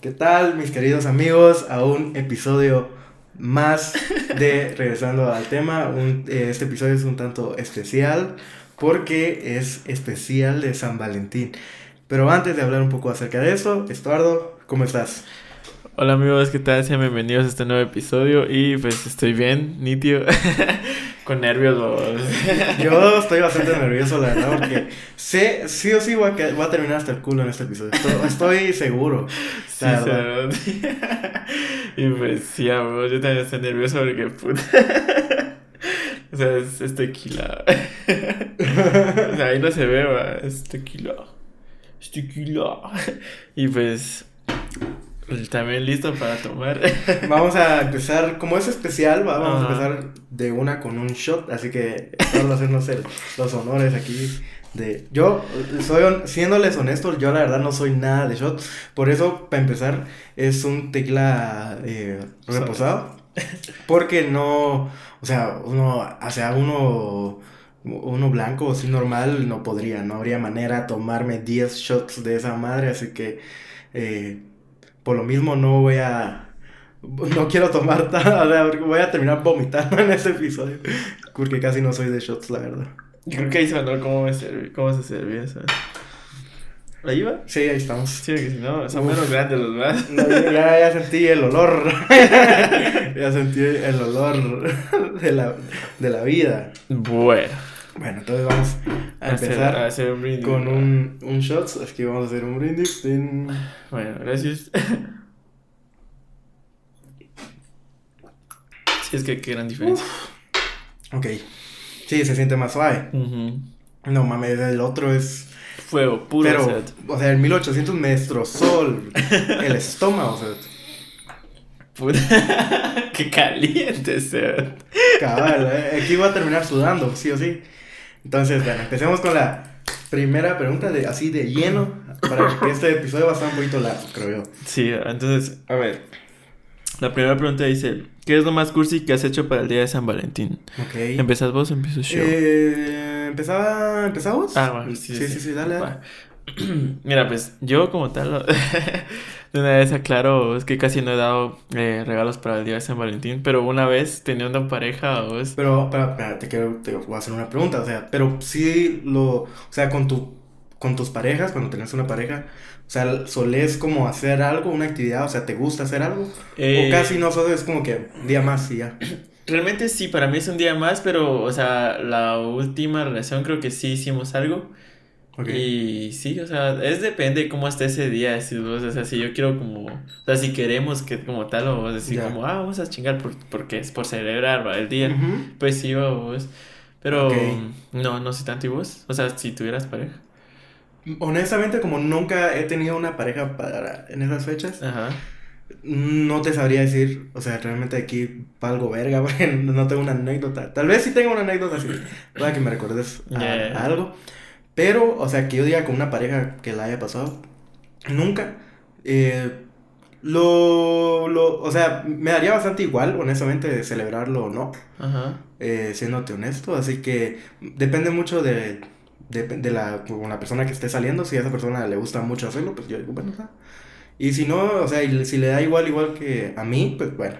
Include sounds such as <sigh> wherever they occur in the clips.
¿Qué tal, mis queridos amigos? A un episodio más de <laughs> Regresando al tema. Un- eh, este episodio es un tanto especial porque es especial de San Valentín. Pero antes de hablar un poco acerca de eso, Estuardo, ¿cómo estás? Hola amigos, ¿qué tal? Sean bienvenidos a este nuevo episodio y pues estoy bien, nítido, <laughs> con nervios. <laughs> Yo estoy bastante nervioso, la verdad, porque sé, sí o sí voy a, voy a terminar hasta el culo en este episodio. Estoy, estoy seguro. Sí, <laughs> y pues sí, amigos, yo también estoy nervioso porque puta. <laughs> o sea, es, es tequila. o sea, ahí no se ve, va, es tequila. Es tequila. y pues también listo para tomar. <laughs> Vamos a empezar, como es especial, va- vamos a empezar de una con un shot, así que vamos a hacernos el- los honores aquí de... Yo, soy siéndoles honestos, yo la verdad no soy nada de shot, por eso, para empezar, es un tequila eh, reposado, <laughs> porque no, o sea, uno, o sea, uno... Uno blanco así normal no podría, no habría manera de tomarme 10 shots de esa madre, así que eh, por lo mismo no voy a... No quiero tomar <laughs> nada, voy a terminar vomitando en este episodio, porque casi no soy de shots, la verdad. Creo que ahí se mandó cómo, me serví, cómo se servía eso. ¿Ahí va? Sí, ahí estamos. Sí, que si no, son Uf. menos grandes los más. <laughs> No, ya, ya sentí el olor, <laughs> ya sentí el olor de la, de la vida. Bueno, Bueno, entonces vamos a empezar a hacer un brindis. con un, un shot, aquí vamos a hacer un brindis. Tin. Bueno, gracias. Sí, <laughs> es que qué gran diferencia. Ok, sí, se siente más suave. No mames, el otro es... Fuego, puro Pero, set. o sea, en 1800 me destrozó el, <laughs> el estómago, o sea, Puta. <laughs> qué caliente set. cabal, eh, aquí voy a terminar sudando, sí o sí. Entonces, bueno, empecemos con la primera pregunta de así de lleno, para que este episodio va a estar un poquito largo, creo yo. Sí, entonces, a ver. La primera pregunta dice: ¿Qué es lo más cursi que has hecho para el día de San Valentín? Ok. ¿Empezás vos o empiezo yo? Eh, ¿Empezaba, ¿Empezamos? Ah, bueno, sí, sí, sí, dale. dale. Va. <clears throat> Mira, pues yo como tal, <laughs> de una vez aclaro, es que casi no he dado eh, regalos para el día de San Valentín, pero una vez una pareja, o es... Pero, pero, pero, te quiero, te voy a hacer una pregunta, o sea, pero sí lo, o sea, con tu, con tus parejas, cuando tenés una pareja, o sea, solés como hacer algo, una actividad, o sea, ¿te gusta hacer algo? Eh, O casi no, solo es como que un día más y ya. <clears throat> Realmente sí, para mí es un día más, pero, o sea, la última relación creo que sí hicimos algo. Y sí, o sea, es depende cómo esté ese día, si vos, o sea, si yo quiero como, o sea, si queremos que como tal, o decir como, ah, vamos a chingar por, porque es por celebrar ¿va? el día. Pues sí, vos. Pero no, no sé tanto y vos. O sea, si tuvieras pareja. Honestamente, como nunca he tenido una pareja para en esas fechas, Ajá. no te sabría decir, o sea, realmente aquí valgo verga, <laughs> porque no tengo una anécdota. Tal vez sí tengo una anécdota así, para que me recuerdes a, Yeah. a algo. Pero, o sea, que yo diga con una pareja que la haya pasado, nunca. Eh, lo, lo, o sea, me daría bastante igual, honestamente, de celebrarlo o no, Ajá. eh, siéndote honesto. Así que depende mucho de, de, de la, con la persona que esté saliendo. Si a esa persona le gusta mucho hacerlo, pues yo digo, bueno, sea. Y si no, o sea, y si le da igual, igual que a mí, pues bueno,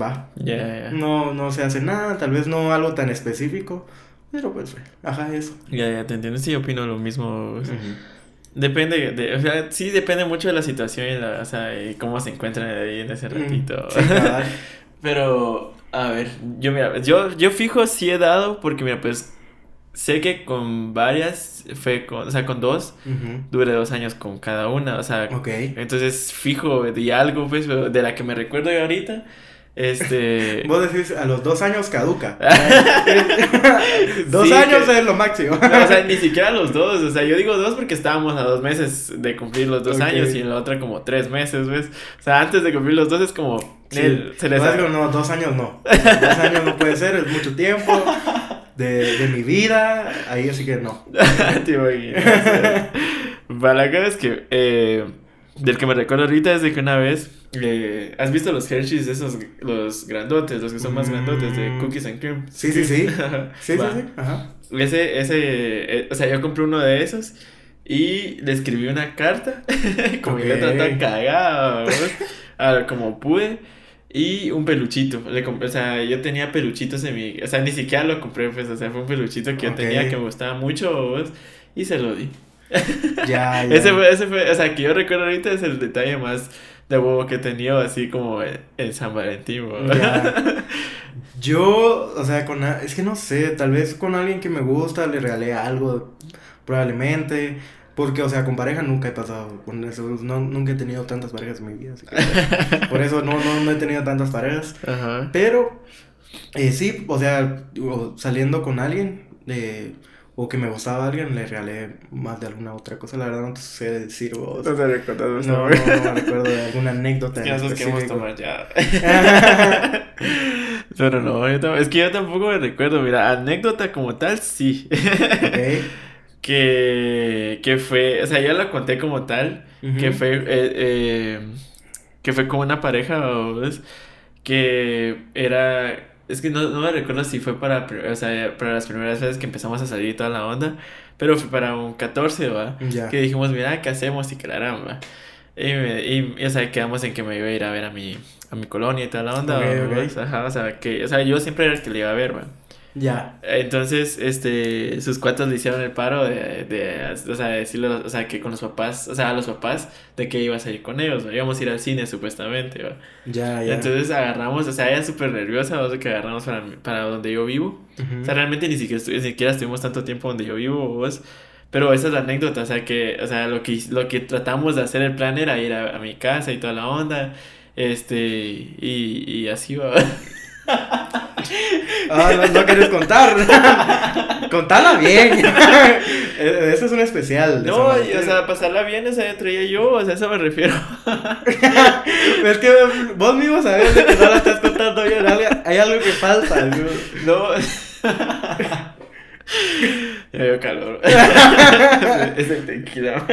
va. Ya, ya. No, no se hace nada, tal vez no algo tan específico, pero pues, ajá, eso. Ya, ya, te entiendo. Sí, opino lo mismo. o sea, Depende, de, o sea, sí depende mucho de la situación y, la, o sea, y cómo se encuentran ahí en ese ratito. Mm, Sí, cabal. <laughs> Pero, a ver, yo mira, yo, yo fijo sí he dado porque mira, pues sé que con varias, fue con, o sea, con dos, duré dos años con cada una, o sea, Ok. entonces fijo de algo, pues, de la que me recuerdo yo ahorita, este... <laughs> Vos decís, a los dos años caduca. <laughs> <laughs> dos Sí, años que- es lo máximo. No, o sea, ni siquiera los dos, o sea, yo digo dos porque estábamos a dos meses de cumplir los dos años y en la otra como tres meses, ¿ves? O sea, antes de cumplir los dos es como... Sí. el- se les Lo básico, no, dos años no. Dos años no puede ser, es mucho tiempo de, de mi vida. Ahí así que no. Te imaginas. Para la cosa es que eh, del que me recuerdo ahorita es de que una vez eh, has visto los Hershey's esos los grandotes, los que son más grandotes de cookies and cream. Sí, sí, sí. <laughs> Sí, sí, sí. Ajá. Ese ese eh, o sea, yo compré uno de esos Y le escribí una carta, <laughs> como Ok. yo trataba cagada, como pude. Y un peluchito. Le compré, o sea, yo tenía peluchitos en mi. O sea, ni siquiera lo compré, pues. O sea, fue un peluchito que yo tenía que me gustaba mucho, ¿vos? Y se lo di. <laughs> Ya, ya. Ese fue, ese fue, o sea, que yo recuerdo ahorita es el detalle más de huevo que he tenido, así como en, San Valentín. <laughs> Yo, o sea, con es que no sé, tal vez con alguien que me gusta le regalé algo, probablemente, porque, o sea, con pareja nunca he pasado con eso, no, nunca he tenido tantas parejas en mi vida, así que, <laughs> por eso no, no, no he tenido tantas parejas, Ajá. pero eh, sí, o sea, saliendo con alguien, eh, o que me gustaba alguien, le regalé más de alguna otra cosa, la verdad no te sé decir vos. No te recuerdas, No, no, no recuerdo de alguna anécdota. En nosotros queremos tomar ya. <laughs> Pero no, yo es que yo tampoco me recuerdo. Mira, anécdota como tal, sí. Ok. <laughs> que, que fue, o sea, yo la conté como tal, que fue, eh, eh, que fue como una pareja, ¿ves? Que era, es que no, no me recuerdo si fue para, o sea, para las primeras veces que empezamos a salir toda la onda, pero fue para un 14, ¿va? Que dijimos, mira, ¿qué hacemos? Y ¿va? Y, me- y, y, o sea, quedamos en que me iba a ir a ver a mi, a mi colonia y toda la onda. Ajá, o sea, que, o sea, yo siempre era el que le iba a ver, ¿va? Ya. Entonces, este, sus cuatos le hicieron el paro de, de, o sea, decirle, o sea, que con los papás, o sea, a los papás, de que ibas a ir con ellos, ¿va? íbamos a ir al cine supuestamente. Ya, ya. Entonces agarramos, o sea, ella súper nerviosa, o sea, que agarramos para, para donde yo vivo. O sea, realmente ni siquiera, ni siquiera estuvimos tanto tiempo donde yo vivo, vos. Pero esa es la anécdota, o sea, que, o sea, lo que, lo que tratamos de hacer el plan era ir a, a mi casa y toda la onda, este, y, y así va. <laughs> Ah, no, no quieres contar. <laughs> Contala bien. <laughs> Eh, Eso es un especial. No, y, o sea, pasarla bien, o sea, entre ella y yo, o sea, a eso me refiero. <laughs> es que vos mismo sabes que no la estás contando bien. Hay, algo que falta. ¿no? No. ya veo calor. es el tequila.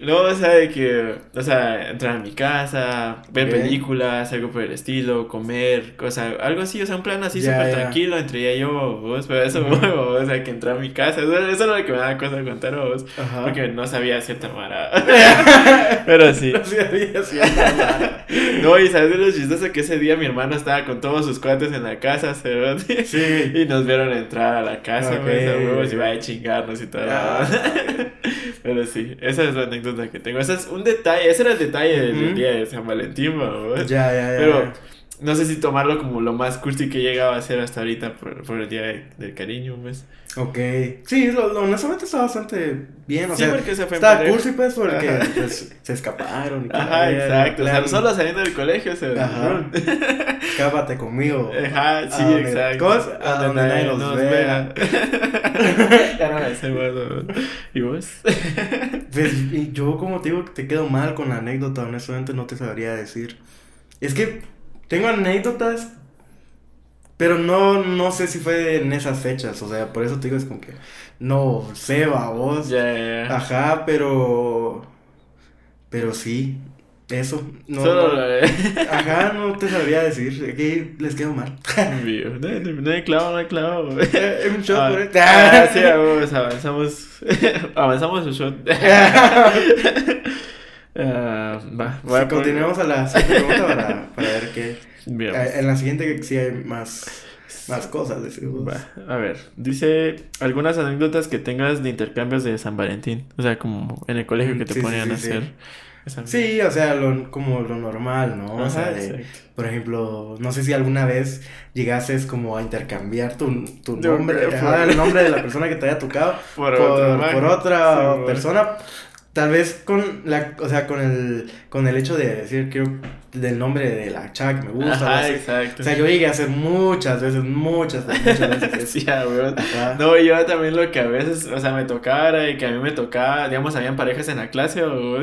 No, o sea, de que, o sea, entrar a mi casa, ver Ok. películas, algo por el estilo, comer, o sea, algo así, o sea, un plan así Ya, súper ya. tranquilo entre ella y yo, vos, pero eso, Ujú. <laughs> o sea, que entrar a mi casa, eso, eso era lo que me daba cosa contar vos, Ajá. porque no sabía cierta mara. <laughs> pero sí. Sí, sí, sí, nada. No, y sabes de lo chistoso que ese día mi hermano estaba con todos sus cuates en la casa, ¿se <laughs> Sí. Y nos vieron entrar a la casa, Ok. pues, a huevos, y va a chingarnos y todo. Ah. Pero sí, esa es la anécdota que tengo. Ese es un detalle, ese era el detalle del, Ujú. día de San Valentín, ¿no? Ya, ya, ya. Pero no sé si tomarlo como lo más cursi que he llegado a hacer hasta ahorita por, por el día de- del cariño, pues. Ok. Sí, lo, lo- honestamente está bastante bien. O Sí, sea, porque se fue está cursi, pues, porque pues, se escaparon. y Ajá, exacto. O sea, solo saliendo del colegio se Ajá. Escápate conmigo. Ajá, sí, A exacto. ¿cómo es? A donde nadie nos vea. <laughs> ya no me sé más, ¿no? ¿Y vos? Pues, y yo, como te digo, te quedo mal con la anécdota, honestamente no te sabría decir. Es que tengo anécdotas, pero no, no sé si fue en esas fechas, o sea, por eso te digo, es como que no sé, va vos. Ya, ya, ya. Ajá, pero. Pero sí, eso. No, Solo no-. <laughs> Ajá, no te sabría decir, aquí les quedo mal. <laughs> No, hay clavo, no hay clavo. <laughs> Eh, Un shot Ah, por esto. ah, sí, vamos, avanzamos. avanzamos el shot. Ah, va, a Sí, poner- continuemos a la siguiente pregunta para, para ver qué. <laughs> Bien. Eh, En la siguiente sí hay más, más cosas, decimos. Va, a ver, dice algunas anécdotas que tengas de intercambios de San Valentín. O sea, como en el colegio que te Sí, sí, ponían a sí, sí. hacer. Sí, o sea, lo, como lo normal, ¿no? O sea, Ajá, de- por ejemplo, no sé si alguna vez llegases como a intercambiar tu, tu nombre, por- ajá, el nombre de la <laughs> persona que te haya tocado Por por, por otra Sí, persona. Tal vez con la, o sea, con el, con el hecho de decir quiero del nombre de la chava que me gusta. Ajá, exacto. O sea, yo llegué a hacer muchas veces, muchas, muchas veces. <laughs> Sí, weón. No, yo también lo que a veces, o sea, me tocaba de que a mí me tocaba, digamos, habían parejas en la clase o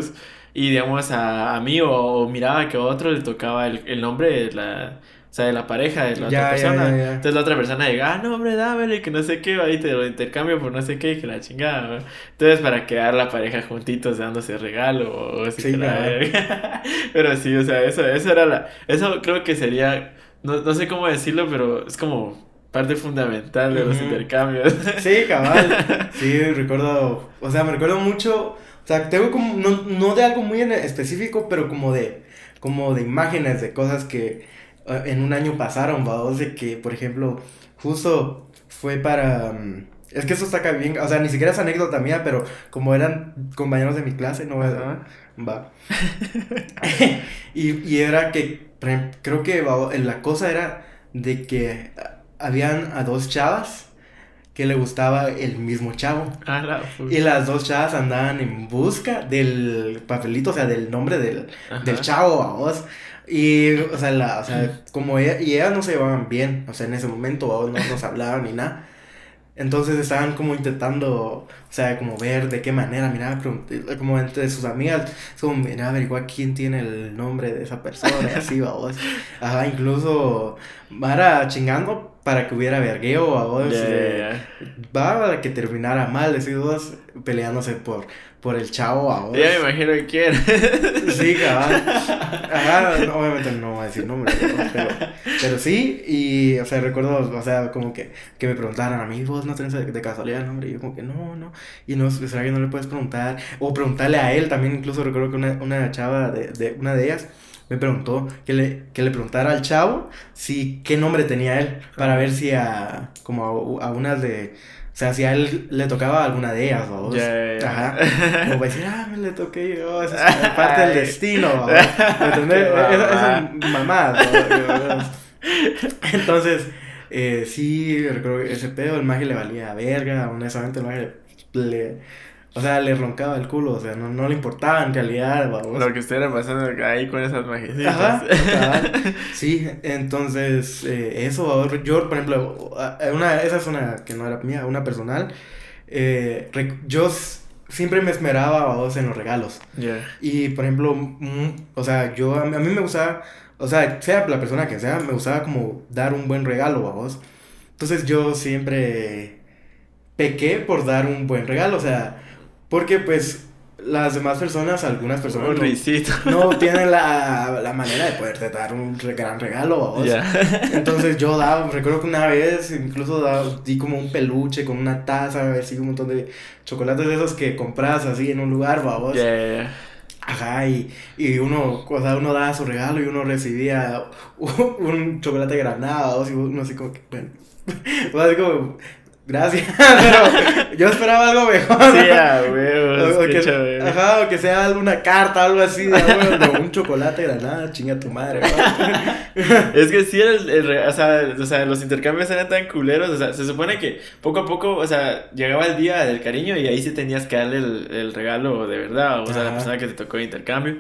y digamos a, a mí o, o miraba que a otro le tocaba el, el nombre de la, o sea, de la pareja de la Ya, otra persona. ya, ya. Entonces la otra persona llega, ah, no, hombre, dámelo que no sé qué, ahí te lo intercambio por no sé qué, y que la chingada. Entonces para quedar la pareja juntitos dándose regalo o Sí, la. <laughs> Pero sí, o sea, eso, eso era la, eso creo que sería, no, no sé cómo decirlo, pero es como parte fundamental de los intercambios. <laughs> Sí, cabal. <laughs> Sí, recuerdo, o sea, me recuerdo mucho, o sea, tengo como, no, no de algo muy en específico, pero como de, como de imágenes de cosas que en un año pasaron, vamos, de que, por ejemplo, justo fue para... Mm, es que eso está acá bien, o sea, ni siquiera es anécdota mía, pero como eran compañeros de mi clase, no va. va. <laughs> y, y era que, creo que la cosa era de que habían a dos chavas que le gustaba el mismo chavo. Ah, y las dos chavas andaban en busca del papelito, o sea, del nombre del, del chavo, a vos. Y, o sea, la, o sea, como ella, y ellas no se llevaban bien, o sea, en ese momento no nos hablaban ni nada. Entonces estaban como intentando, o sea, como ver de qué manera, mira, como entre sus amigas, como, mira, averiguar quién tiene el nombre de esa persona, <laughs> así, vos. Ajá, incluso, Mara chingando para que hubiera vergueo, a vos. Va para que terminara mal, así, dos peleándose por, por el chavo a vos. Ya me imagino que quiere. <laughs> Sí, cabal. <laughs> Ajá, obviamente no voy a decir nombre, pero, pero sí, y, o sea, recuerdo, o sea, como que, que me preguntaran a mí, vos no tenés de, casualidad el nombre, y yo como que no, no, y no, ¿será que no le puedes preguntar? O preguntarle a él también, incluso recuerdo que una, una chava de, de, una de ellas, me preguntó que le, que le preguntara al chavo si qué nombre tenía él para ver si a como a, a unas de o sea, si a él le tocaba alguna de ellas, ¿no? Ajá. <laughs> Como para decir, ah, me le toqué yo, es parte del destino, <laughs> ¿no? ¿Entendés? Esa es mamá, <laughs> Entonces, eh, sí, recuerdo que ese pedo, el mago le valía verga, honestamente, el mago le o sea, le roncaba el culo, o sea, no, no le importaba en realidad, vamos. Lo que estuviera pasando ahí con esas majecitas. <laughs> Ajá, sí, entonces, eh, eso, yo, por ejemplo, una, esa es una que no era mía, una personal, eh, yo siempre me esmeraba, vamos, en los regalos. Yeah. Y, por ejemplo, mm, o sea, yo, a, mí me gustaba, o sea, sea la persona que sea, me gustaba como dar un buen regalo, vamos. Entonces, yo siempre pequé por dar un buen regalo, o sea porque pues las demás personas, algunas personas no, tienen la, la, manera de poderte dar un gran regalo. ¿vos? <laughs> Entonces yo daba, recuerdo que una vez incluso di como un peluche con una taza, así un montón de chocolates de esos que compras así en un lugar, vamos. Ajá, y, y uno, o sea, uno daba su regalo y uno recibía un, chocolate granado, y uno así como que, bueno, <laughs> así como, Gracias, <laughs> pero yo esperaba algo mejor. Sí, a huevos, o, que, Ajá, o que sea alguna carta, algo así, de, un chocolate granada, chinga tu madre. <laughs> es que sí, el, el, o, sea, o sea, los intercambios eran tan culeros, o sea, se supone que poco a poco, o sea, llegaba el día del cariño y ahí sí tenías que darle el, el regalo de verdad, o sea, la persona que te tocó el intercambio.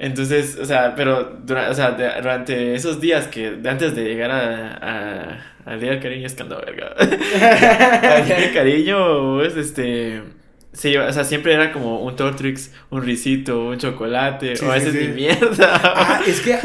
Entonces, o sea, pero durante, o sea, durante esos días que antes de llegar a, a, al día del cariño es que andaba verga. <laughs> al día del cariño, pues, este. Sí, o sea, siempre era como un Tortrix, un risito, un chocolate, o a veces ni mierda. Ah, es que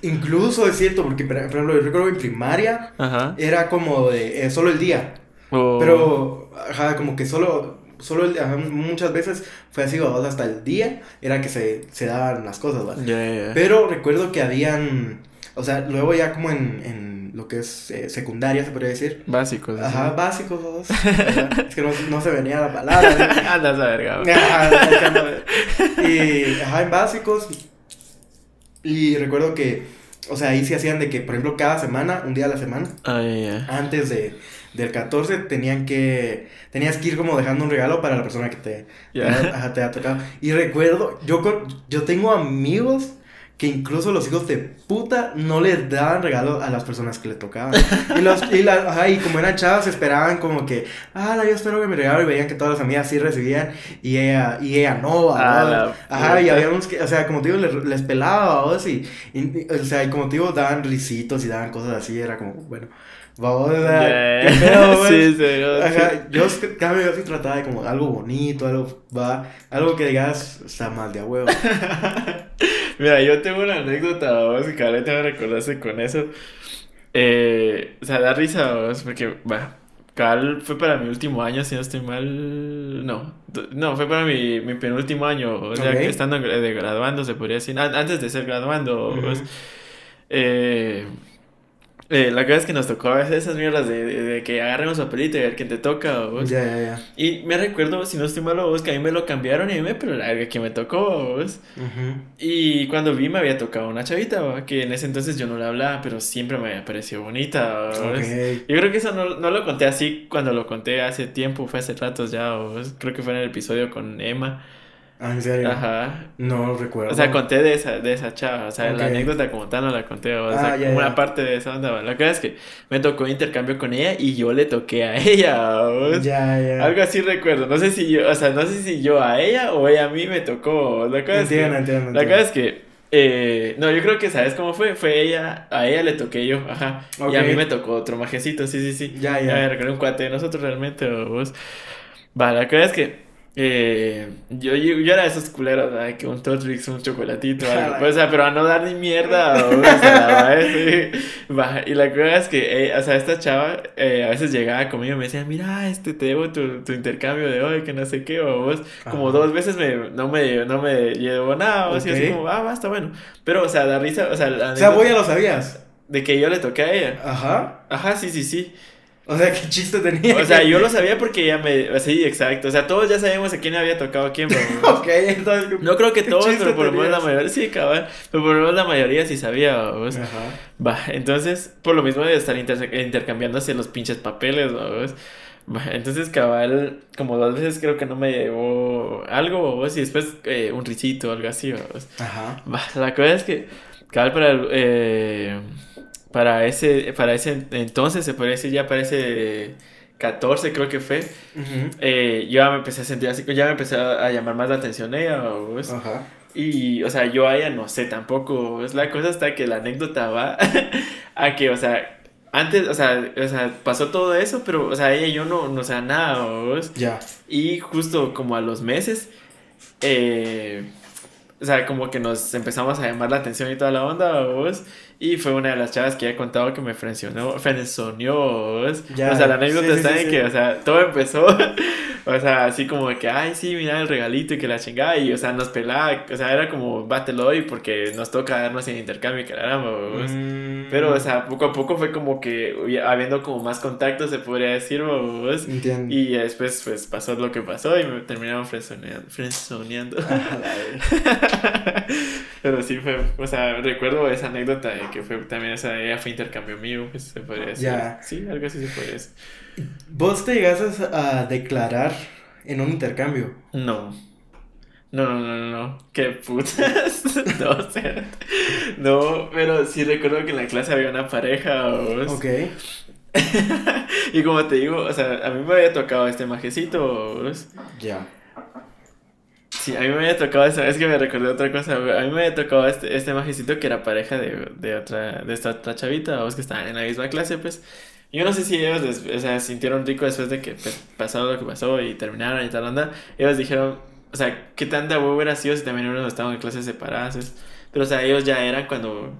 incluso es cierto, porque por ejemplo, yo recuerdo en primaria era como de eh, solo el día. Oh. Pero, ajá, como que solo solo muchas veces fue así, hasta el día era que se, se daban las cosas, ¿vale? Pero recuerdo que habían, o sea, luego ya como en, en lo que es eh, secundaria, se podría decir. Básicos. Ajá, básicos. <laughs> es que no, no, se venía la palabra. <laughs> Andas a verga. y, ajá, en básicos. Y recuerdo que, o sea, ahí se hacían de que, por ejemplo, cada semana, un día a la semana, ah, antes de del 14 tenían que tenías que ir como dejando un regalo para la persona que te, te, ha tocado. Y recuerdo, yo yo tengo amigos que incluso los hijos de puta no les daban regalo a las personas que le tocaban. Y, los, y, la, y como eran chavas, esperaban como que, ah, yo espero que me regalo. Y veían que todas las amigas sí recibían y ella, y ella no. Ajá, y había unos que, o sea, como te digo, les, les pelaba, vos, y, y, o sea, y como te digo, daban risitos y daban cosas así. Era como, bueno. Vamos, a ver qué pedo, <laughs> Sí, sí, Ajá, yo, cambio, yo sí trataba de como algo bonito, algo, va, algo que digas, está mal de a huevo. <laughs> Mira, yo tengo una anécdota, vos, que ahorita me recordaste con eso. Eh, o sea, da risa, vos, porque, va, Cal fue para mi último año, si no estoy mal. No, no, fue para mi, mi penúltimo año, o sea, que estando de graduando, se podría decir, antes de ser graduando, uh eh eh, la cosa es que nos tocó a veces esas mierdas de, de, que agarremos papelito y a ver quién te toca, vos. Ya, ya, ya. Y me recuerdo, si no estoy malo, vos, que a mí me lo cambiaron y a mí me, pero la verga que me tocó, vos. Ujú. Y cuando vi me había tocado una chavita, ¿va? que en ese entonces yo no la hablaba, pero siempre me había parecido bonita. ¿va? Ok. Yo creo que eso no, no lo conté así cuando lo conté hace tiempo, fue hace ratos ya, ¿va? creo que fue en el episodio con Emma. Ah, ¿en serio? Ajá. No recuerdo. O sea, conté de esa, de esa chava, o sea, Ok. la anécdota como tal no la conté, o Ah, sea, ya, como ya. una parte de esa onda. La cosa es que me tocó intercambio con ella y yo le toqué a ella, ¿va? Ya, ya. Algo así recuerdo, no sé si yo, o sea, no sé si yo a ella o ella a mí me tocó, la cosa es que- Entiendo, entiendo, la entiendo. cosa es que, eh, no, yo creo que, ¿sabes cómo fue? Fue ella, a ella le toqué yo, ajá. Y a mí me tocó otro majecito, sí, sí, sí. Ya, ya. me recuerdo un cuate de nosotros realmente, o vos. Va, la cosa es que, eh, yo, yo, yo era de esos culeros, ¿verdad? que un Totrix, un chocolatito, algo, o sea, pero a no dar ni mierda, o, o sea, sí. Y la cosa es que, eh, o sea, esta chava eh, a veces llegaba conmigo y me decía, mira, este, te debo tu, tu intercambio de hoy, que no sé qué, o vos, como Ajá. dos veces me, no me, no me llevó nada, o así, así como, ah, va, está bueno. Pero, o sea, da risa, o sea, la O sea, vos ya lo sabías. de que yo le toqué a ella. Ajá. Ajá, sí, sí, sí. O sea, ¿qué chiste tenía? O sea, yo lo sabía porque ella me, sí, exacto. O sea, todos ya sabíamos a quién había tocado a quién, bro. <laughs> Ok, entonces. No creo que ¿Qué todos, pero por lo menos la mayoría, sí, cabal. Pero por lo menos la mayoría sí sabía, vamos. Ajá. Va, entonces, por lo mismo de estar inter- intercambiándose los pinches papeles, vamos. Va, entonces, cabal, como dos veces creo que no me llevó algo, vos, y después eh, un risito o algo así, vamos. Ajá. Va, la cosa es que, cabal, para el, eh, para ese, para ese entonces, se podría decir ya para ese 14 creo que fue, eh, yo ya me empecé a sentir así, ya me empecé a, a llamar más la atención ella, vos. Ajá. Y, o sea, yo a ella no sé tampoco. Es la cosa hasta que la anécdota va <laughs> a que, o sea, antes, o sea, o sea, pasó todo eso, pero, o sea, ella y yo no, no, o sea, nada, ¿vos? Ya. Y justo como a los meses, eh, o sea, como que nos empezamos a llamar la atención y toda la onda, ¿vos? Y fue una de las chavas que ya he contado que me frencionó, frenzoneó, O sea, la anécdota sí, está sí, en sí. que, o sea, todo empezó, <laughs> o sea, así como de que, ay, sí, mira el regalito y que la chingada, y, o sea, nos pelaba, o sea, era como, bátelo hoy porque nos toca darnos en intercambio, que ¿vos? Mm. Pero, o sea, poco a poco fue como que habiendo como más contactos, se podría decir, ¿vos? Entiendo. Y después, pues, pasó lo que pasó y me terminaron frenzoneando. frenzoneando. <laughs> <laughs> Pero sí fue, o sea, recuerdo esa anécdota de que fue también esa, ella fue intercambio mío, pues se podría decir. Ya. Sí, algo así se podría decir. ¿Vos te llegaste a declarar en un intercambio? No. No, no, no, no. Qué putas. <laughs> no, o sea, no, pero sí recuerdo que en la clase había una pareja, ¿vos? Ok. <laughs> y como te digo, o sea, a mí me había tocado este majecito. Ya. Sí, a mí me había tocado eso, es que me recordé otra cosa, a mí me había tocado este, este majecito que era pareja de, de otra, de esta otra chavita, vos que estaban en la misma clase, pues, yo no sé si ellos, des- o sea, sintieron rico después de que pues, pasó lo que pasó y terminaron y tal onda, ellos dijeron, o sea, qué tanta huevo hubiera sido si también uno estaban en clases separadas, es- pero, o sea, ellos ya eran cuando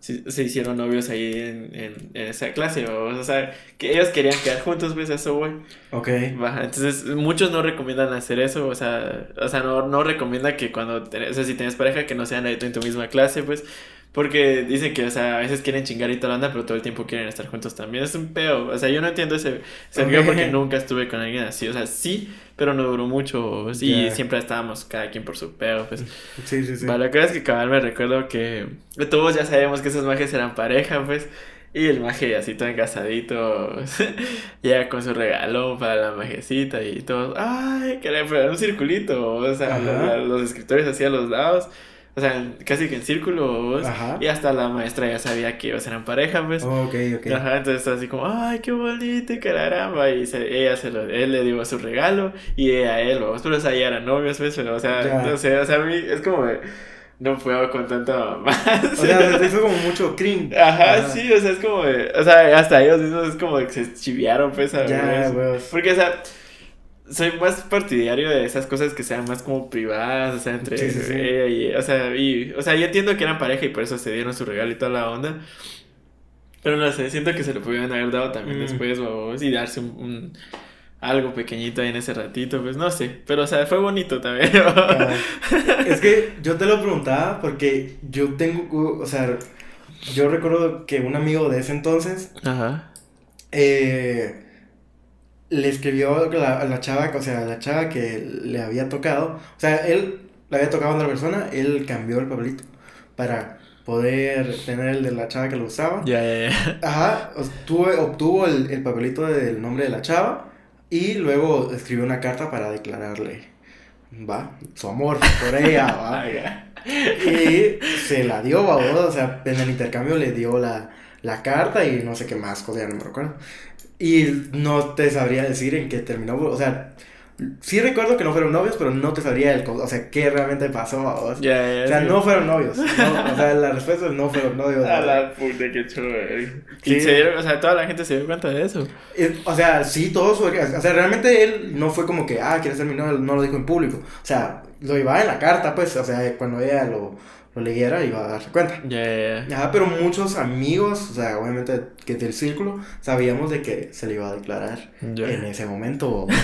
se, se hicieron novios ahí en, en, en esa clase, o, o sea, que ellos querían quedar juntos, pues, eso, güey. Ok. Baja, entonces muchos no recomiendan hacer eso, o sea, o sea, no, no recomienda que cuando, tenés- o sea, si tienes pareja que no sean ahí en tu misma clase, pues, porque dicen que, o sea, a veces quieren chingar y toda la onda, pero todo el tiempo quieren estar juntos también, es un peo, o sea, yo no entiendo ese, ese feo porque nunca estuve con alguien así, o sea, sí, pero no duró mucho, y Ya. siempre estábamos cada quien por su peo, pues, Sí, sí, sí. La cosa es que cabal me recuerdo que todos ya sabíamos que esos majes eran pareja, pues. Y el maje así todo encasadito llega <laughs> con su regalo para la majecita y todo. Ay, que le era un circulito, o sea, la- los escritores así a los lados. O sea, casi que en círculo, vos, Ajá. y hasta la maestra ya sabía que ellos eran pareja, pues. Ok, ok. Ajá, entonces así como, ay, qué bonito, caramba, y se- ella se lo, él le dio su regalo, y ella a él, vamos, pero o sea, ya eran novios, pues, pero, o sea, Ya. no sé, o sea, a mí es como, de, no puedo con tanta más. O sea, <laughs> se hizo como mucho cringe. Ajá, sí, o sea, es como de, o sea, hasta ellos mismos es como de que se chiviaron, pues, a Ya, ver, porque, o sea, soy más partidario de esas cosas que sean más como privadas, o sea, entre Sí, sí, sí. ella y, o sea, y, o sea, yo entiendo que eran pareja y por eso se dieron su regalo y toda la onda, pero no sé, siento que se lo pudieron haber dado también Mm. después, o y darse un, un- algo pequeñito ahí en ese ratito, pues, no sé, pero, o sea, fue bonito también, Ah, es que yo te lo preguntaba porque yo tengo, o sea, yo recuerdo que un amigo de ese entonces Ajá. eh, le escribió a la, la chava, o sea, la chava que le había tocado. O sea, él le había tocado a otra persona, él cambió el papelito para poder tener el de la chava que lo usaba. Ya, ya, ya. Ajá, obtuvo, obtuvo el, el papelito del nombre de la chava y luego escribió una carta para declararle, va, su amor por ella, <laughs> va. Y se la dio, va, o sea, en el intercambio le dio la, la carta y no sé qué más, cosa, ya no me recuerdo. Y no te sabría decir en qué terminó, o sea, sí recuerdo que no fueron novios, pero no te sabría el, o sea, qué realmente pasó, va, o sea, Ya, ya. o sea, no fueron novios, no, o sea, la respuesta es no fueron novios. A la puta, qué chulo. Sí. Y se dieron, o sea, toda la gente se dio cuenta de eso. Eh, O sea, sí, todos, o sea, realmente él no fue como que, ah, quieres ser mi novio, no lo dijo en público. O sea, lo iba en la carta, pues, o sea, cuando ella lo, lo leyera iba a darse cuenta. Ya, ya, ya. Ajá, pero muchos amigos, o sea, obviamente que del círculo, sabíamos de que se le iba a declarar Ya. en ese momento. <laughs>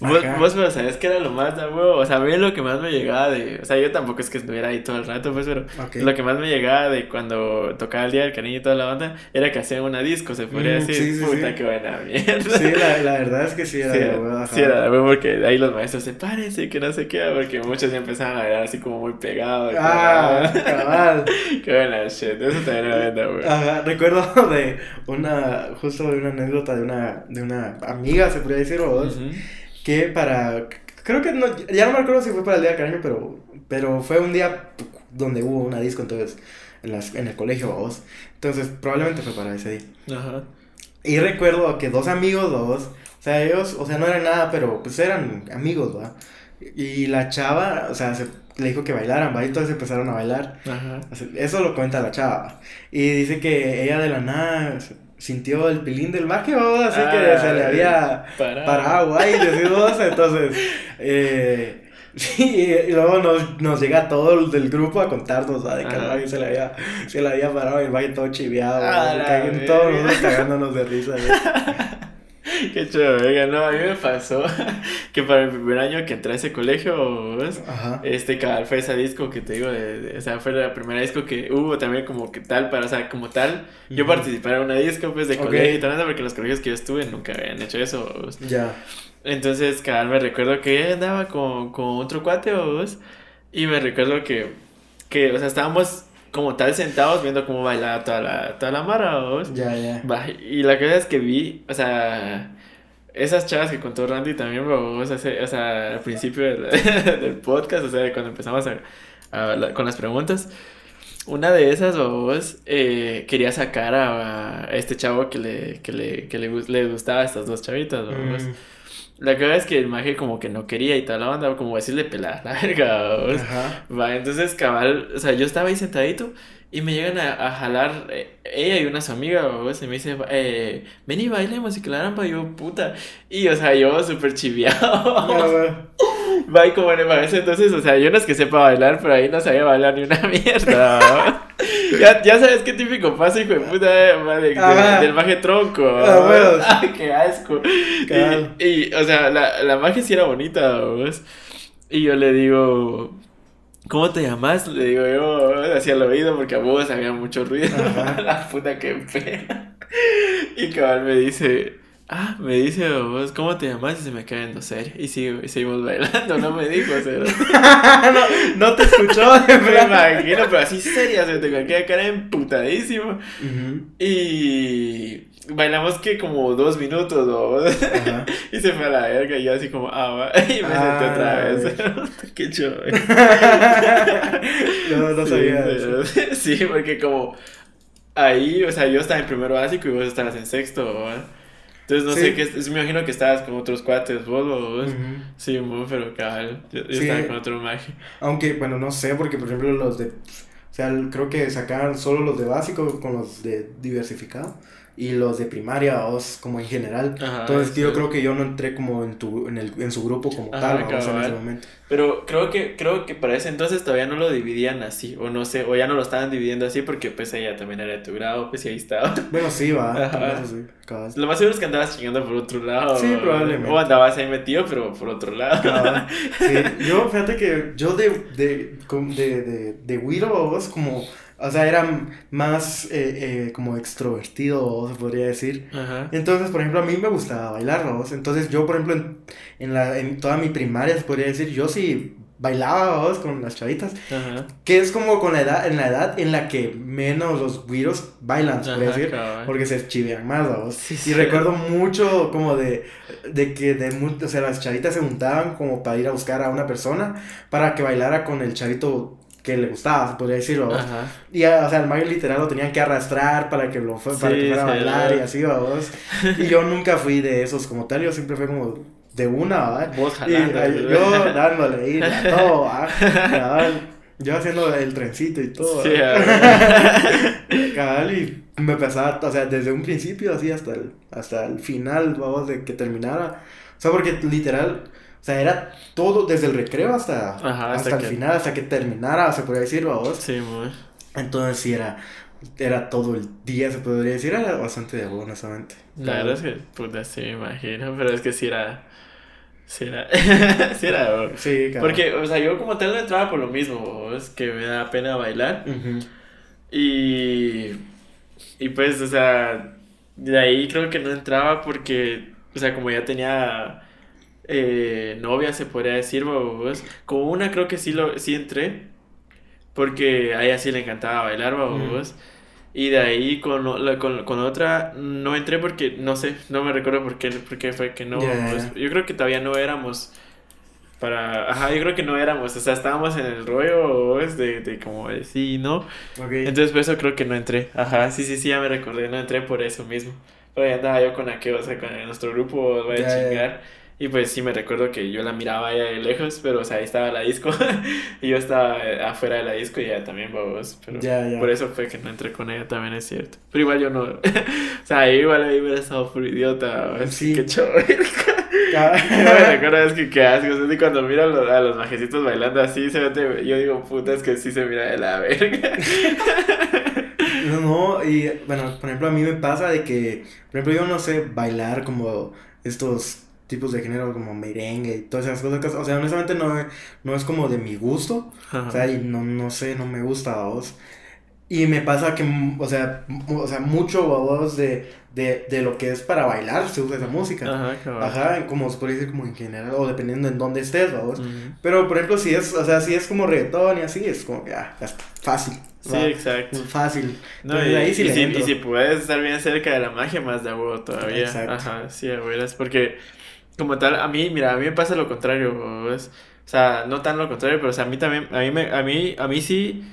Vos, vos, pero sabes que era lo más, da huevo. O sea, a mí lo que más me llegaba de. O sea, yo tampoco es que estuviera ahí todo el rato, pues, pero Ok. lo que más me llegaba de cuando tocaba el día del cariño y toda la banda era que hacían una disco, se podría Mm, decir. sí, sí, Puta, sí. qué buena mierda. Sí, la, la verdad es que sí era Sí, de huevo, sí, era de huevo porque ahí los maestros se parecen que no sé qué, porque muchos ya empezaban a ver así como muy pegados. Ah, cabal. qué buena shit, eso también era de. Ajá, recuerdo <laughs> de una, justo de una anécdota de una, de una amiga, se podría decir, o dos, que para, creo que no, ya no me acuerdo si fue para el día del cariño, pero, pero fue un día donde hubo una disco, entonces, en, las, en el colegio, vos, entonces, probablemente fue para ese día. Ajá. Y recuerdo que dos amigos, dos, o sea, ellos, o sea, no eran nada, pero pues eran amigos, ¿va? Y la chava, o sea, se, le dijo que bailaran, ¿va? Y todos empezaron a bailar. Ajá. Así- Eso lo cuenta la chava. Y dice que ella de la nada sintió el pilín del así que Ah, se le había parado. parado, así, dos, entonces, eh, <laughs> sí, y luego nos, nos llega todo el del grupo a contarnos, ¿va? De que maquio se le había, se le había parado y el maquio todo chiviado, Ah, ¿va? la Que todos nosotros cagándonos de risa, ¿va? <laughs> Qué chulo, venga, no, a mí me pasó <laughs> que para el primer año que entré a ese colegio, ¿ves? Ajá. Este cabal fue ese disco que te digo, de, de- o sea, fue la primera disco que hubo también como que tal, para, o sea, como tal, yo participé en una disco pues de colegio y tal, porque los colegios que yo estuve nunca habían hecho eso, ¿ves? Ya. Entonces, cabal, me recuerdo que andaba con, con otro cuate, ¿ves? Y me recuerdo que, que, o sea, estábamos como tal sentados viendo cómo bailaba toda la, toda la mara, ¿ves? Ya, ya. Y la cosa es que vi, o sea, esas chavas que contó Randy también, bro, o sea, se- o sea, al principio del, <laughs> del podcast, o sea, cuando empezamos a, con las preguntas, una de esas, vos, eh, quería sacar a, a este chavo que le, que le, que le, le gustaba a estas dos chavitas, vos. Mm, La cosa es que el maje como que no quería y toda la banda, como decirle pelada, <laughs> la verga. Va, entonces cabal, o sea, yo estaba ahí sentadito y me llegan a, a jalar eh, ella y una su amiga, o se me dice, eh, ven y bailemos y que la rampa, yo, puta. Y, o sea, yo súper chiviado. <laughs> Va, y como en ese entonces, o sea, yo no es que sepa bailar, pero ahí no sabía bailar ni una <laughs> mierda. Ya, ya sabes qué típico pasa, hijo de puta, eh, de- del maje tronco. Ah, bueno. <laughs> Ay, qué asco. Y, y, o sea, la, la magia sí era bonita, ¿ves? Y yo le digo, ¿cómo te llamas? Le digo yo, hacia el oído, porque a vos había mucho ruido. <laughs> La puta que pena. Y cabal me dice, ah, me dice vos, ¿cómo te llamas? Y se me cae en serio. Y sigo- y seguimos bailando, no me dijo, <laughs> cero. no, no te escuchó, <laughs> Me imagino, pero así seria, se te queda cara emputadísimo. Ujú. Y bailamos que como dos minutos. Ajá. <laughs> Y se fue a la verga y yo así como, ah, va. Y me senté Ah, otra vez. Qué chulo. no, no Sí, sabía pero-. Sí, porque como ahí, o sea, yo estaba en primero básico y vos estabas en sexto, ¿verdad? Entonces no Sí. sé qué, es- me imagino que estabas con otros cuates, vos, vos. Ujú. Sí, muy, pero cabal. Yo, yo Sí. estaba con otro magia. Aunque, bueno, no sé, porque por ejemplo los de. O sea, creo que sacaban solo los de básico con los de diversificado. Y los de primaria, os como en general. Ajá, Entonces, yo creo que yo no entré como en, tu, en, el, en su grupo como Ajá, tal, vamos, en ese momento. Pero creo que, creo que para ese entonces todavía no lo dividían así, o no sé, o ya no lo estaban dividiendo así porque pues ella también era de tu grado, pues y ahí estaba. <laughs> Bueno, sí, va. Eso sí. Lo más seguro es que andabas chingando por otro lado. Sí, probablemente. O andabas ahí metido, pero por otro lado. <laughs> Sí, yo, fíjate que yo de, de, de, de, de Wiro, vos, como o sea, era más eh, eh, como extrovertido, se podría decir. Ajá. Entonces, por ejemplo, a mí me gustaba bailar, ¿no? Entonces, yo, por ejemplo, en, en, la, en toda mi primaria, se podría decir, yo sí bailaba, ¿vos? Con las chavitas. Ajá. Que es como con la edad, en la edad en la que menos los güiros bailan, se puede Ajá, decir. cabal. Porque se chivean más, ¿vos? Sí, y sí. recuerdo mucho como de, de que de o sea, las chavitas se juntaban como para ir a buscar a una persona para que bailara con el chavito que le gustaba, se podría decirlo. Y, o sea, el mago literal lo tenían que arrastrar para que, lo fue, para Sí, que fuera a bailar y ¿verdad? así, vos. <laughs> Y yo nunca fui de esos como tal, yo siempre fui como de una, ¿va? Vos Y jalando. <laughs> ahí, yo dándole a todo. Cabal, Yo haciendo el trencito y todo. Sí, <laughs> Cabal, y me pasaba, o sea, desde un principio así hasta el, hasta el final, vamos, de que terminara. O sea, porque literal, o sea, era todo desde el recreo hasta, Ajá, hasta, hasta el final, hasta que terminara, se podría decir, vamos. Sí, muy. Entonces sí era, era todo el día, se podría decir, era bastante de bueno, honestamente. La verdad es que, puta, sí me imagino, pero es que sí era. Sí era. <laughs> sí era. Sí, cabal. Porque, o sea, yo como tal no entraba por lo mismo, es que me da pena bailar. Y. Y pues, o sea, de ahí creo que no entraba porque, o sea, como ya tenía eh, novia, se podría decir, babos. Con una creo que sí, lo, sí entré, porque a ella sí le encantaba bailar, babos. Y de ahí con, la- con, con otra no entré porque, no sé, no me recuerdo por qué, por qué fue que no. Babos. ya. Yo creo que todavía no éramos para... Ajá, yo creo que no éramos, o sea, estábamos en el rollo babos, de, de como de sí, ¿no? Ok. Entonces por eso creo que no entré. Ajá, sí, sí, sí, ya me recordé, no entré por eso mismo. Pero ya andaba yo con aquello, o sea, con nuestro grupo, voy a ya. chingar. Y pues sí me recuerdo que yo la miraba allá de lejos, pero o sea, ahí estaba la disco. <laughs> y yo estaba eh, afuera de la disco y ella también, babos. Pero por eso fue que no entré con ella, también es cierto. Pero igual yo no. <laughs> o sea, igual ahí hubiera estado por idiota. Sí. Qué. Cabal. Yo <laughs> me recuerdo es que qué asco, o sea, y cuando miro a los, a los majecitos bailando así, se ve, yo digo, puta, es que sí se mira de la verga. No, no, y bueno, por ejemplo, a mí me pasa de que, por ejemplo, yo no sé bailar como estos tipos de género como merengue y todas esas cosas. O sea, honestamente no, no es como de mi gusto. O sea, y no, no sé, no me gusta a vos. Y me pasa que, o sea, o sea mucho a vos de, de, de lo que es para bailar se usa esa música. Ajá, cabrón. Ajá, como se puede decir como en general, o dependiendo en dónde estés, vamos. Ujú. Pero, por ejemplo, si es, o sea, si es como reggaetón y así, es como que, ah, fácil. Sí, ¿va? exacto. Fácil. No, Entonces, y, ahí sí y si, y si puedes estar bien cerca de la magia, más de huevo todavía. Exacto. Ajá, sí, abuelas. Porque, como tal, a mí, mira, a mí me pasa lo contrario, ¿ves? O sea, no tan lo contrario, pero o sea, a mí también, a mí, me, a mí, a mí sí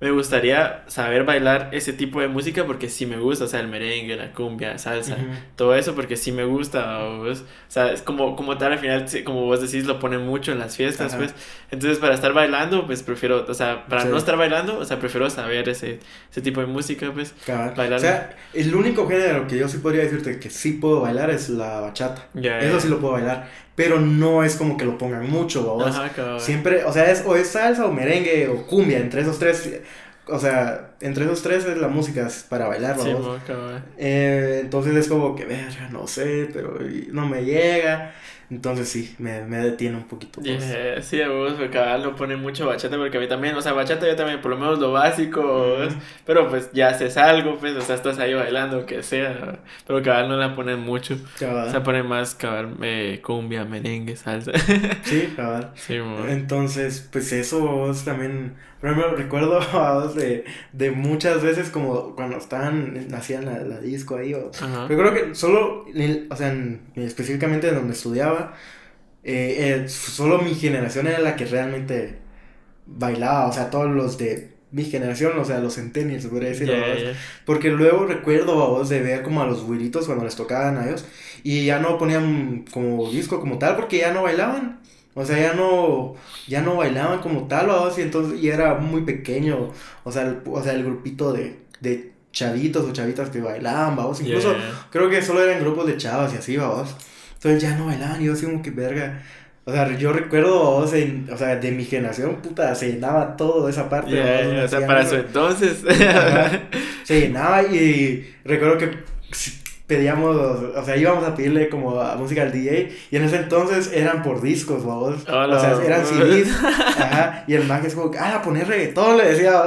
me gustaría saber bailar ese tipo de música porque sí me gusta, o sea, el merengue, la cumbia, salsa, todo eso porque sí me gusta. O sea, es como, como tal, al final, como vos decís, lo ponen mucho en las fiestas, Ajá. pues. Entonces, para estar bailando, pues prefiero, o sea, para Sí. no estar bailando, o sea, prefiero saber ese, ese tipo de música, pues. Bailar. O sea, el único género que yo sí podría decirte que sí puedo bailar es la bachata. Ya, Eso ya. sí lo puedo bailar. Pero no es como que lo pongan mucho, vamos. Ajá, cabrón. Siempre, o sea, es o es salsa o merengue o cumbia, entre esos tres. O sea, entre esos tres es la música es para bailar, Sí, cabrón. Eh, entonces es como que, verga, no sé, pero no me llega. Entonces sí, me, me detiene un poquito. Yeah, sí, a vos, porque cabal no pone mucho bachata, porque a mí también, o sea, bachata yo también, por lo menos lo básico, pero pues ya haces algo, pues, o sea, estás ahí bailando, aunque sea, pero cabal no la ponen mucho, Cabal. o sea, ponen más cabal eh, cumbia, merengue, salsa. Sí, <laughs> cabal. sí. Entonces, pues eso vos también, por ejemplo, recuerdo <laughs> a vos de, de muchas veces como cuando estaban, hacían la, la disco ahí, o, creo que solo, o sea, en- específicamente en donde estudiaba, eh, eh, solo mi generación era la que realmente bailaba, o sea, todos los de mi generación, o sea, los centennials, se podría decir. Porque luego recuerdo a vos de ver como a los güiritos cuando les tocaban a ellos y ya no ponían como disco como tal porque ya no bailaban. O sea, ya no, ya no bailaban como tal, vos, y entonces, y era muy pequeño, o sea, el, o sea, el grupito de, de chavitos o chavitas que bailaban, vamos, incluso creo que solo eran grupos de chavas y así, vamos. Entonces ya no bailaban y yo así como que verga. O sea, yo recuerdo, en- o sea, de mi generación, puta, se llenaba todo esa parte. O sea, para su entonces. Ajá. <laughs> Se llenaba y recuerdo que pedíamos, o sea, íbamos a pedirle como a música al DJ y en ese entonces eran por discos, vamos. Hola. O sea, eran CDs, <laughs> ajá, y el man es como, ah, poner reggaetón, le decía,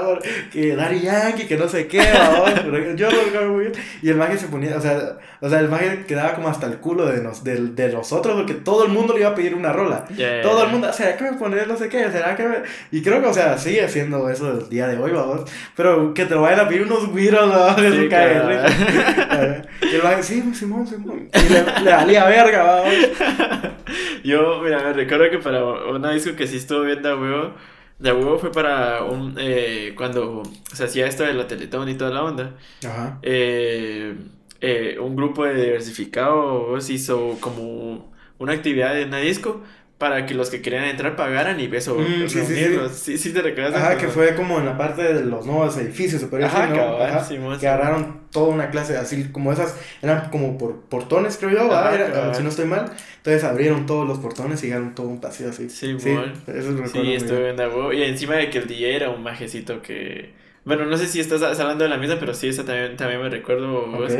que Daddy Yankee, que no sé qué, vamos, <laughs> yo no recuerdo muy bien, y el man se ponía, o sea, o sea, el man quedaba como hasta el culo de, nos, de, de nosotros porque todo el mundo le iba a pedir una rola, Yeah. todo el mundo, ¿será que me poner no sé qué? ¿Será que me...? Y creo que, o sea, sigue siendo eso el día de hoy, vamos, pero que te lo vayan a pedir unos güiros, vamos, eso Sí, cae <laughs> man, sí, Simón, Simón, y le, le valía verga, vamos. <laughs> Yo, mira, me recuerdo que para una disco que sí estuvo bien de huevo, de huevo fue para un, eh, cuando se hacía esto de la Teletón y toda la onda. Ajá. eh, eh, un grupo de diversificados hizo como una actividad en una disco para que los que querían entrar pagaran y eso, Mm, sí, sí, sí. Sí, sí, te recuerdas. Ajá, que fue como en la parte de los nuevos edificios, podría Ajá, ¿no? cabal, Ajá, Simón, que Simón. agarraron toda una clase así, como esas, eran como por portones, creo yo, si no estoy mal. Entonces abrieron todos los portones y llegaron todo un pasillo así. Sí, sí eso recuerdo Sí, estuve huevo. Y encima de que el DJ era un majecito que... Bueno, no sé si estás hablando de la misma, pero sí, esa también, también me recuerdo. vos.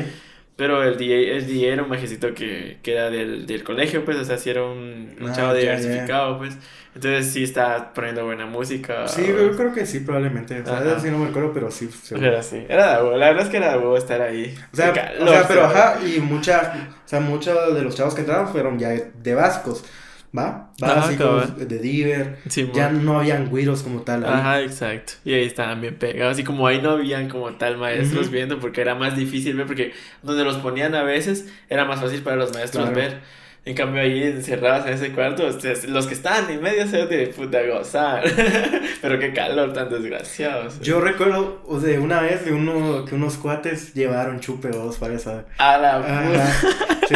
Pero el DJ, el DJ era un majecito que, que era del, del colegio, pues, o sea, sí era un, un Ah, chavo diversificado, pues. Entonces sí está poniendo buena música. Sí, yo creo que sí, probablemente. O sea, Ajá. sí no me acuerdo, pero sí. seguro. Era así, era de huevo, la verdad es que era de huevo estar ahí. O sea, o sea, pero ajá, y mucha, o sea, muchos de los chavos que entraron fueron ya de vascos, ¿va? Ajá, Básicos, cabal. de Diver, Sí, ya no habían güiros como tal ahí. Ajá, exacto. Y ahí estaban bien pegados. Y como ahí no habían como tal maestros Ujú. viendo, porque era más difícil ver, porque donde los ponían a veces era más fácil para los maestros Claro. ver. En cambio, ahí encerrados en ese cuarto, ustedes- los que estaban en medio se de puta gozar. <laughs> Pero qué calor tan desgraciado. sea. Yo recuerdo o de una vez de uno que unos cuates llevaron chupe dos para esa. A la puta.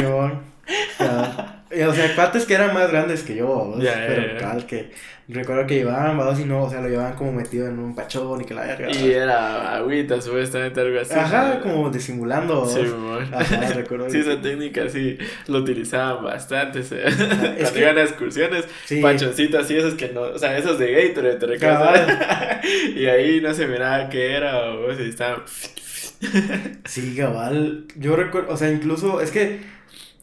Y, O sea, cuates que eran más grandes que yo, pero cal que recuerdo que llevaban, vamos, y no, o sea, lo llevaban como metido en un pachón y que la verga. Y era agüita, supuestamente algo así. Ajá, ¿no? como disimulando. Sí. Ajá, recuerdo. Sí, esa técnica sí lo utilizaban bastante. <laughs> Cuando que- iban a excursiones, Sí. pachoncitos así, esos que no, o sea, esos de Gatorade, te recuerdas. <laughs> y ahí no se miraba qué era, o si estaban. Sí, cabal. Yo recuerdo, o sea, incluso es que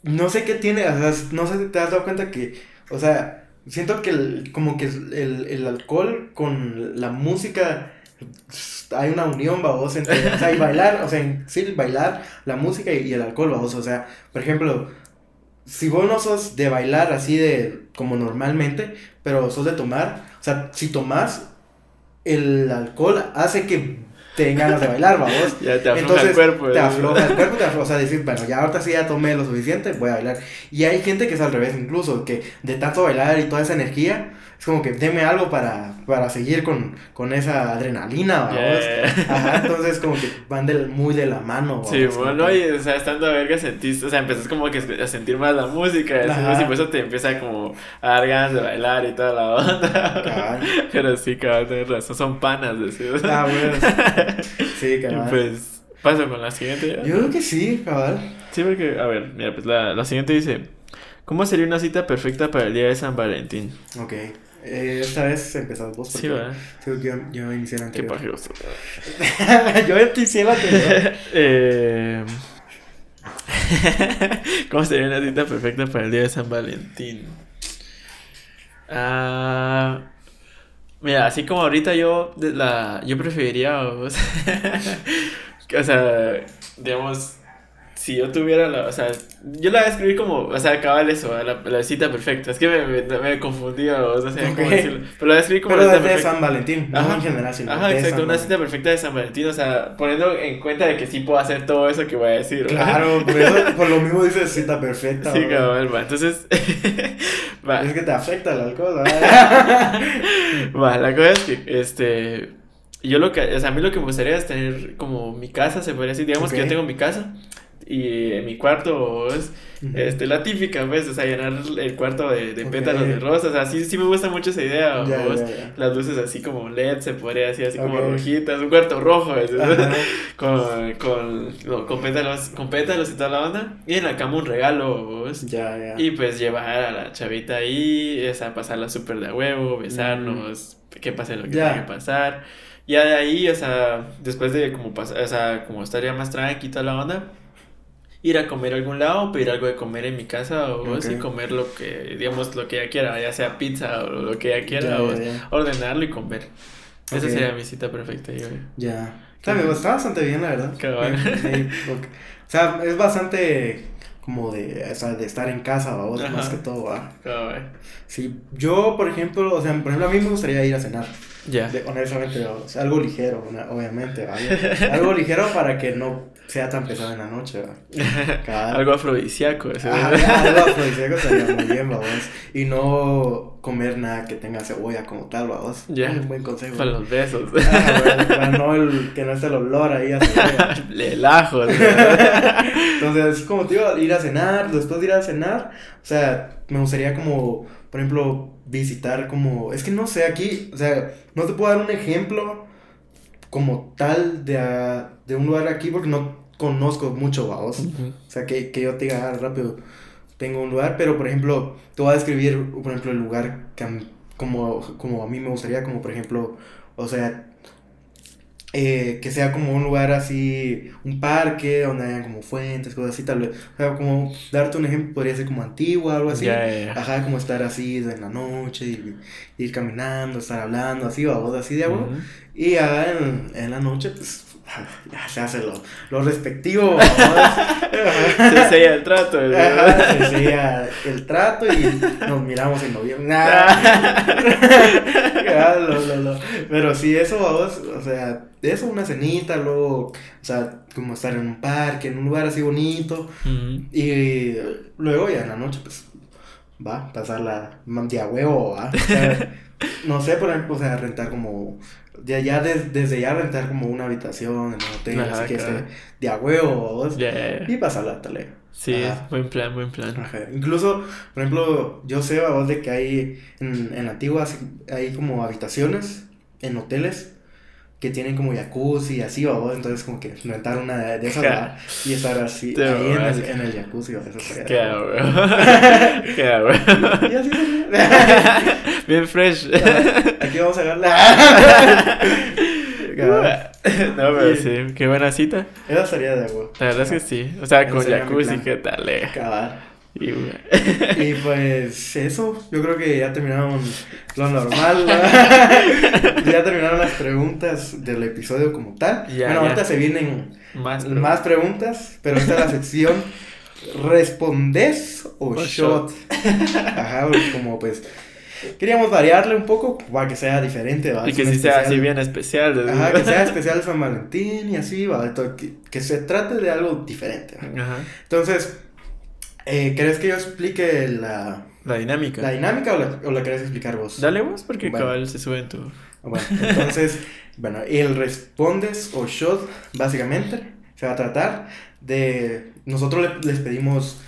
no sé qué tiene, o sea, no sé si te has dado cuenta que, o sea, siento que el- como que el, el alcohol con la música hay una unión, babos, entre, o sea, y bailar, o sea, sí, bailar, la música y, y el alcohol, babos, o sea, por ejemplo, si vos no sos de bailar así de como normalmente, pero sos de tomar, o sea, si tomás, el alcohol hace que te den ganas de bailar, babos. <laughs> Ya te afloja Entonces, el cuerpo. te ¿no? afloja el <laughs> cuerpo, te afloja, o sea, decir, bueno, ya ahorita sí ya tomé lo suficiente, voy a bailar. Y hay gente que es al revés incluso, que de tanto bailar y toda esa energía, es como que deme algo para, para seguir con, con esa adrenalina. Yeah. Ajá, entonces como que van del, muy de la mano, Sí, vamos, bueno, que- y o sea, estando a verga sentís, o sea, empezás como que a sentir más la música, y por eso te empieza como a dar ganas de bailar y toda la onda. Cabal. Pero sí, cabrón, tenés razón, son panas, decís. Ah, bueno, sí, <laughs> cabal. pues, paso con la siguiente. ¿ya? Yo creo que sí, cabal. Sí, porque, a ver, mira, pues la, la siguiente dice: ¿Cómo sería una cita perfecta para el día de San Valentín? Ok, eh, esta vez empezamos vos. Sí, ¿verdad? sí, yo, yo inicié la Qué anterior. pajeroso. <laughs> yo inicié la anterior. <laughs> eh... ¿Cómo sería una cita perfecta para el día de San Valentín? Ah, mira, así como ahorita yo la yo preferiría <laughs> o sea, digamos si yo tuviera la, o sea, yo la voy a escribir como, o sea, cabal eso, la, la cita perfecta. Es que me, me, me confundí, o sea, no sé cómo decirlo. Pero la voy a escribir como Pero la cita perfecta. San Valentín, no Ajá. en general, sino Ajá, de exacto, una cita perfecta de San Valentín, o sea, poniendo en cuenta de que sí puedo hacer todo eso que voy a decir. Claro, por, eso, por lo mismo dice cita perfecta. Sí, cabal, va. Entonces, <laughs> va, Es que te afecta el alcohol, <laughs> va, la cosa es que, este, yo lo que, o sea, a mí lo que me gustaría es tener como mi casa, se podría decir, digamos que yo tengo mi casa y en mi cuarto es, Ujú. este, la típica, pues, o sea, llenar el cuarto de, de Ok. pétalos de rosas, o sea, sí, sí me gusta mucho esa idea, vos. ya, ya. Las luces así como LED, se podría decir, así como Ok. rojitas, un cuarto rojo, <laughs> con, con, no, con, pétalos, con pétalos y toda la onda. Y en la cama un regalo, ya. Y pues llevar a la chavita ahí, o sea, pasarla súper de a huevo, besarnos, que pase lo que Mm. Tenga que pasar. Ya de ahí, o sea, después de como o sea, como estaría más tranqui y toda la onda, ir a comer a algún lado, pedir algo de comer en mi casa o Ok. así comer lo que, digamos, lo que ella quiera, ya sea pizza o lo que ella quiera, Ya, o ya, ya. ordenarlo y comer. Esa Ok. sería mi cita perfecta, yo. Ya. Está, bien, está bastante bien, la verdad. Cabal. <laughs> Sí, porque- o sea, es bastante como de, o sea, de estar en casa, Ajá. más que todo, ¿va? Sí, yo, por ejemplo, o sea, por ejemplo, a mí me gustaría ir a cenar. Ya. De- honestamente, o sea, algo ligero, una- obviamente, ¿vale? <laughs> Algo ligero para que no sea tan pesado en la noche. <laughs> Cabal. Algo afrodisíaco. Ajá, ya, algo afrodisíaco estaría muy bien, vamos. Y no comer nada que tenga cebolla como tal, vamos. Ya. Un buen consejo. Para los besos. Ah, bueno, para no el, que no esté el olor ahí a <laughs> cebolla. El ajo. Entonces, como te digo, ir a cenar, después de ir a cenar, o sea, me gustaría como, por ejemplo, visitar como, es que no sé, aquí, o sea, no te puedo dar un ejemplo como tal de, ah, de un lugar aquí porque no conozco mucho, vamos. Ujú. O sea, que, que yo te diga ah, rápido, tengo un lugar, pero por ejemplo, te voy a describir, por ejemplo, el lugar que a mí- como, como a mí me gustaría, como por ejemplo, o sea, eh, que sea como un lugar así, un parque, donde hayan como fuentes, cosas así, tal vez. O sea, como darte un ejemplo, podría ser como antigua, algo así. Ya, ya, ya. Ajá, como estar así en la noche, y, ir caminando, estar hablando, así, vamos, así de agua. Ujú. Y ya en, en la noche, pues, <laughs> ya se hace lo, lo respectivo. Se <laughs> sella el trato. ¿no? Ajá, se siga el trato y nos miramos en noviembre. <laughs> Nah. Ah, lo, lo, lo. Pero sí, eso vamos, o sea, eso una cenita, luego, o sea, como estar en un parque, en un lugar así bonito. Y luego ya en la noche, pues, va, pasarla de a huevo, va. O sea, <laughs> no sé, por ejemplo, o sea, rentar como, ya, ya des- desde ya rentar como una habitación en un hotel, Ajá, así que de a huevo, ya. y pasarla tele. Sí, Ajá. buen plan, buen plan. Ajá. Incluso, por ejemplo, yo sé a vos de que hay en, en la antigua hay como habitaciones en hoteles que tienen como jacuzzi y así, vos, entonces como que rentar una de esas <laughs> y estar así ahí en el, en el jacuzzi, ¿va? eso sería-. <laughs> Y así. <laughs> Bien fresh. Aquí vamos a agarrar. No, pero sí, qué buena cita. Esa sería de agua. La verdad es que sí. O sea, con jacuzzi. ¿qué tal? eh? Cabal. Y, <laughs> pues eso, yo creo que ya terminaron lo normal. <laughs> <laughs> ya terminaron las preguntas del episodio como tal. Ya, bueno, ya. ahorita se vienen Más, más preguntas, pero esta es la sección ¿Respondes o, O shot? Ajá, porque como pues queríamos variarle un poco para que sea diferente. ¿va? Y que sí sea especial. así bien especial. ¿no? Ajá, que sea especial San Valentín y así, ¿va? Que, que se trate de algo diferente. ¿va? Ajá. Entonces, eh, ¿querés que yo explique la, La dinámica. la dinámica o la, o la querés explicar vos? Dale vos, porque Bueno. cabal se sube en tu. Bueno, entonces, <laughs> bueno, el respondes o shot, básicamente, se va a tratar de... Nosotros le- les pedimos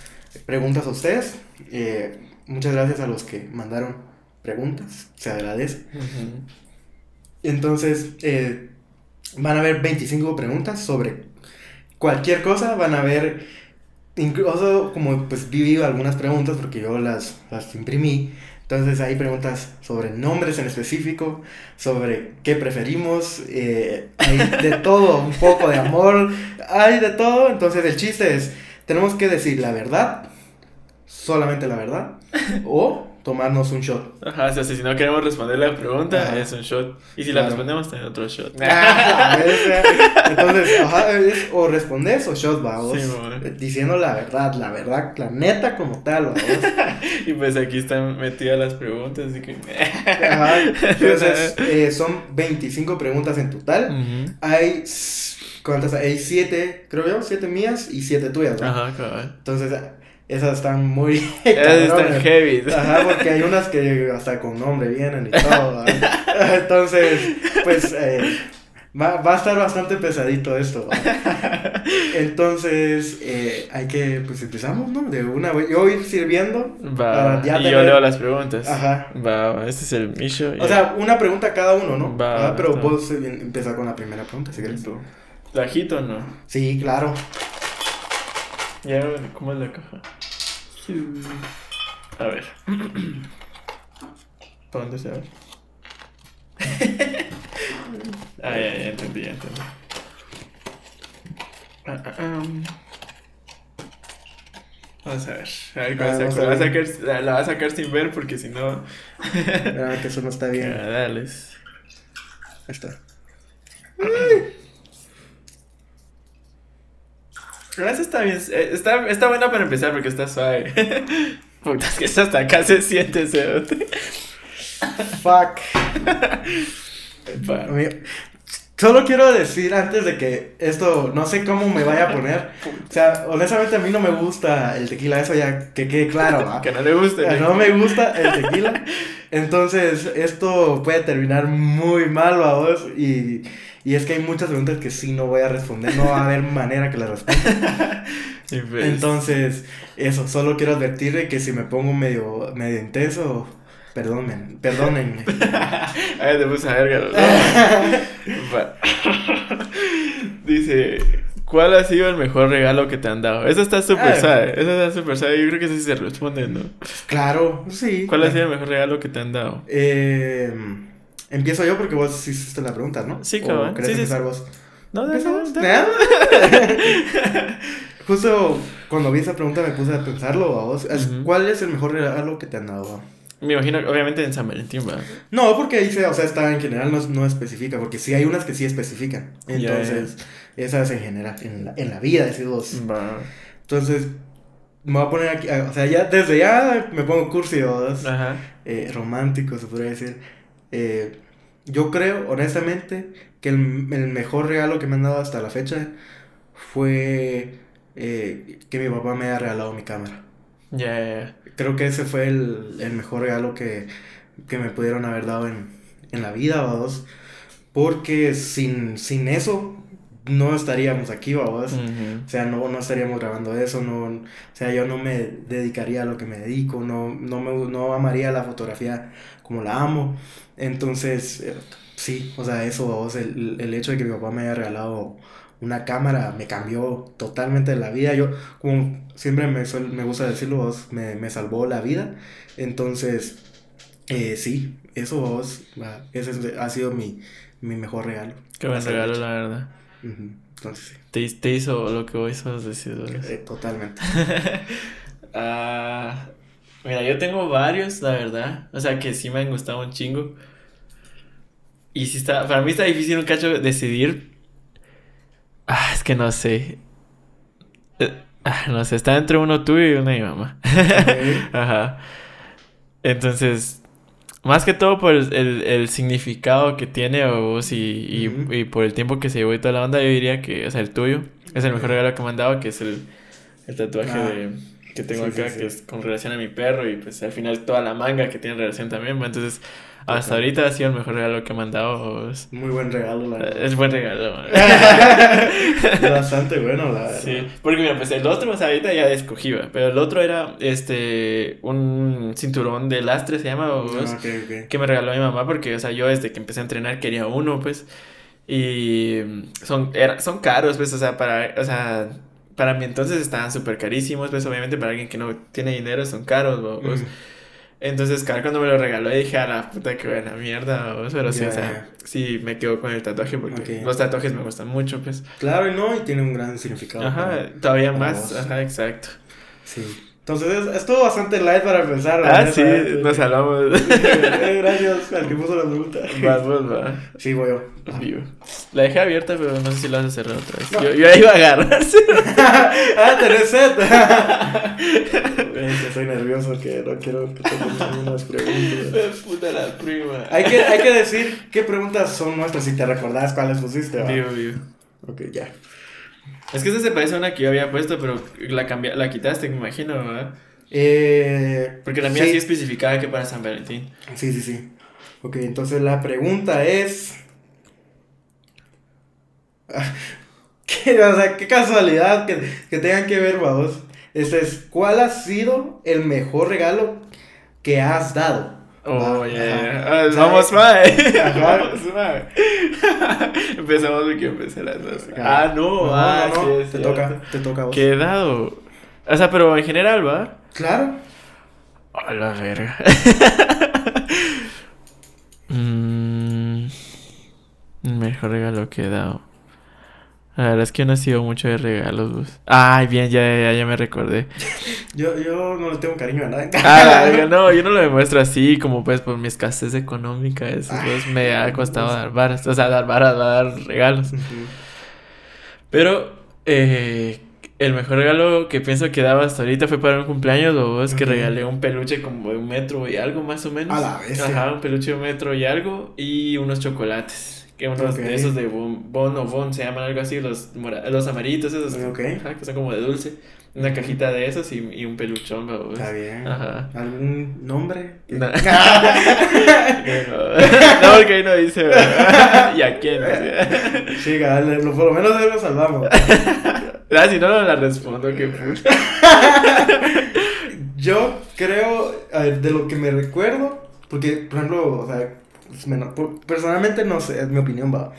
preguntas a ustedes. eh, muchas gracias a los que mandaron preguntas, se agradece. Entonces, eh, van a haber 25 preguntas sobre cualquier cosa, van a haber incluso como pues vivido algunas preguntas porque yo las, las imprimí. Entonces hay preguntas sobre nombres en específico, sobre qué preferimos, eh, hay de <laughs> todo, un poco de amor, hay de todo. Entonces el chiste es, tenemos que decir la verdad, solamente la verdad, o tomarnos un shot. Ajá, o sea, si no queremos responder la pregunta, Ajá. es un shot. Y si la Claro. respondemos, también otro shot. <laughs> Entonces, ajá, es o respondes o shot, vamos. Sí, diciendo la verdad, la verdad, la neta como tal, vamos. <laughs> y pues aquí están metidas las preguntas, así que. <laughs> Ajá, Entonces, eh, son 25 preguntas en total. Ujú. Hay, s- ¿cuántas? hay? Hay 7, creo yo, 7 mías y 7 tuyas, ¿no? Ajá, cabal. Entonces, esas están muy. <laughs> Esas están heavy. Ajá, porque hay unas que hasta con nombre vienen y todo. <laughs> Entonces, pues eh, va, va a estar bastante pesadito esto. <laughs> Entonces, eh, hay que, pues empezamos, ¿no? De una vez. Yo voy a ir sirviendo. Va. para ya y yo leo las preguntas. Ajá. Va, este es el Misho. O sea, una pregunta cada uno, ¿no? Va, Ajá, pero vos eh, empezar con la primera pregunta, si quieres. ¿La agito o no? Sí, claro. Ya, ¿cómo es la caja? A ver. ¿Para dónde se abre? <laughs> ah, ya, ya entendí, ya entendí. Ah, ah, ah. Vamos a ver. A ver cómo saco. La, va a sacar, la, la va a sacar sin ver porque si no. Que eso no está bien. Dale. Ahí está. Esa está bien. eh, Está, está buena para empezar porque está suave. <laughs> Puta, es que hasta acá se siente ese. Fuck. Solo quiero decir antes de que esto, no sé cómo me vaya a poner. O sea, honestamente a mí no me gusta el tequila, eso ya que quede claro, ¿va? <laughs> Que no le guste. Ah, No me gusta el tequila. Entonces, esto puede terminar muy mal, a vos. Y, y es que hay muchas preguntas que sí no voy a responder. No va a haber manera que las responda. <laughs> Pues- Entonces, eso, solo quiero advertirle que si me pongo medio, medio intenso, perdónenme, perdónenme. <laughs> Ay, te puse a verga. <laughs> Dice, ¿cuál ha sido el mejor regalo que te han dado? Eso está súper Ah. suave. Eso está súper suave. Yo creo que eso sí se responde, ¿no? Claro, sí. ¿Cuál ha sido el mejor regalo que te han dado? Eh, empiezo yo porque vos hiciste la pregunta, ¿no? Sí, ¿O cabrón. querés Sí, empezar sí. vos? No, no. <laughs> Justo cuando vi esa pregunta me puse a pensarlo, ¿a vos? ¿Cuál es el mejor regalo que te han dado? Me imagino, obviamente en San Valentín, va. No, porque dice, o sea, está en general, no, no especifica, porque sí hay unas que sí especifican. Entonces, esas en general, en la, en la vida, decís vos. Entonces, me voy a poner aquí, o sea, ya desde ya me pongo cursi, vos. Ajá. eh, romántico, se podría decir. Eh, yo creo, honestamente, que el, el mejor regalo que me han dado hasta la fecha fue eh, que mi papá me haya regalado mi cámara. Ya. Creo que ese fue el, el mejor regalo que, que me pudieron haber dado en, en la vida, vamos. Porque sin, sin eso no estaríamos aquí, vamos. Ujú. O sea, no, no estaríamos grabando eso, no, o sea, yo no me dedicaría a lo que me dedico, no, no, me, no amaría la fotografía como la amo. Entonces, eh, sí, o sea, eso, vos, el, el hecho de que mi papá me haya regalado una cámara me cambió totalmente la vida. Yo, como siempre me, suel- me gusta decirlo, vos, me, me salvó la vida. Entonces, eh, sí, eso, vos, va, ese es- ha sido mi, mi mejor regalo. Qué buen regalo, la verdad. Entonces, sí, Te, te hizo lo que vos sos decidores. eh, totalmente. <laughs> Ah, mira, yo tengo varios, la verdad. O sea, que sí me han gustado un chingo. Y sí está, para mí está difícil un cacho decidir. Ah, es que no sé. Eh, ah, no sé, está entre uno tuyo y uno de mi mamá. <laughs> Ajá. Entonces, más que todo por el, el- el significado que tiene vos y, y, y por el tiempo que se llevó y toda la onda, yo diría que, o sea, el tuyo es el mejor regalo que me han dado, que es el, el tatuaje Ah. de, que tengo Sí, acá, sí, sí. que es con relación a mi perro y pues al final toda la manga que tiene relación también, entonces hasta ahorita ha sido el mejor regalo que me han dado. vos. Muy buen regalo, la verdad. Es buen regalo. <laughs> Bastante bueno, la verdad. Sí, porque mira, pues el otro, o sea, ahorita ya escogí, pero el otro era este un cinturón de lastre, se llama, o Ah, ok, ok. que me regaló mi mamá, porque, o sea, yo desde que empecé a entrenar quería uno, pues, y son, era- son caros, pues, o sea, para, o sea, para mí entonces estaban súper carísimos, pues, obviamente para alguien que no tiene dinero son caros, pues. Mm. Entonces, Carl cuando me lo regaló dije, a la puta que buena mierda, pero sí, o sea, sí me quedo con el tatuaje porque los tatuajes me gustan mucho, pues. Claro, y no, y tiene un gran significado. Ajá, para- todavía para más, vos. ajá, exacto. Sí. Entonces, es- estuvo bastante light para la Ah, neta, sí, eh. nos salvamos. Eh, Gracias al que puso la pregunta. Vas, vos, va. Sí, voy yo. Vivo. La dejé abierta, pero no sé si la vas a cerrar otra vez. No. Yo, yo ahí iba a agarrarse. <laughs> ah, tenés sed. Es que soy nervioso que no quiero que te unas preguntas. Puta la prima. Hay que, hay que decir qué preguntas son nuestras si te recordás cuáles pusiste. Vivo, vivo. Ok, ya. Es que esa se parece a una que yo había puesto, pero la, cambia, la quitaste, me imagino, ¿verdad? Eh, Porque la mía sí, sí especificaba que para San Valentín. Sí, sí, sí. Ok, entonces la pregunta es... <laughs> ¿Qué, o sea, qué casualidad que, que tengan que ver, vamos. Este es, ¿cuál ha sido el mejor regalo que has dado? Oh, yeah. ajá. Ah, vamos, <laughs> mae. <laughs> Empezamos porque empecé las dos. Ah, no, No, ah, no, no, sí, es te cierto. toca, te toca a vos. ¿Qué he dado? O sea, pero en general, ¿va? Claro. A la verga. <laughs> Mm, mejor regalo que he dado. A ver, verdad es que yo no he sido mucho de regalos, vos. Ay, bien, ya, ya, ya me recordé. <laughs> Yo, yo no le tengo cariño a nadie. <laughs> Ah, la no, yo no lo <laughs> demuestro así, como pues por mi escasez económica, eso pues me ha costado dar varas, o sea, dar varas, dar regalos. Pero, eh, el mejor regalo que pienso que daba hasta ahorita fue para un cumpleaños, o es que regalé un peluche como de un metro y algo más o menos. A la bestia. Ajá, un peluche de un metro y algo, y unos chocolates. Que unos Ok. de esos de bon, bon o bon se llaman algo así, los, los amarillitos esos. Ajá, que son como de dulce. Una cajita de esos y, y un peluchón, babos. Está bien. Ajá. ¿Algún nombre? <laughs> No. <laughs> no, porque ahí no dice, ¿verdad? <laughs> ¿Y a quién? Sí, lo- por lo menos de lo salvamos. Ah, si no, no la respondo. Yo creo, a ver, de lo que me recuerdo, porque, por ejemplo, o sea, pues, no- por- personalmente no sé, es mi opinión, va,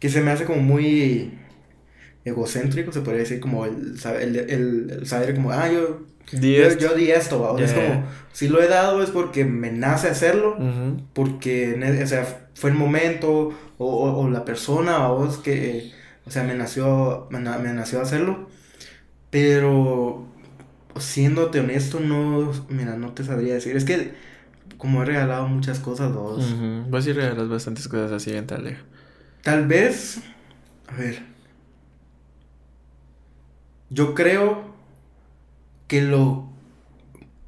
que se me hace como muy egocéntrico, se podría decir, como el, el, el, el saber como, ah, yo, Di yo, esto. yo di esto, va, o sea, es como, si lo he dado es porque me nace hacerlo, porque, o sea, fue el momento, o, o, o la persona, o vos que, o sea, me nació, me, me nació hacerlo, pero siéndote honesto, no, mira, no te sabría decir, es que como he regalado muchas cosas, vos, Ujú. Vos sí regalas bastantes cosas así en tal tal vez, a ver, yo creo que lo,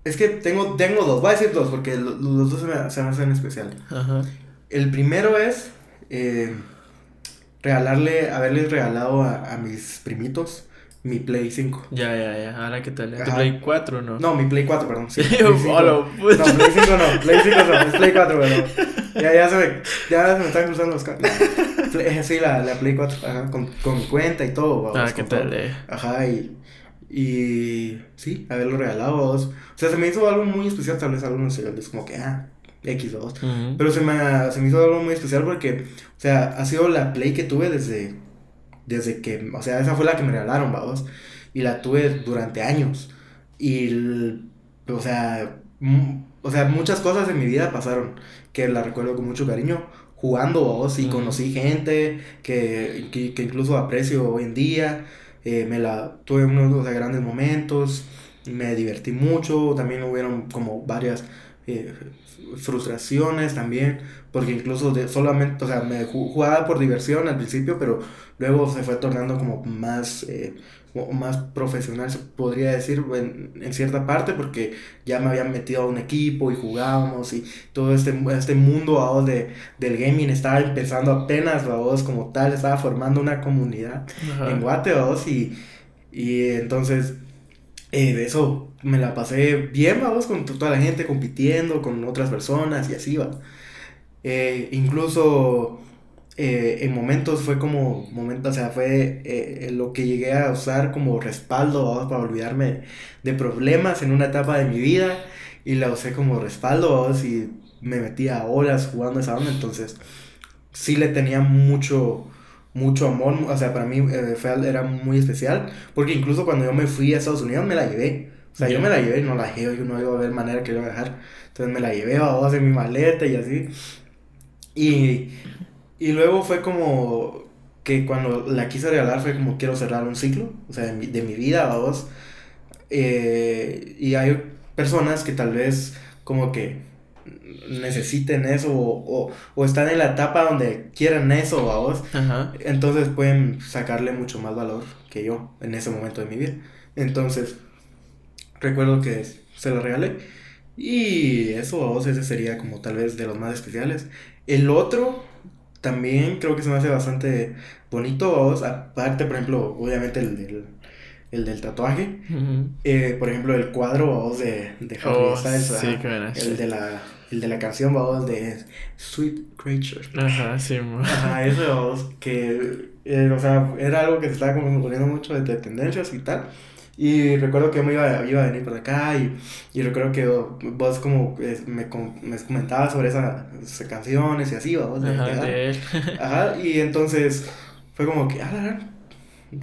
es que tengo, tengo dos, voy a decir dos, porque lo- los dos se me, se me hacen especial. Ajá. El primero es eh, regalarle, haberles regalado a, a mis primitos mi Play 5. Ya, ya, ya. Ahora qué tal. ¿Tu Ajá. Play 4 no? No, mi Play 4, perdón. Sí, <laughs> Play Yo, 5. hola, No. Play 5 no, Play 5 no, es Play 4, pero ya, ya se me, ya se me están cruzando los cables. <laughs> Sí, la, la Play 4, ajá, con, con mi cuenta y todo. vamos, Ah, qué tal, eh. Ajá, y, y sí, haberlo regalado. vamos. O sea, se me hizo algo muy especial, tal vez algunos es como que, ah, X, dos. Ujú. Pero se me, se me hizo algo muy especial porque, o sea, ha sido la Play que tuve desde, desde que, o sea, esa fue la que me regalaron, vamos. Y la tuve durante años. Y, o sea, o sea, muchas cosas en mi vida pasaron que la recuerdo con mucho cariño. Jugando, vos, y Ujú. conocí gente que, que, que incluso aprecio hoy en día. Eh, me la tuve unos o sea, grandes momentos. Me divertí mucho. También hubieron como varias eh, frustraciones también, porque incluso de, solamente, o sea, me ju- jugaba por diversión al principio, pero luego se fue tornando como más, eh, como más profesional, se podría decir, en, en cierta parte, porque ya me habían metido a un equipo y jugábamos y todo este, este mundo de, del gaming estaba empezando apenas, vos como tal, estaba formando una comunidad Ajá. en Guate, y, y entonces eh, de eso me la pasé bien, vamos, con to- toda la gente compitiendo, con otras personas y así, va. Eh, incluso eh, en momentos fue como, momentos, o sea, fue eh, lo que llegué a usar como respaldo, vamos, para olvidarme de problemas en una etapa de mi vida y la usé como respaldo, vamos, y me metía horas jugando esa onda, entonces sí le tenía mucho, mucho amor, o sea, para mí eh, fue, era muy especial, porque incluso cuando yo me fui a Estados Unidos me la llevé, o sea, yo me la llevé y no la dejé, yo no iba a ver manera que lo iba a dejar, entonces me la llevé a vos en mi maleta y así, y, y luego fue como que cuando la quise regalar fue como quiero cerrar un ciclo, o sea, de mi, de mi vida, a vos, eh, y hay personas que tal vez como que necesiten eso o, o, o están en la etapa donde quieran eso a vos, Ajá. entonces pueden sacarle mucho más valor que yo en ese momento de mi vida. Entonces, recuerdo que se lo regalé y eso ese sería como tal vez de los más especiales. El otro también creo que se me hace bastante bonito aparte por ejemplo, obviamente el del, el del tatuaje. Ujú. Eh, por ejemplo, el cuadro de, de Harry Oh, Styles, sí, el de la el de la canción vamos, de Sweet Creature. Ajá, sí. Ajá, eso que eh, o sea, era algo que se estaba como poniendo mucho de, de tendencias y tal. Y recuerdo que yo me iba, iba a venir por acá y, y recuerdo que vos como me, me comentabas sobre esa- esas canciones y así, de- Ajá, de- él. Ajá, y entonces fue como que, ah,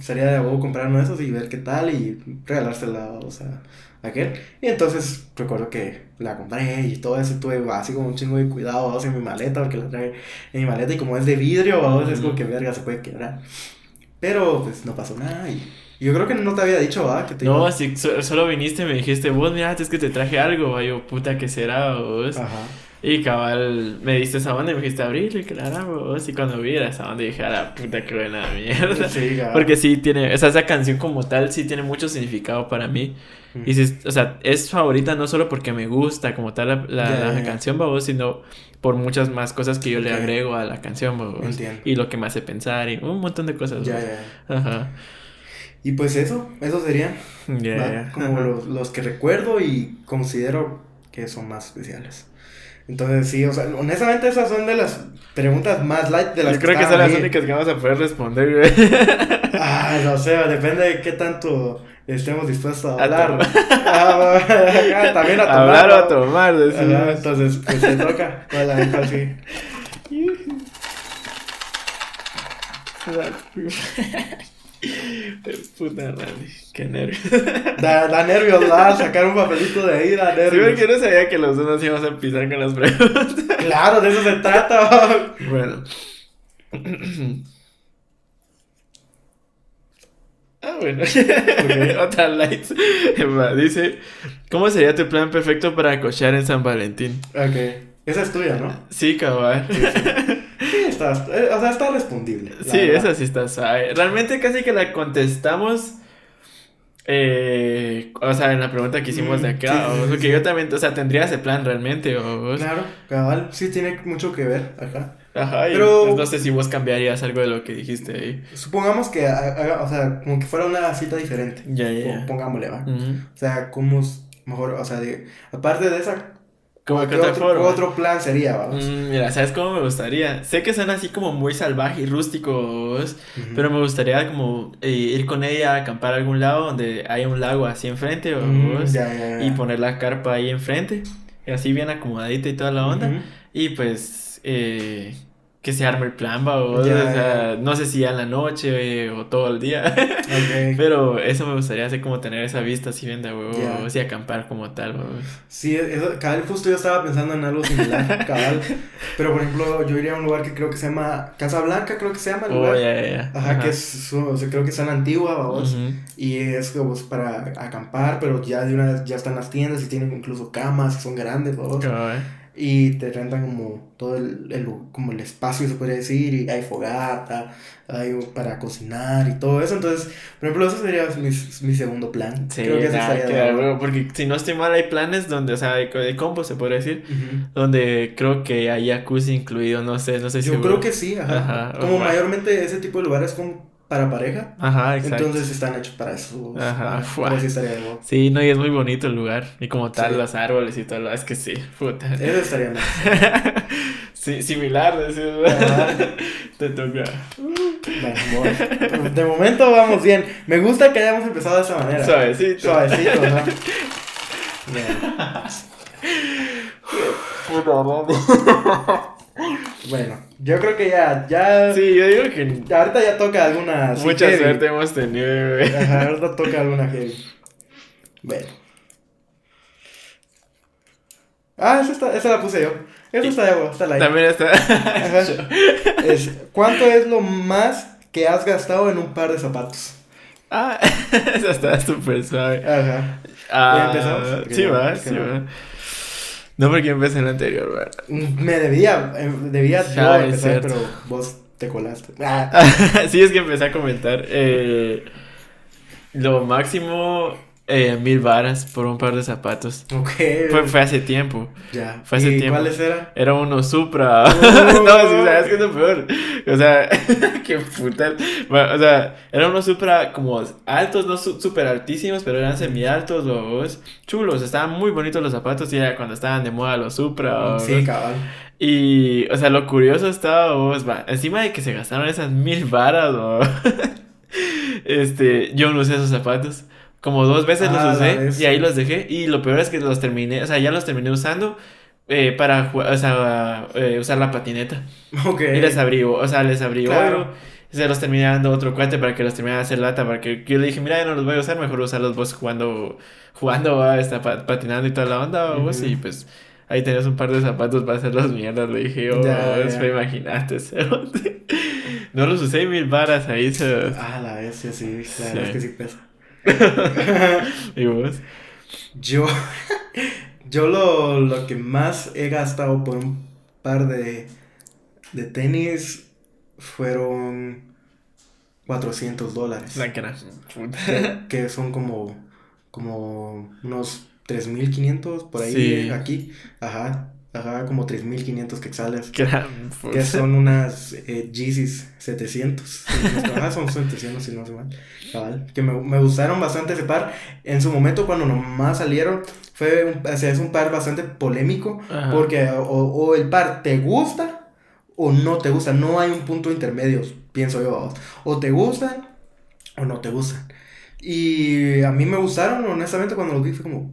sería de huevo comprar uno de esos y ver qué tal y regalársela, o sea, a aquel. Y entonces recuerdo que la compré y todo eso, tuve así como un chingo de cuidado vamos, en mi maleta, porque la traje en mi maleta y como es de vidrio, vamos, es como que verga, se puede quebrar. Pero pues no pasó nada y yo creo que no te había dicho, ¿ah? Que te No, así so- solo viniste y me dijiste, vos mira, es que te traje algo, va yo, puta, ¿qué será vos? Ajá. Y cabal, me diste esa banda y me dijiste abrirlo y claro, vos. Y cuando vi esa banda dije, a la puta, qué buena mierda. Sí. Porque sí tiene, o sea, esa canción como tal sí tiene mucho significado para mí. Mm. Y sí, o sea, es favorita no solo porque me gusta como tal la, la, canción, babos, sino por muchas más cosas que yo le agrego a la canción, babos. Entiendo. Y lo que me hace pensar y un montón de cosas. Ya, ya. Ajá. Y pues eso, eso ya. como los, los que recuerdo y considero que son más especiales. Entonces, sí, o sea, honestamente esas son de las preguntas más light de las Yo creo que son las únicas que vamos a poder responder, güey. <laughs> Ah, no sé, depende de qué tanto estemos dispuestos a A hablar. <laughs> Ah, acá también a tomar. Hablar o a tomar, decimos. entonces, pues te toca. ¿Cuál, a ver, cuál sigue? Puta Randy, qué nervios. Da, da nervios, ¿verdad? Sacar un papelito de ahí, da Sí, nervios. porque no sabía que los dos nos íbamos a empezar con las preguntas. Claro, de eso se trata. Bueno. Ah, bueno. <laughs> Otra lights. Dice, ¿cómo sería tu plan perfecto para cochar en San Valentín? ok, esa es tuya, ¿no? Sí, cabal. Sí, <laughs> está, eh, o sea, está respondible. Sí, verdad. esa sí está suave. Realmente casi que la contestamos. Eh, o sea, en la pregunta que hicimos de Mm, acá. sí, o porque sí. yo también, o sea, tendría ese plan realmente. O, Claro, cabal, sí tiene mucho que ver acá. Ajá, Pero- pues, no sé si vos cambiarías algo de lo que dijiste ahí. Supongamos que, o sea, como que fuera una cita diferente. Ya, ya, ya. Pongámosle, va. O sea, como mejor, o sea, de, aparte de esa, Como ¿qué que otro, forma. otro plan sería, vamos? Mm, mira, ¿sabes cómo me gustaría? Sé que suena así como muy salvaje y rústico, vos, Ujú. pero me gustaría como eh, ir con ella a acampar a algún lado donde haya un lago así enfrente, Mm, vos, ya, ya, ya. y poner la carpa ahí enfrente, y así bien acomodadita y toda la onda, y pues eh, que se arme el plan, va, o sea, no sé si en la noche o todo el día, Ok. <laughs> pero eso me gustaría hacer como tener esa vista así bien de huevos Ya. y acampar como tal, vos. Sí, eso, cabal, justo yo estaba pensando en algo similar, <laughs> cabal. Pero, por ejemplo, yo iría a un lugar que creo que se llama Casa Blanca, creo que se llama el Oh, lugar. ya, ya, ya. Ajá, que es, su- o sea, creo que es tan antigua, vamos. Ujú. Y es como para acampar, pero ya de una vez ya están las tiendas y tienen incluso camas, son grandes, vamos. Y te rentan como todo el, el- como el espacio, se puede decir, y hay fogata, hay para cocinar y todo eso. Entonces, por ejemplo, ese sería mi, mi segundo plan. Sí, Creo que nada, estaría huevo, porque si no estoy mal hay planes donde, o sea, de, de combo se podría decir, donde creo que hay jacuzzi incluido, no sé, no sé si Yo creo que sí, ajá. Ajá, Como mayormente ese tipo de lugares son para pareja, Ajá, exacto. entonces están hechos para eso. Ajá, pero sí estaría de. Sí, no, y es muy bonito el lugar, y como tal, Sí. los árboles y todo, lo- es que sí, puta. Eso estaría más. <laughs> sí, similar, Ajá. <laughs> te toca. Bueno, voy. de momento vamos bien. Me gusta que hayamos empezado de esa manera. Suavecito. Suavecito, ajá. <laughs> Bueno, yo creo que ya, ya, Sí, yo digo que ahorita ya toca alguna. así mucha heavy. suerte hemos tenido, güey. Ajá, ahorita toca alguna heavy. Bueno. Ah, esa, está, esa la puse yo. Esa está de está la También está. Ajá. <laughs> Es, ¿Cuánto es lo más que has gastado en un par de zapatos? ah, <laughs> esa está súper suave. Ajá. Ah, empezamos? Sí va, sí va. No, porque empecé en el anterior, ¿verdad? Me debía, eh, debía yo Ah, empezar, cierto. pero vos te colaste. Ah, <laughs> sí, es que empecé a comentar. eh, lo máximo, eh, mil varas por un par de zapatos. ok. Fue, fue hace tiempo. ya. fue hace ¿Y tiempo. cuáles eran? Era uno Supra. Oh. <laughs> no, sí, sabes que es lo peor. O sea, <laughs> qué puta. Bueno, o sea, eran unos Supra como altos, no súper altísimos, pero eran semi-altos, los chulos. Estaban muy bonitos los zapatos y era cuando estaban de moda los Supra. Sí, cabal. Y, o sea, lo curioso estaba, vos, va, encima de que se gastaron esas mil varas, ¿no? <laughs> este, yo no usé esos zapatos. Como dos veces Ah, los la usé vez. y ahí los dejé. Y lo peor es que los terminé, o sea, ya los terminé usando eh, para jugar, o sea, eh, usar la patineta. Ok. Y les abrí, o sea, les abrí Claro. oro. Se los terminé dando a otro cuate para que los terminara de hacer lata. Para que yo le dije, mira, ya no los voy a usar, mejor usarlos vos jugando, jugando, va, está pa- patinando y toda la onda, vos. Ujú. Y pues ahí tenías un par de zapatos para hacer las mierdas. Le dije, oh, Ya, vos, ya. me imaginaste, cerote. <laughs> No los usé mil varas ahí. Se... Ah, la vez, sí, sí, la verdad es que sí pesa. <laughs> ¿Y vos? Yo, <laughs> yo lo, lo que más he gastado por un par de, de tenis fueron 400 dólares. La cara. Que, que son como, como unos 3.500 por ahí, Sí. aquí. Ajá, ajá, como 3.500 quetzales. <laughs> Que son unas eh, Yeezys 700. Ajá, <laughs> son 700 si no se mal. Cabal. Que me, me gustaron bastante ese par. En su momento, cuando nomás salieron, fue un, o sea, es un par bastante polémico. Ajá. Porque o, o el par te gusta o no te gusta. No hay un punto intermedio, pienso yo. O te gustan o no te gustan. Y a mí me gustaron, honestamente, cuando los vi fue como...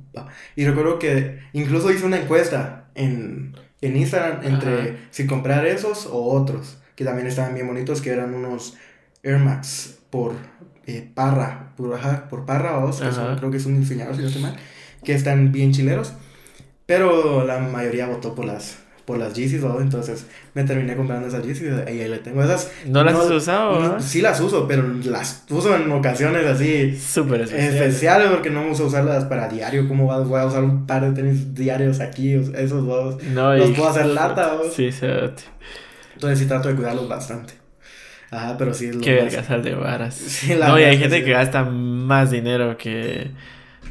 Y recuerdo que incluso hice una encuesta en, en Instagram entre Ajá. si comprar esos o otros, que también estaban bien bonitos, que eran unos Air Max por eh, Parra, por, ajá, por Parra, son- Ajá. creo que es un diseñador, si no estoy mal, que están bien chileros. Pero la mayoría votó por las, por las Yeezys, ¿no? entonces me terminé comprando esas Yeezys y ahí le tengo esas. ¿No las has usado? sí las uso, pero las uso en ocasiones así Súper especial. especiales porque no uso usarlas para diario. ¿Cómo va- voy a usar un par de tenis diarios aquí? Esos dos. No, Los y- puedo hacer lata, ¿no? Sí, cerote. Entonces sí trato de cuidarlos bastante. Ajá, pero sí es lo Qué vergasal de varas. Sí, la no, y hay gente que gasta más dinero que.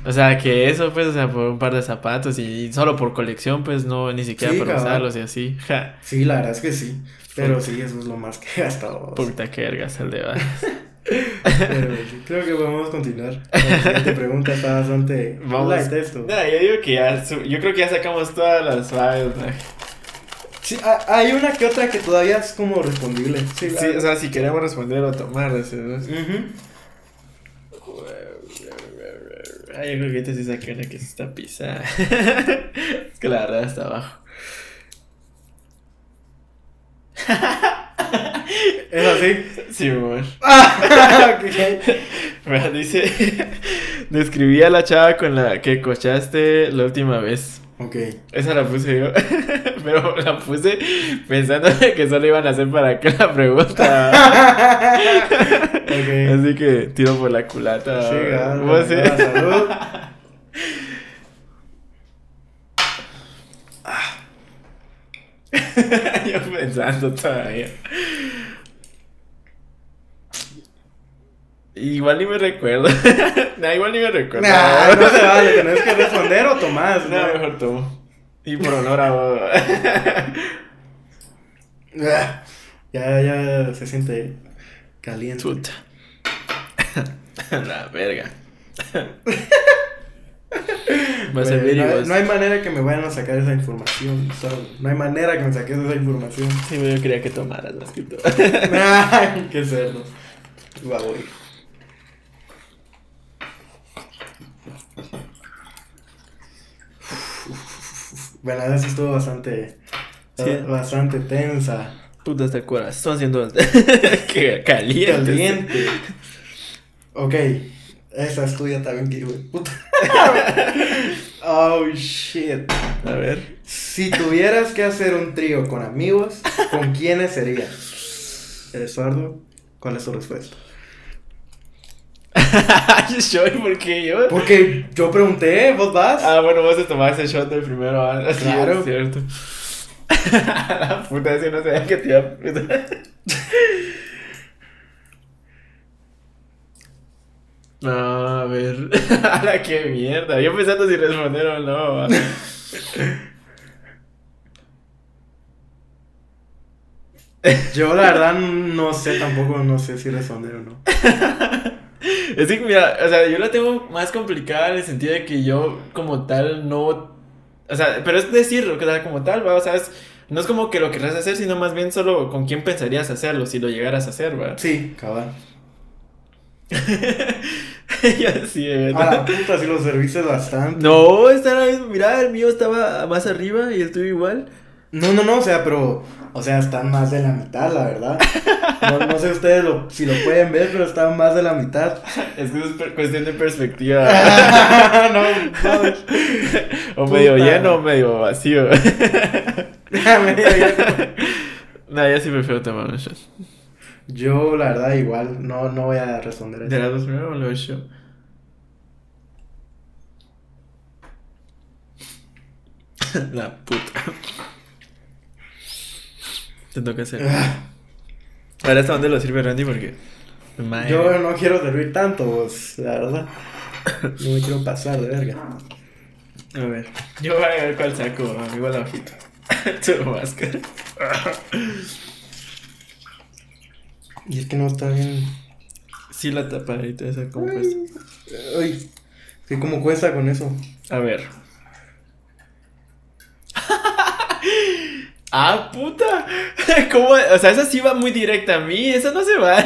O sea, que eso, pues, o sea, por un par de zapatos y solo por colección, pues, no, ni siquiera Sí, por cabal. usarlos y así. Ja, Sí, la verdad es que sí. Pero sí, eso es lo más que he gastado. puta, qué vergasal de. <laughs> Pero sí, creo que podemos continuar. La siguiente pregunta está bastante Vamos. light esto. No, yo digo que ya, yo creo que ya sacamos todas las ¿no? Sí, ha- hay una que otra que todavía es como respondible. Sí, Sí, o sea, si queremos responder o tomar. Ujú. Ay, yo creo que esta sí saqué una que sí está pisada. <laughs> es que la verdad está abajo. <laughs> ¿Es así? Sí, amor. <laughs> Ok. Mira, dice, describí a la chava con la que cochaste la última vez. Ok. Esa la puse yo, pero la puse pensando que solo iban a hacer para acá la pregunta. Así que tiro por la culata. Sí, gana, salud. <laughs> yo pensando todavía. Igual ni me recuerdo. <laughs> nah, igual ni me recuerdo. Nah, no se vale, tenés que responder o tomás. No, ¿no? mejor tomo. Y por honor a vos. Ah, <laughs> Ya, ya se siente caliente. Puta. <laughs> La verga. Va a ser Güey, no, hay, vídeos. no hay manera que me vayan a sacar esa información. ¿sabes? No hay manera que me saques esa información. Sí, yo quería que tomaras más que. <laughs> Ay, qué cerdo. Va, voy. Bueno, sí estuvo bastante. Sí. Bastante tensa. Puta, hasta el corazón haciendo. <laughs> que caliente. Caliente. Ok. Esa es tuya también, que hijo de puta. <laughs> oh shit. A ver. Si tuvieras que hacer un trío con amigos, ¿con quiénes sería? Eduardo, ¿cuál es tu respuesta? <laughs> yo, ¿y por qué yo? Porque yo pregunté, ¿vos vas? Ah, bueno, vos te tomaste el shot del primero. ah, sí, Claro. es cierto. <laughs> La puta, ese no sabía que te iba a. No, a ver. <laughs> A la que mierda. Yo pensando si responder o no. <laughs> Yo la verdad no sé tampoco, no sé si responder o no. Es que, mira, o sea, yo la tengo más complicada en el sentido de que yo, como tal, no. O sea, pero es decirlo, que sea, como tal, va, o sea, es- no es como que lo querrás hacer, sino más bien solo con quién pensarías hacerlo si lo llegaras a hacer, va. Sí, cabal. <laughs> ya sí, de A la verdad. puta, si lo serviste bastante. No, está ahí, mira, el mío estaba más arriba y el tuyo igual. No, no, no, o sea, pero, o sea, están más de la mitad, la verdad. No, no sé ustedes lo- si lo pueden ver, pero están más de la mitad. Es que es cuestión de perspectiva. <laughs> no, no. o medio lleno o medio vacío. <laughs> Medio lleno. nah, ya sí prefiero tomar un shot. Yo, la verdad, igual, no, no voy a responder ¿De eso. las dos primero o lo he hecho? <laughs> La puta. Te toca hacer. Ah, Ahora hasta dónde lo sirve Randy porque. Madre. Yo no quiero servir tanto, pues, la verdad. No me quiero pasar de verga. A ver. Yo voy a ver cuál saco, amigo la hojita. <laughs> tu máscara. Y es que no está bien. Sí, la tapadita esa como cuesta. Ay, que como cuesta con eso. A ver. <laughs> ah, puta. <laughs> ¿Cómo? O sea, esa sí va muy directa a mí. Esa no se va. <laughs>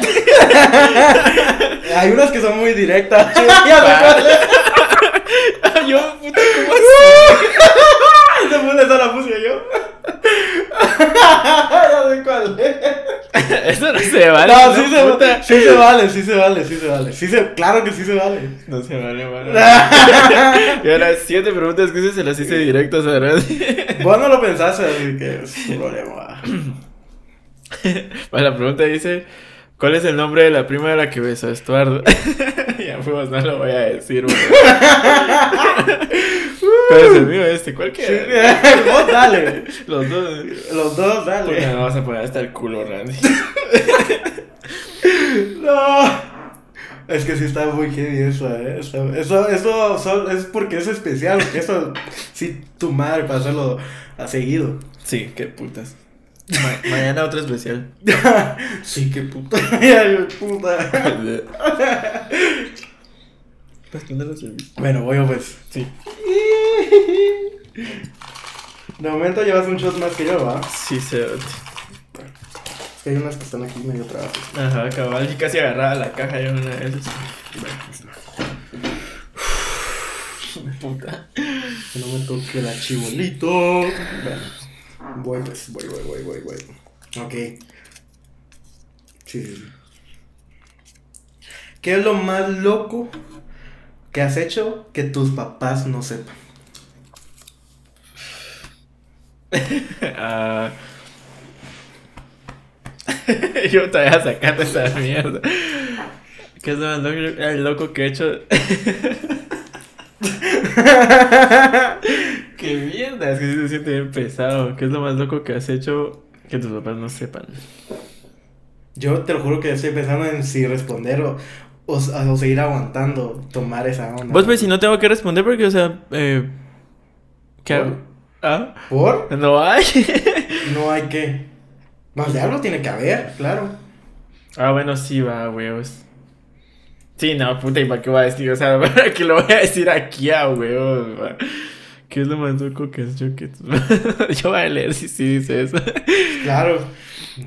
Hay unas que son muy directas. <laughs> Yo, puta, ¿cómo así? Esa fue esa la puse yo. <laughs> ya sé cuál es. Eso no se vale. No, sí se, puta. sí se vale, sí se vale, sí se vale. Sí se, claro que sí se vale. No se vale, mano. <laughs> y ahora siete preguntas que se las hice directas <laughs> Randy. Vos no lo pensaste, así que es un problema. Bueno, la pregunta dice: ¿Cuál es el nombre de la prima de la que besó a Estuardo? ya pues no lo voy a decir, güey. ¿Cuál es el mío este? ¿Cuál que <laughs> Vos dale. Los dos. Los dos, Puta, dale. me vas a poner hasta el culo, Randy. <laughs> No. Es que sí está muy heavy eso, eh. Eso, eso sol- es porque es especial. porque Eso, sí, tu madre para hacerlo a seguido. Sí, qué putas. Ma- mañana otro especial. <laughs> sí, qué puta. Ay, puta. Pues. Bueno, voy yo pues. Sí. De momento llevas un shot más que yo, ¿va? Sí, se. Es que hay unas que están aquí medio trabajo. Ajá, cabal. Y casi agarraba la caja yo en una de esas. Puta. Que no me toque el archivolito. Bueno, voy pues, voy, voy, voy, voy, voy. Ok. Sí, sí, sí. ¿Qué es lo más loco que has hecho que tus papás no sepan? Ah. <laughs> Yo todavía sacando esa mierda. ¿Qué es lo más loco, el loco que he hecho? <laughs> Qué mierda, es que sí se siente bien pesado. ¿Qué es lo más loco que has hecho que tus papás no sepan? Yo te lo juro que estoy pensando en si responder o, o, o seguir aguantando tomar esa onda. Vos, pues, si no tengo que responder porque, o sea, eh, ¿qué ¿Por? hago? ¿Ah? ¿Por? No hay. <laughs> No hay que. Más de algo tiene que haber, claro. ah, bueno, sí, va, huevos. Sí, no, puta, ¿y para qué voy a decir? O sea, <laughs> ¿para qué lo voy a decir aquí a huevos? va? ¿Qué es lo más loco que has hecho que <laughs> Yo voy a leer si sí dice eso. Claro.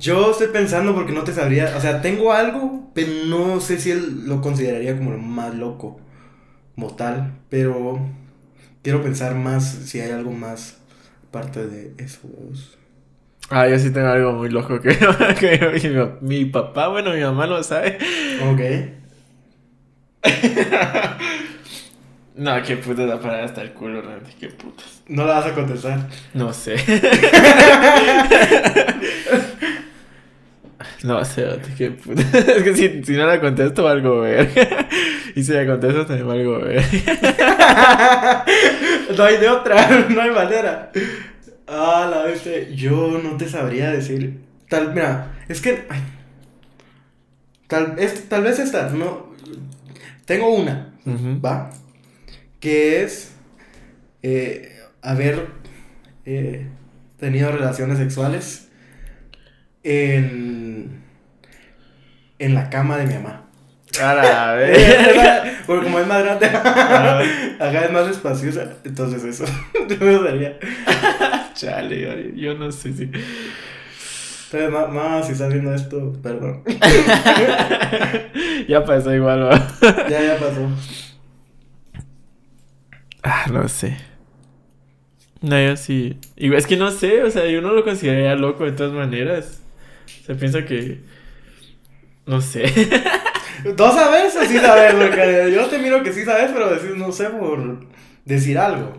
Yo estoy pensando porque no te sabría. O sea, tengo algo, pero no sé si él lo consideraría como lo más loco. Como tal. Pero quiero pensar más si hay algo más aparte de eso. huevos. Ah, yo sí tengo algo muy loco que, <laughs> que mi, mi papá, bueno, mi mamá lo sabe. Ok. <laughs> No, qué puta la parada hasta el culo, Randy, qué putas. No la vas a contestar. No sé. no sé, qué puta. Es que si, si no la contesto, valgo ver. y si la contesto, también valgo ver. no hay de otra. No hay manera. Ah, la vez. Yo no te sabría decir. Tal, mira, es que. ay. Tal, es, tal vez esta. No. Tengo una. ¿va? Que es eh, haber eh, tenido relaciones sexuales en, en la cama de mi mamá. A la <laughs> vez. Porque como es más grande, acá es más espaciosa, entonces eso, <laughs> eso sería. <laughs> Chale, yo- yo no sé si. Entonces, ma- mamá, si estás viendo esto, perdón. ya pasó igual, ¿va? Ya, ya pasó. Ah, no sé. No, yo sí. Y es que no sé, o sea, yo no lo consideraría loco de todas maneras. O sea, pienso que. No sé. ¿Tú sabes o sí sabes? Porque yo te miro que sí sabes, pero decís no sé por decir algo.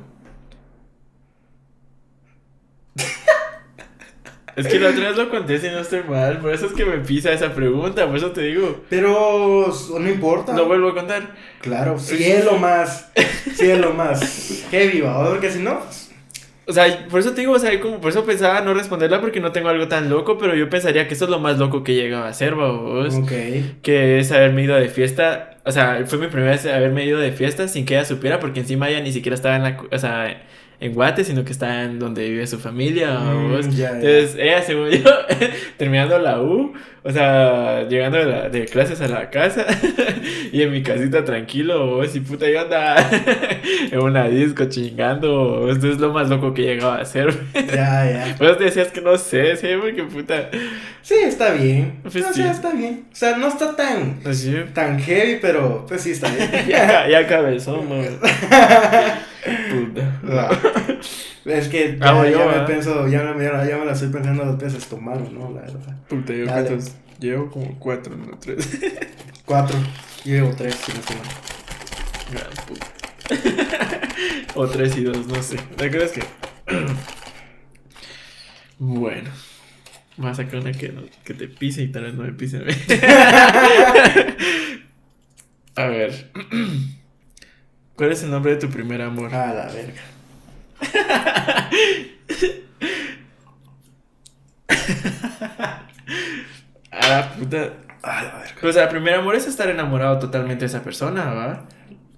Es que la otra vez lo conté si no estoy mal, por eso es que me pisa esa pregunta, por eso te digo. Pero no importa. Lo vuelvo a contar. Claro, si es lo más, si es lo más heavy, ¿va? Porque si no, pues, O sea, por eso te digo, o sea, como por eso pensaba no responderla porque no tengo algo tan loco, pero yo pensaría que eso es lo más loco que llegaba a hacer, vos. ok. Que es haberme ido de fiesta. O sea, fue mi primera vez haberme ido de fiesta sin que ella supiera, porque encima ella ni siquiera estaba en la. O sea, en Guate, sino que estaba en donde vive su familia. Mm, ya. Entonces, ella, según yo, <laughs> terminando la U, o sea, llegando de, la- de clases a la casa <laughs> y en mi casita tranquilo, vos, y puta, yo andaba <laughs> en una disco chingando. vos. Esto es lo más loco que llegaba a hacer. Ya, ya. <laughs> Pues te decías que no sé, sí, porque puta. Sí, está bien. Pues o sí. sea, está bien. O sea, no está tan, Así. tan heavy, pero pues sí está bien. Ya, ya cabezón. Puta. Es que ya, Ah, bueno, ya yo, me pienso, ya me, ya, me la estoy pensando dos veces tomar, ¿no? La verdad. Puta, yo cuántos. Llevo como cuatro, no tres. <laughs> Cuatro. Llevo tres, si no estoy mal. Gran puta. <laughs> o tres y dos, no sé. ¿La verdad es que? <clears throat> bueno. Voy a sacar una que, no- que te pise y tal vez no me pise a mí. <laughs> a ver. <clears throat> ¿Cuál es el nombre de tu primer amor? A la verga. A la puta. A la verga. Pues el primer amor es estar enamorado totalmente de esa persona, ¿va?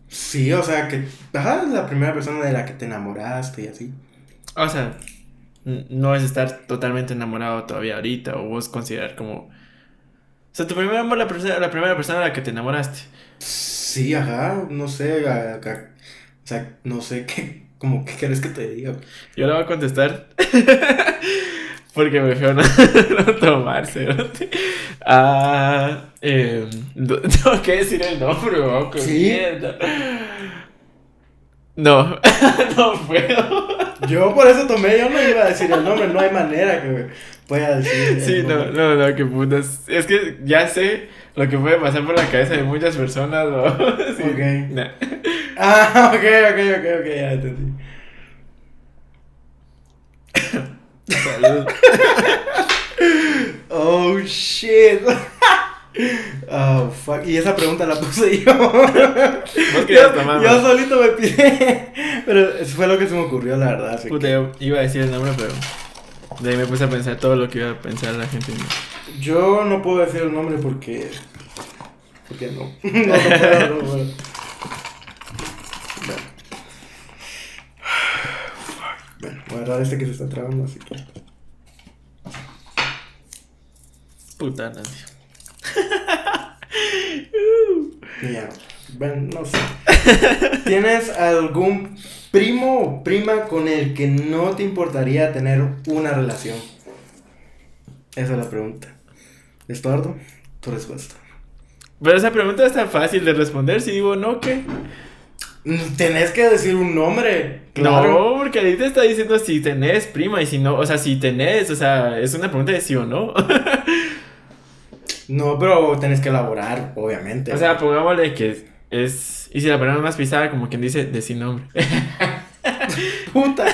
Sí, o sea, que. Ajá, es la primera persona de la que te enamoraste y así. O sea, no es estar totalmente enamorado todavía ahorita o vos considerar como... O sea, tu primer amor, la, la primera persona a la que te enamoraste. Sí, ajá, no sé, a- a- o sea, no sé qué, como qué quieres que te diga. Yo le voy a contestar <laughs> porque me feo <laughs> no, tomarse. Ah, eh, <laughs> tengo que decir el nombre, qué ¿Sí? mierda. No, <laughs> no puedo. Yo por eso tomé, yo no iba a decir el nombre, no hay manera que pueda decir. el Sí, no, nombre. no, no, qué putas. Es que ya sé lo que puede pasar por la cabeza de muchas personas, ¿no? Sí, Ok. nah. Ah, ok, ok, ok, ok, ya entendí. Salud. Oh, shit. Oh, fuck. Y esa pregunta la puse yo. Vos querías tomar, yo solito me pide. Pero eso fue lo que se me ocurrió, la verdad. Puta, yo iba a decir el nombre, pero de ahí me puse a pensar todo lo que iba a pensar la gente. que Yo no puedo decir el nombre porque. Porque no. <laughs> No, no puedo, no puedo. Bueno. Bueno, voy a agarrar este que se está trabando, así que. Puta, y <laughs> Ya. Bueno, no sé. ¿Tienes algún primo o prima con el que no te importaría tener una relación? Esa es la pregunta. Estuardo, tu respuesta. Pero esa pregunta está fácil de responder. Si digo no, ¿qué? Tenés que decir un nombre. Claro. No, porque ahí te está diciendo si tenés prima y si no, o sea, si tenés, o sea, es una pregunta de sí o no. <laughs> No, pero tenés que elaborar, obviamente. o sea, pongámosle que es. Y si la palabra más pisada, como quien dice, de sin nombre. <laughs> puta.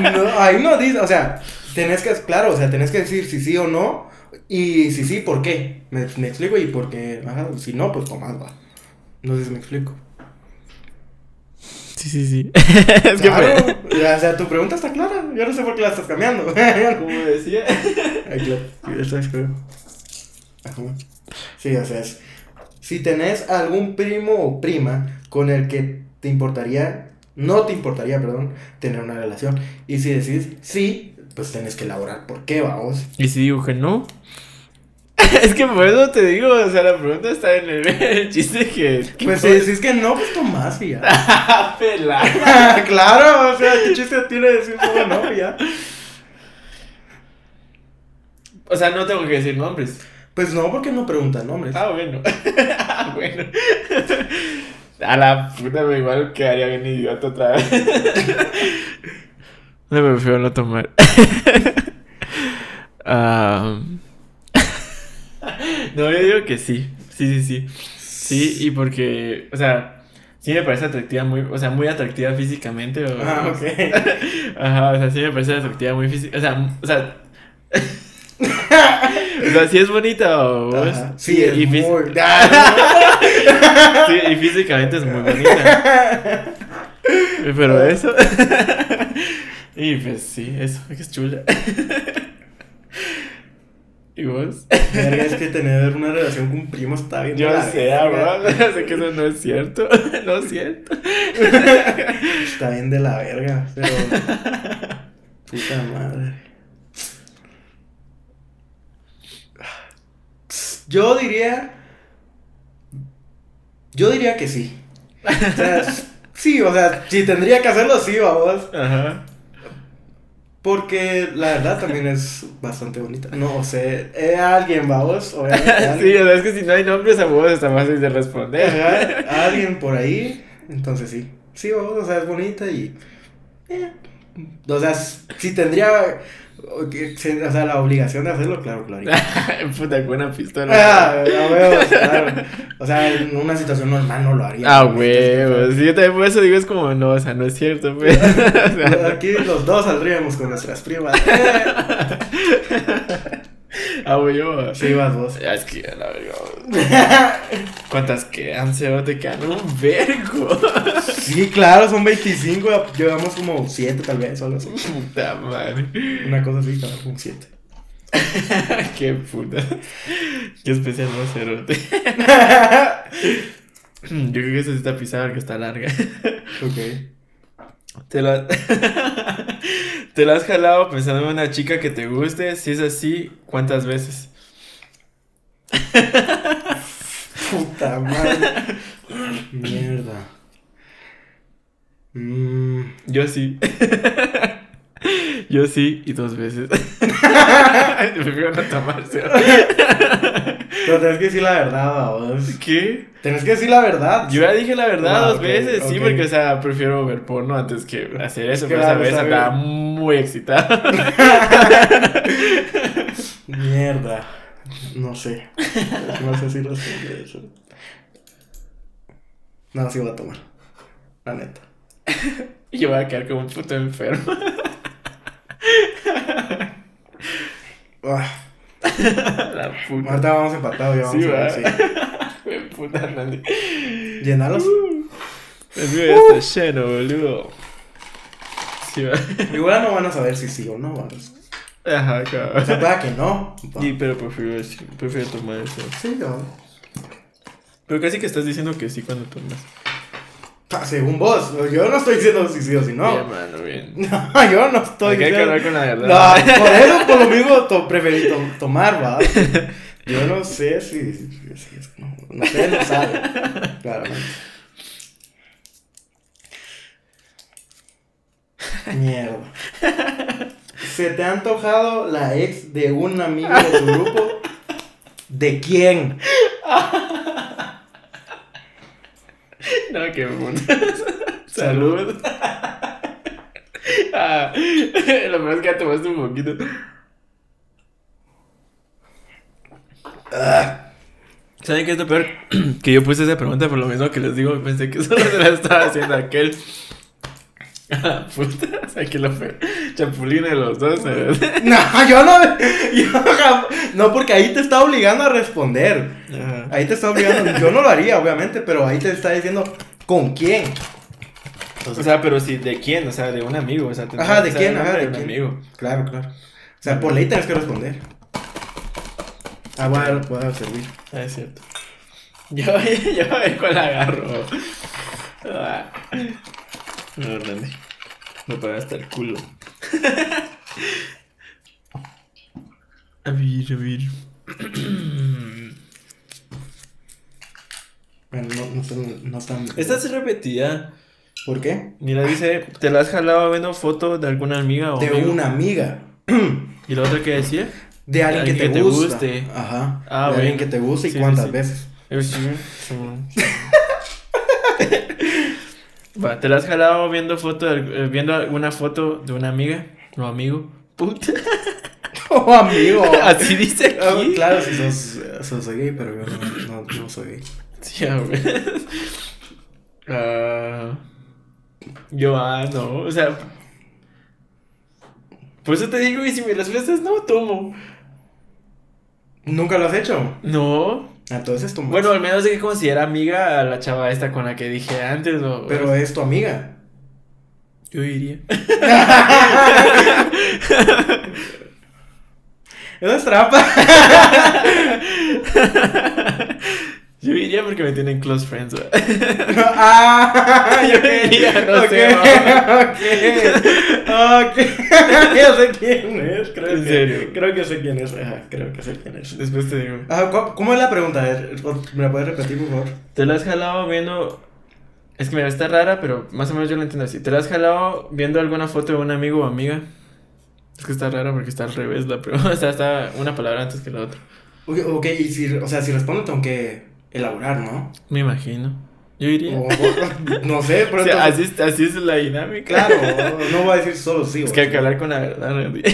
No, ahí no dice, o sea, tenés que, claro, o sea, tenés que decir si sí o no. Y si sí, ¿por qué? Me, me explico y por qué. Ajá, si no, pues tomás, va. No sé si me explico. Sí, sí, sí. <laughs> es que Claro, me- o sea, tu pregunta está clara. Yo no sé por qué la estás cambiando. <laughs> Como decía. Ay, claro. Creo. Sí, o sea, es, si tenés algún primo o prima con el que te importaría, no te importaría, perdón, tener una relación. Y si decís sí, pues tenés que elaborar por qué, vamos. Y si digo que no. <laughs> es que por eso te digo, o sea, la pregunta está en el, <laughs> el chiste que. que Pues si decís que no, pues tomás y ya. <laughs> Pelar. claro, o sea, ¿qué chiste tiene decir como no y ya? O sea, no tengo que decir nombres. Pues no, porque no preguntan nombres. Ah, bueno. Ah, bueno. A la puta, me igual quedaría bien idiota otra vez. No me prefiero no tomar. Am. <laughs> no, yo digo que sí. Sí, sí, sí. Sí, y porque, o sea, sí me parece atractiva, muy, o sea, muy atractiva físicamente. O, Ah, ok. <laughs> Ajá, o sea, sí me parece atractiva muy física. O sea, o sea, <laughs> o sea, sí es bonita, vos. Ajá. Sí, es y muy... Sí, y físicamente es muy bonita. Pero eso. y pues sí, eso, que es chula. ¿Y vos? Verga, es que tener una relación con un primo está bien. Yo sé, bro. <laughs> sé que eso no es cierto. <laughs> No es cierto. Está bien de la verga, pero. <laughs> Puta madre. Yo diría. Yo diría que sí. O sea, sí, o sea, si tendría que hacerlo, sí, vamos. Ajá. Porque la verdad también es bastante bonita. No sé, eh, alguien, vamos. Obviamente, <laughs> Sí, alguien, o sea, es que si no hay nombres a vos está fácil de responder. Ajá, alguien por ahí. Entonces sí. Sí, vamos, o sea, es bonita y. eh, o sea, si tendría. O sea, la obligación de hacerlo, claro, claro. <laughs> Puta, buena Ah, pistola. a huevos, claro. O sea, en una situación normal no lo haría. Ah, obviamente, huevos. Sí, yo también por eso digo, es como, no, o sea, no es cierto, pues. <laughs> Aquí los dos saldríamos con nuestras primas. <laughs> ah, huevo. Sí, vas vos. Ya, es que ya la verga. <laughs> ¿Cuántas quedan? Se te quedan un vergo. Sí, claro, son 25. Llevamos como 7 tal vez, o algo así. Puta madre. Una cosa así, como 7. <laughs> Qué puta. Qué especial no cerote. <laughs> Yo creo que esa sí está pisada que está larga. Ok. Te la... <laughs> ¿Te la has jalado pensando en una chica que te guste? Si es así, ¿cuántas veces? Puta madre. Mierda. Mm, Yo sí. <laughs> Yo sí, y dos veces. <laughs> Prefiero no tomarse. Pero tenés que decir la verdad, vos. ¿Qué? Tenés que decir la verdad. Yo ya dije la verdad Ah, dos veces, sí, porque, o sea, prefiero ver porno antes que hacer eso. Pero esa vez andaba muy excitada. Mierda. No sé. No sé si responder eso. No, sí voy a tomar. La neta. y <laughs> yo voy a quedar como un puto enfermo. La puta. ahorita vamos empatados. Ya vamos Sí, a ver, va. sí. <laughs> Puta Nandi. Llenalos. El mío ya está lleno, boludo. Sí, va. <laughs> Igual no van a saber si sí o no. vamos. Ajá, O sea, pueda que no. Sí, pero prefiero, prefiero tomar eso. Sí, no. Pero casi que estás diciendo que sí cuando tomas. Según vos, yo no estoy diciendo si sí o si no. Bien, mano, bien. <laughs> No, yo no estoy Hay que hablar con la verdad. No, por eso por lo mismo to- preferí to- tomar, va. Yo no sé si, si- no, no sé, no sabe. Claramente. Mierda. ¿Se te ha antojado la ex de un amigo de tu grupo? ¿De quién? No, qué puta. <laughs> Salud. ah, lo peor es que ya tomaste un poquito. ¿Saben qué es lo peor? <clears throat> que yo puse esa pregunta por lo mismo que les digo. Pensé que solo se la estaba haciendo aquel. <laughs> Puta, o sea, que lo peor. Chapulín de los dos. <laughs> No, yo no. <laughs> yo no, porque ahí te está obligando a responder. Ajá. Ahí te está obligando. Yo no lo haría, obviamente, pero ahí te está diciendo con quién. O sea, pero sí, ¿de quién? O sea, de un amigo. O sea, tendría Ajá, ¿de quién? Ajá, ¿de un quién? amigo. Claro, claro. O sea, por ley tienes que responder. Ah, voy a, voy a servir. Ah, es cierto. Yo, yo a ver cuál agarro. Ah. No, Randy. No para hasta el culo. A ver, a ver. Bueno, no, no están Esta es repetida. ¿Por qué? Mira, dice, ¿te la has jalado viendo foto de alguna amiga o De amigo? una amiga. <clears throat> ¿Y la otra qué decía? De alguien, Alguien que, te que te gusta. guste. Ajá. Ah, de alguien que te gusta y Sí, cuántas sí. veces. Sí, sí. <laughs> Va, ¿te la has jalado viendo foto de- eh, viendo alguna foto de una amiga o amigo? Puta. <laughs> Oh, amigo. <laughs> Así dice aquí. claro, si sos, sos gay, pero yo no, no, no soy gay. Sí, a ver. <laughs> Ah, yo, ah, no, o sea. Por eso te digo, y si mi respuesta es no, tomo. ¿Nunca lo has hecho? No. Entonces tomas. Bueno, al menos hay que considerar amiga a la chava esta con la que dije antes. O, Pero es tu amiga. yo diría. <laughs> <laughs> Eso es trampa. <laughs> Yo diría porque me tienen close friends. güey. <laughs> ah, Yo <laughs> diría, no sé, ok, ok. <laughs> ya sé quién es, creo ¿En que, serio? Creo que sé quién es, ajá, creo que sé quién es. Después te digo. Ah, ¿cómo- ¿Cómo es la pregunta? A ver, ¿Me la puedes repetir, por favor? ¿Te la has jalado viendo.? Es que mira, está rara, pero más o menos yo la entiendo así. ¿Te la has jalado viendo alguna foto de un amigo o amiga? Es que está rara porque está al revés la pregunta. O sea, está una palabra antes que la otra. Ok, ok, y si, o sea, si respondo tengo que elaborar, ¿no? Me imagino. Yo diría. O- no sé, pero o sea, entonces- así, es- así es la dinámica. Claro, no voy a decir solo sí. Es que hay que hablar con la verdad. Randy. <laughs>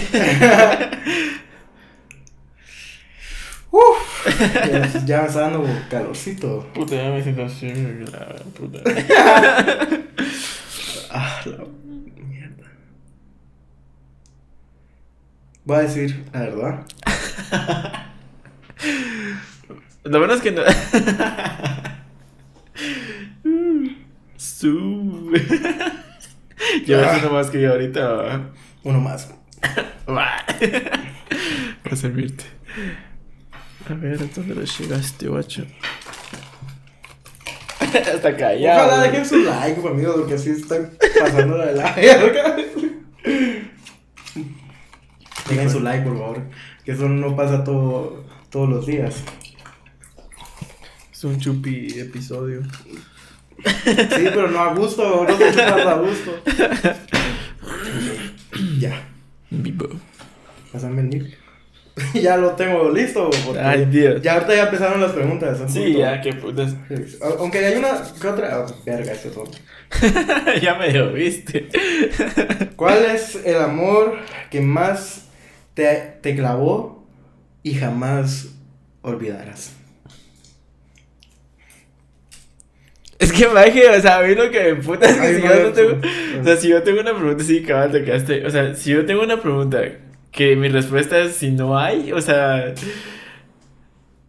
Ya, ya me está dando calorcito. Puta, ya me siento así. La puta. <laughs> Ah, la mierda. Voy a decir la verdad. <laughs> Lo bueno es que no. <laughs> Su. Llevas uno más que yo ahorita. Uno más. Va a servirte. A ver, ¿a dónde lo llegaste, guacho? <laughs> Está callado. Ojalá dejen su like, amigos, porque así están pasando la verga. <laughs> Dejen su like, por favor. Que eso no pasa todo, todos los días. Es un chupi episodio. Sí, pero no a gusto, no se chupa a gusto. ya, Vivo. pásame el nick. <laughs> ya lo tengo listo. porque Ay, Dios. Ya ahorita ya empezaron las preguntas. un Sí, ya, qué putas. Aunque hay una que otra. ah, verga, este es otro. <laughs> ya me dio, viste. <laughs> ¿Cuál es el amor que más te, te clavó y jamás olvidarás? Es que maje, o sea, a mí lo que me puta es que Ay, si yo no tengo. O sea, si yo tengo una pregunta, sí, cabal, te quedaste. O sea, si yo tengo una pregunta que mi respuesta es si no hay, o sea.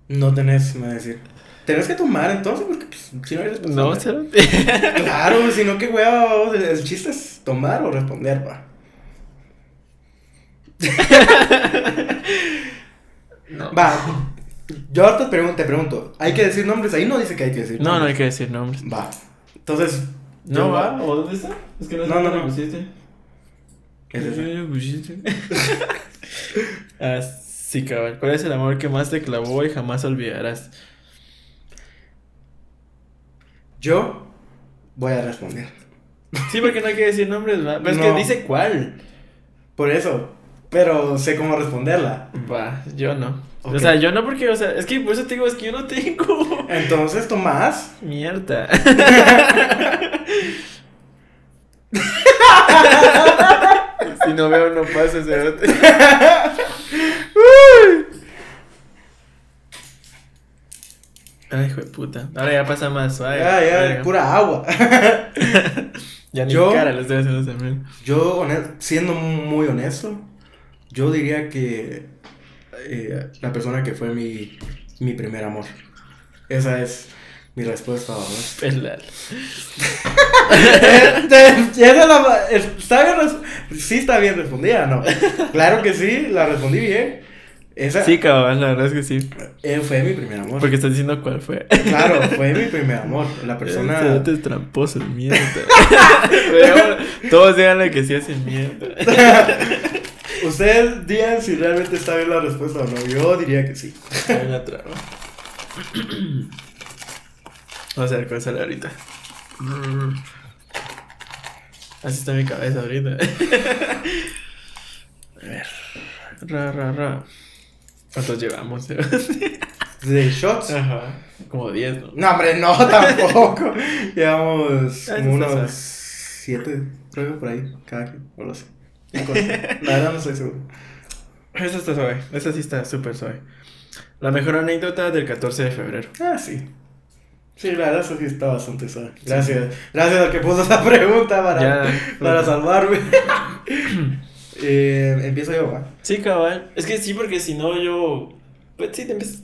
No tenés, me va a decir. Tenés que tomar entonces, porque pues, si no eres No, responsable. cero. <laughs> Claro, si no, qué hueva, vamos, el, chiste es tomar o responder, pa. <laughs> No. Va, yo ahorita te pregunto, te pregunto, ¿hay que decir nombres? Ahí no dice que hay que decir No, no hay nombres. que decir nombres. Va, entonces... ¿No yo- va? ¿O dónde está? Es que no sé No, no, dónde no. lo pusiste. ¿Qué es <laughs> ah, sí, cabal. ¿Cuál es el amor que más te clavó y jamás olvidarás? Yo voy a responder. Sí, porque no hay que decir nombres, ¿va? Pero es No. que dice cuál. Por eso, pero sé cómo responderla. Va, yo no. O sea, yo no porque, o sea, es que por eso te digo, es que yo no tengo. <laughs> Entonces, Tomás, Mierda. <laughs> si no veo, no pasa ese Ay, hijo de puta. Ahora ya pasa más suave. ya, ya, pura agua. <laughs> Ya ni Yo- cara le estoy haciendo también. Yo, siendo muy honesto, yo diría que eh, la persona que fue mi, mi primer amor. Esa es mi respuesta. ¿verdad? <laughs> Esa la- ¿Está bien sí está bien respondida, ¿no? Claro que sí, la respondí bien. Esa Sí, cabrón, la verdad es que sí. eh, fue mi primer amor. Porque estás diciendo cuál fue. Claro, <laughs> fue mi primer amor. La persona... Este es tramposo, mierda. <laughs> Pero todos díganle que sí hacen mierda. Ustedes digan si realmente está bien la respuesta o no. Yo diría que sí. Hay una traba. Vamos a ver cuál sale ahorita. Así está mi cabeza ahorita. <laughs> A ver. Ra, ra, ra. ¿Cuántos llevamos? De <laughs> shots. Ajá. Como 10, ¿no? No, hombre, no, tampoco. <laughs> Llevamos como unos siete, creo, por ahí, cada quien, no lo sé. <laughs> La verdad no estoy seguro. Esta está suave. Esta sí está súper suave. La mejor anécdota del 14 de febrero. Ah, sí. Sí, la verdad eso sí está bastante suave. Gracias. Gracias al que puso esa pregunta para, Ya. para salvarme. <laughs> Eh, empiezo yo, ¿va? Sí, cabal. Es que sí, porque si no yo. Pues sí, te empiezas.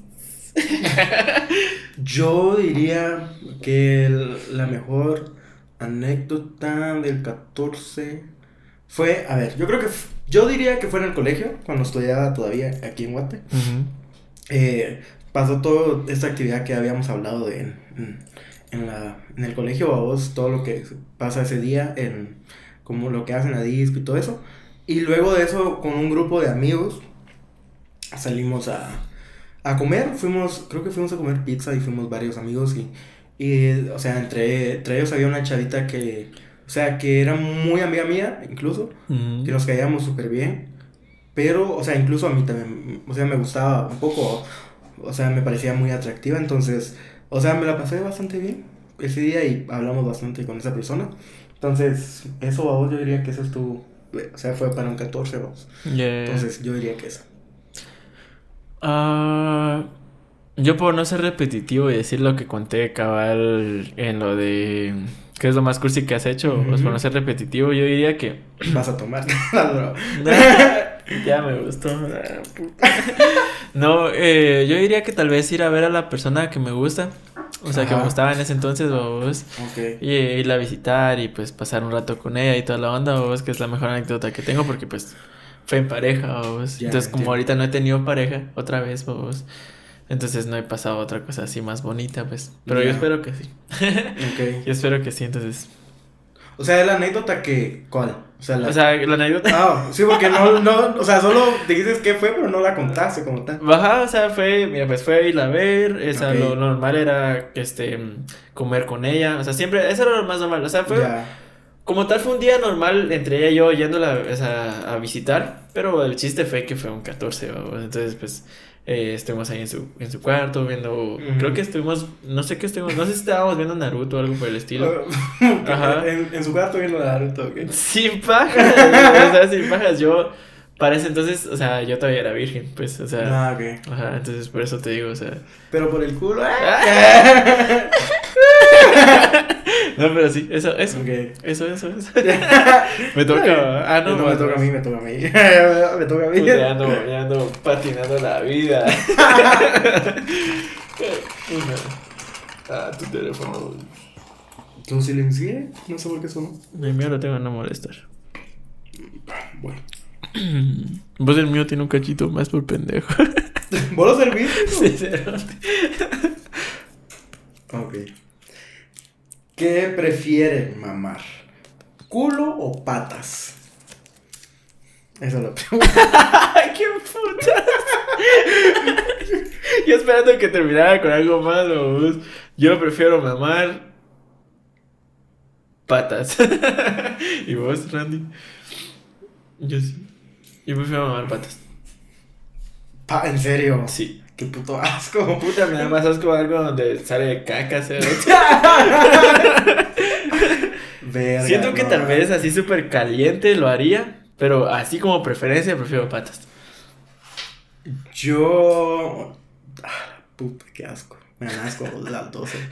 <laughs> Yo diría que el- la mejor anécdota del 14 fue, a ver, yo creo que, yo diría que fue en el colegio, cuando estudiaba todavía aquí en Guate. Eh, pasó toda esta actividad que habíamos hablado de en la, en el colegio, a vos, todo lo que pasa ese día, en como lo que hacen a disco y todo eso. Y luego de eso, con un grupo de amigos, salimos a, a comer, fuimos, creo que fuimos a comer pizza y fuimos varios amigos y, y o sea, entre, entre ellos había una chavita que, o sea, que era muy amiga mía, incluso, que nos caíamos súper bien. Pero, o sea, incluso a mí también, o sea, me gustaba un poco, o sea, me parecía muy atractiva, entonces, o sea, me la pasé bastante bien ese día y hablamos bastante con esa persona. Entonces, eso a vos yo diría que eso estuvo, o sea, fue para un 14 vos. Yeah. Entonces, yo diría que eso. Ah, yo por no ser repetitivo y decir lo que conté cabal en lo de qué es lo más cursi que has hecho, pues por no ser repetitivo, yo diría que <clears throat> Vas a tomar. No, <laughs> <laughs> ya me gustó. <laughs> No, eh, yo diría que tal vez ir a ver a la persona que me gusta, o sea, que me gustaba en ese entonces, vos, Ok. y eh, irla a visitar y pues pasar un rato con ella y toda la onda, vos, que es la mejor anécdota que tengo porque pues fue en pareja, vos. Entonces, como ahorita no he tenido pareja otra vez, vos. Entonces no he pasado otra cosa así más bonita, pues. Pero yo espero que sí. Ok. <laughs> Yo espero que sí, entonces. O sea, la anécdota que, ¿cuál? O sea, la... O sea, la anécdota. Ah, sí, porque no, no, o sea, solo dijiste qué fue, pero no la contaste como tal. Baja, o sea, fue, mira, pues fue ir a ver, o sea, Ok. lo normal era, este, comer con ella, o sea, siempre, eso era lo más normal, o sea, fue, como tal fue un día normal entre ella y yo yéndola o sea, a visitar, pero el chiste fue que fue un 14, ¿va? entonces, pues, eh, estuvimos ahí en su, en su cuarto viendo, creo que estuvimos, no sé qué estuvimos, no sé si estábamos viendo Naruto o algo por el estilo. <laughs> Ajá. En, en su cuarto viendo Naruto, ok. Sin pajas, o sea, sin pajas, yo, para ese entonces, o sea, yo todavía era virgen, pues, o sea, Ah, ok. ajá, entonces por eso te digo, o sea... Pero por el culo, Ah. ¿eh? <laughs> <laughs> No, pero sí, eso, eso. ok. Eso, eso, eso. <laughs> Me toca. Ah, no, no, me toca a mí, <laughs> me toca a mí. me toca a mí. Puta, ya ando, ya ando patinando la vida. ah, tu teléfono. ¿Lo silencié? No sé por qué sonó. El mío lo tengo a no molestar. Bueno. <clears throat> Vos el mío tiene un cachito más por pendejo. ¿Vos lo serviste? Sí. Ok. ¿Qué prefieren mamar? ¿Culo o patas? Esa es la pregunta. <laughs> ¡Ay, qué puta! <laughs> Yo esperando que terminara con algo más, vos. Yo prefiero mamar patas. <laughs> ¿Y vos, Randy? Yo sí. Yo prefiero mamar patas. Pa, ¿En serio? Sí. Qué puto asco. <laughs> Puta, me da más asco algo donde sale caca. <laughs> Verga, Siento que no. tal vez así súper caliente lo haría, pero así como preferencia prefiero patas. Yo. Ah, puta, qué asco. Me dan asco las 12. <laughs>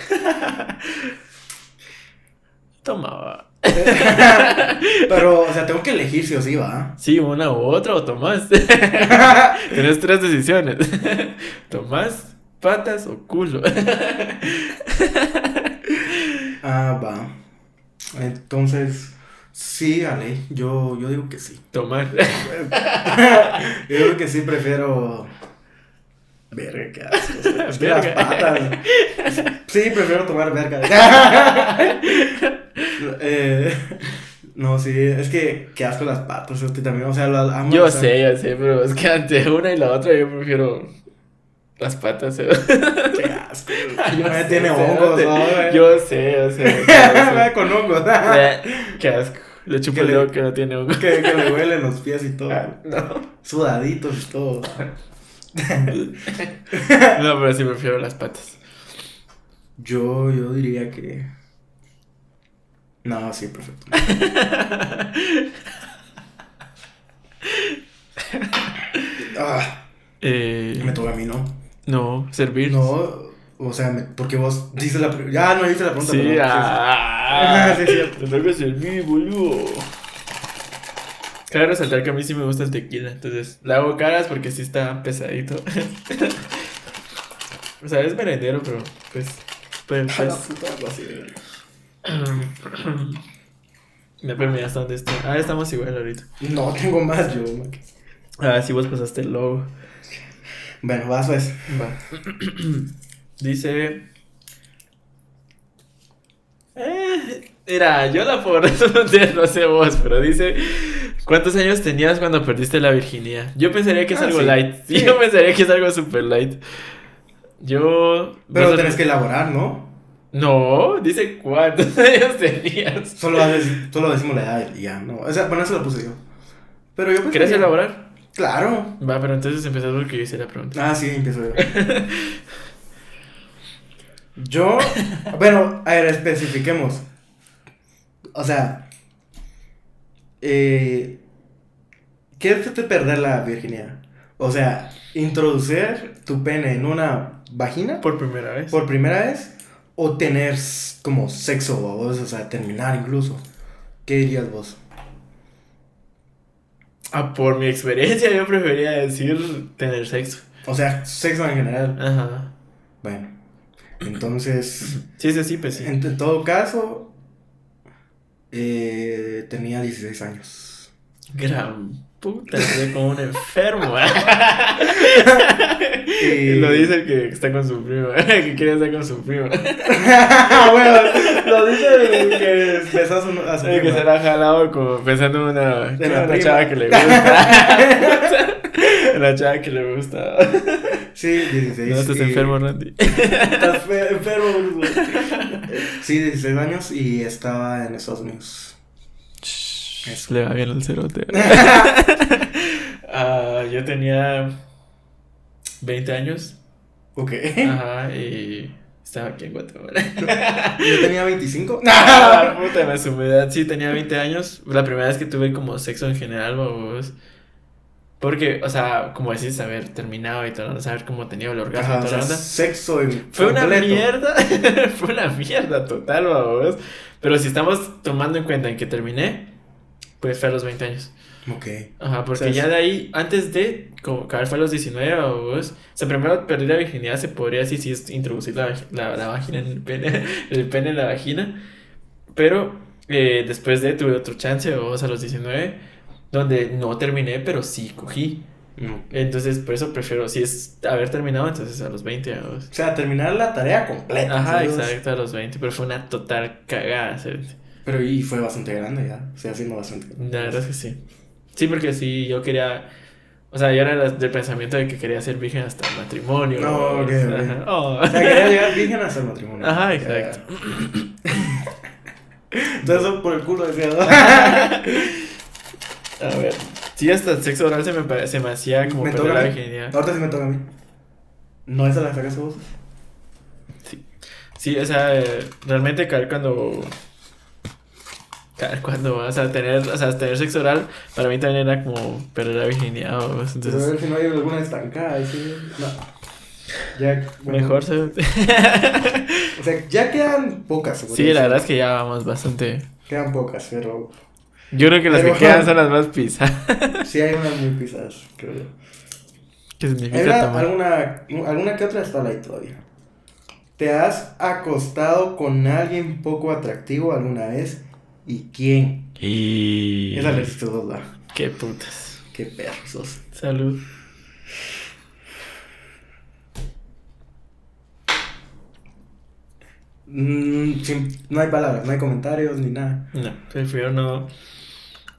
Toma. <laughs> Pero, o sea, tengo que elegir si o sí, va. Sí, una u otra o tomás. <laughs> Tienes tres decisiones. ¿Tomás, patas o culo? Ah, va. Entonces, sí, Ale. Yo, yo digo que sí. Tomar. <laughs> Yo digo que sí prefiero. Verga, qué asco. es que las patas. Sí, prefiero tomar verga. <laughs> <laughs> Eh, no, sí, es que qué asco las patas. Yo también, o sea, las amo. Yo sea, sé, yo sé, pero es que ante una y la otra yo prefiero las patas. ¿eh? <laughs> Qué asco. Yo Me sé, tiene hongos, te- ¿no? Yo sé, yo sé. Con hongos. Qué asco. Le chupo Que el dedo que no tiene hongo. que, que le huelen los pies y todo. Ah, No. Sudaditos y todo. No, pero sí prefiero las patas. Yo, yo diría que. No, sí, perfecto. <laughs> Ah, Eh, me toca a mí, ¿no? no, servir. No, o sea, me- porque vos dices la pregunta. Ya no hice la pregunta. Sí, perdón. ah, Sí, sí. <laughs> Te toca servir, boludo. Cabe resaltar que a mí sí me gusta el tequila, entonces le hago caras porque sí está pesadito. <laughs> o sea, es merendero, pero pues. <laughs> la pues <clears throat> me permite hasta dónde estoy. Ah, estamos igual ahorita. No, tengo más yo, Maki. Ah, sí, vos pasaste el logo. Bueno, vas pues. Va. <clears throat> Dice. Eh, mira, yo la <laughs> responder, no sé vos, pero dice. ¿Cuántos años tenías cuando perdiste la virginidad? Yo pensaría que es Ah, algo sí. light. <laughs> Sí. Yo pensaría que es algo super light. Yo. Pero vos- tenés que elaborar, ¿no? No, dice cuántos <laughs> años tenías. Solo, solo decimos la edad y ya, ¿no? O sea, bueno, eso lo puse yo. Pero yo pensé ¿Querés que- elaborar? Claro. Va, pero entonces empezás porque yo hice la pregunta. Ah, sí, empiezo yo. <laughs> yo, bueno, a ver, especifiquemos. O sea, eh, ¿qué te perder la virginidad? O sea, introducir tu pene en una vagina Por primera vez. por primera vez o tener como sexo o vos, o sea, terminar incluso. ¿Qué dirías vos? Ah, por mi experiencia, yo preferiría decir tener sexo. O sea, sexo en general. Ajá. Bueno, entonces, <clears throat> Sí, sí, sí, pues sí. en, en todo caso, eh, tenía 16 años. Gran puta, estoy como un enfermo. <laughs> Y- Lo dice el que está con su primo, <laughs> que quiere estar con su primo. <laughs> bueno, lo dice el que besas un- a su El que se la ha jalado como pensando en una, En una prima. chava que le gusta. La chava que le gusta. Sí, 16. No, estás y- enfermo, Randy. Estás fe- enfermo. Sí, 16 años y estaba en Estados Unidos. Eso. Le va bien el cerote. <laughs> <laughs> Ah, yo tenía 20 años. Ok. Ajá, y estaba aquí en Guatemala. <laughs> Yo tenía 25. Ah, puta, me de edad. Sí, tenía 20 años. La primera vez que tuve como sexo en general, vos. Porque, o sea, como decís, haber terminado y todo, saber cómo tenía el orgasmo Ajá, y o toda la sea, onda. sexo en Fue una mierda. Fue una mierda total, vos. Pero si estamos tomando en cuenta en que terminé, pues fue a los 20 años. Ok. Ajá, porque O sea, ya de ahí, antes de, como que fue a los 19 vos. O sea, primero perdí la virginidad, se podría decir si es introducir la, la, la vagina en el pene, <laughs> el pene en la vagina. Pero eh, después de tuve otro chance, vos a los 19, donde no terminé, pero sí cogí. No. Entonces, por eso prefiero, si es haber terminado, entonces a los 20 vos. O sea, terminar la tarea completa. Ajá, ¿sabes? exacto, a los 20, pero fue una total cagada, ¿sabes? Pero y fue bastante grande ya. O sea, siendo bastante grande. La verdad es que sí. Sí, porque sí, yo quería. O sea, yo era del pensamiento de que quería ser virgen hasta el matrimonio. No, ok, ok. Ajá. Oh. O sea, quería llegar virgen hasta el matrimonio. Ajá, exacto. Entonces, por el culo decía. ¿no? <laughs> A ver. Sí, hasta el sexo oral se me, se me hacía como Me perder la a virginidad. Ahorita sí me toca a mí. ¿No esa la sacas vos? Sí. Sí, o sea, eh, realmente caer cuando. Cuando vas a tener. O sea, tener sexo oral, para mí también era como perder la virginidad. ¿no? Pero a Entonces, ver si no hay alguna estancada. Sí. No. Ya, bueno, mejor se. <laughs> O sea, ya quedan pocas. Sí, la verdad es que ya vamos bastante. Quedan pocas, pero Yo creo que las Pero- que quedan son las más pisadas. <laughs> sí hay unas muy pisadas, creo yo. ¿Qué significa una- alguna, alguna que otra está ahí todavía. ¿Te has acostado con alguien poco atractivo alguna vez? ¿Y quién? Y... Esa dos, ¿verdad? Qué putas. Qué perro sos. Salud. Mm, sin- no hay palabras, no hay comentarios ni nada. No, prefiero no.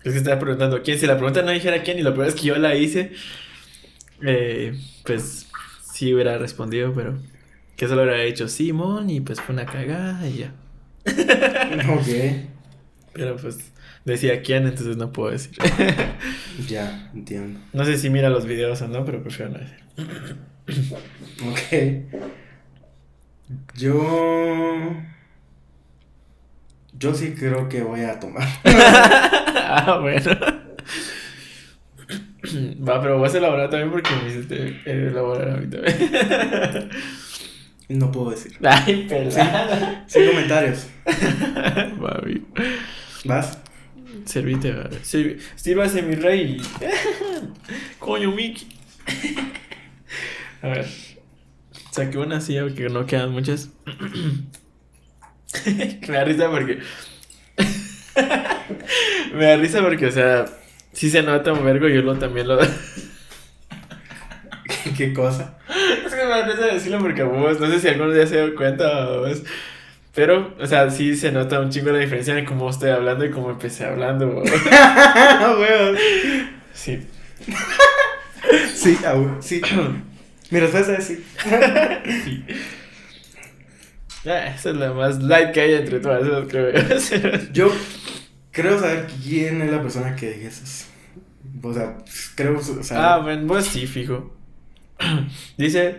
Es que estaba preguntando quién. Si la pregunta no dijera quién y lo peor es que yo la hice, eh, pues sí hubiera respondido, pero que solo hubiera dicho Simón y pues fue una cagada y ya. <laughs> ok, Pero pues decía quién, entonces no puedo decir. <laughs> ya, entiendo. no sé si mira los videos o no, pero prefiero no decir. <coughs> Ok. Yo. Yo sí creo que voy a tomar. <laughs> ah, bueno. <coughs> Va, pero vas a elaborar también porque me hiciste eh, elaborar a mí también. No puedo decir. <laughs> Ay, pelada. Sin comentarios. Va, bien. ¿Vas? servite, a ver. Sirvi- Sírvase mi rey. <laughs> Coño, Mickey. A ver. Saqué una así, porque no quedan muchas. <laughs> Me da risa porque. <laughs> Me da risa porque, o sea, sí se nota un vergo y yo lo, también lo. es ¿Qué cosa? que me da risa decirlo porque vos, no sé si alguno ya se dio cuenta o vos. Pero, o sea, sí se nota un chingo la diferencia en cómo estoy hablando y cómo empecé hablando. <laughs> Sí. <laughs> Sí, hue- sí. <coughs> Mi respuesta es sí. sí. Ah, esa es la más light que hay entre todas esas, creo yo. <laughs> Yo creo saber quién es la persona que dices. O sea, creo. Ah, bueno, pues sí, fijo. <coughs> Dice,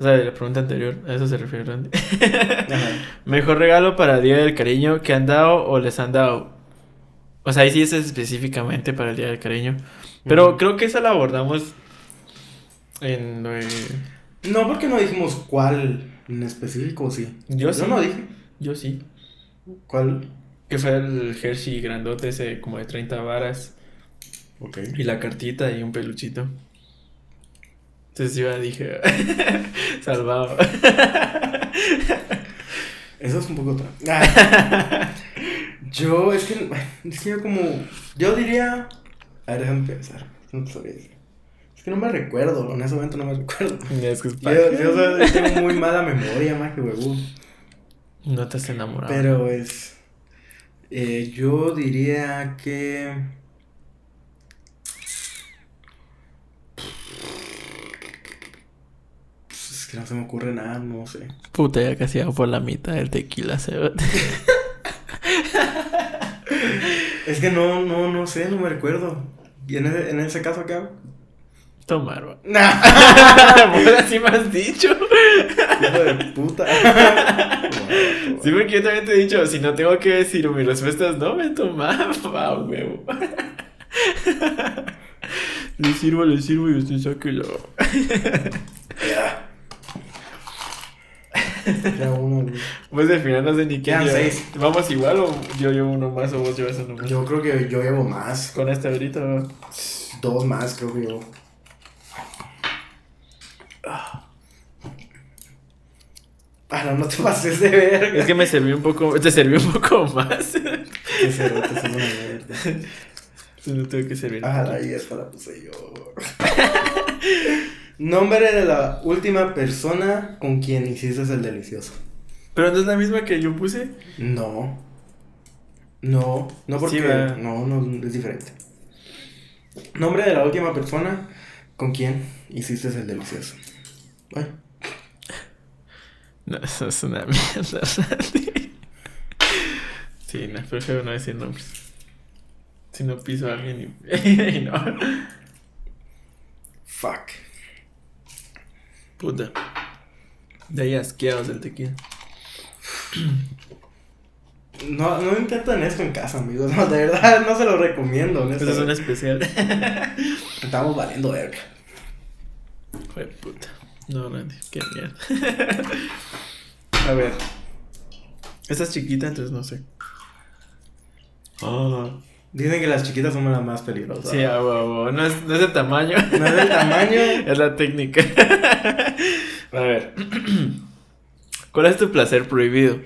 o sea, de la pregunta anterior, a eso se refiere Randy. <laughs> Mejor regalo para Día del Cariño que han dado o les han dado. O sea, ahí sí es específicamente para el Día del Cariño. Pero creo que esa la abordamos en... de- No, porque no dijimos cuál en específico, ¿o sí. Yo sí. no dije. Yo sí. ¿Cuál? Que fue el Hershey grandote ese como de 30 varas. Ok. Y la cartita y un peluchito. Entonces yo dije, <laughs> salvado. Eso es un poco tra- Ah. Yo, es que, es que yo como, yo diría, a ver, déjame pensar, no sabría decir. Es que no me recuerdo, en ese momento no me recuerdo. Es que es Yo, yo tengo muy mala memoria, más que huevón. No te has enamorado. Pero es, eh, yo diría que, pues, es que no se me ocurre nada, no sé. Puta, ya casi hago por la mitad del tequila, se <laughs> Es que no, no, no sé, no me recuerdo. ¿Y en ese, en ese caso qué hago? Tomar, va. Nah. <laughs> Así me has dicho. Hijo de puta. <laughs> Sí, porque yo también te he dicho, si no tengo que decir mi respuesta es no, me tomaba, huevo. Le sirvo, le sirvo y usted sáquelo. Ya. Uno, güey. Pues al final no sé ni qué. Quedan lleva. seis. ¿Vamos igual o yo llevo uno más o vos llevas uno más? Yo creo que yo llevo más. Con este ahorita. Dos más, creo que yo. Ah, no, no te pases de verga. Es que me serví un poco, te serví un poco más. <laughs> Una no tuve que servir. Ah, ahí esta la puse yo. Nombre de la última persona con quien hiciste el delicioso. Pero no es la misma que yo puse. No. No, no porque. Sí, no, no, es diferente. Nombre de la última persona con quien hiciste el delicioso. Ay. No, eso es una <laughs> mierda. Sí, no, prefiero no decir nombres. Si no piso a alguien y, <laughs> y no. Fuck. Puta. De ahí asqueados del tequila. No, no intenten esto en casa, amigos. <laughs> No, de verdad, no se lo recomiendo. Eso es un especial. <laughs> Estamos valiendo verga. Joder, puta. No, Randy, qué mierda. A ver. Esta es chiquita, entonces no sé. Ah. Dicen que las chiquitas son las más peligrosas. Sí, a huevo. No es, no es el tamaño. No es el tamaño. <laughs> Es la técnica. <laughs> A ver. <clears throat> <laughs> ¿Cuál es tu placer prohibido?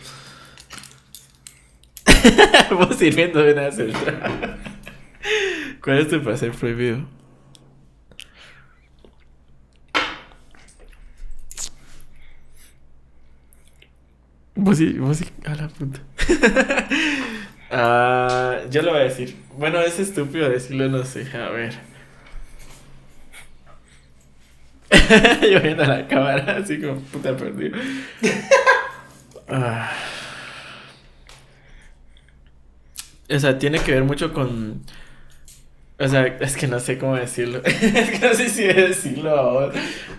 Vos sirviendo de una celda. ¿Cuál es tu placer prohibido? Vos sí, vos sí, a la puta. Ah, yo lo voy a decir. Bueno, es estúpido decirlo, no sé. A ver. <laughs> Yo viendo la cámara, así como puta perdido. Ah. O sea, tiene que ver mucho con. O sea, es que no sé cómo decirlo. <laughs> es que no sé si decirlo ahora.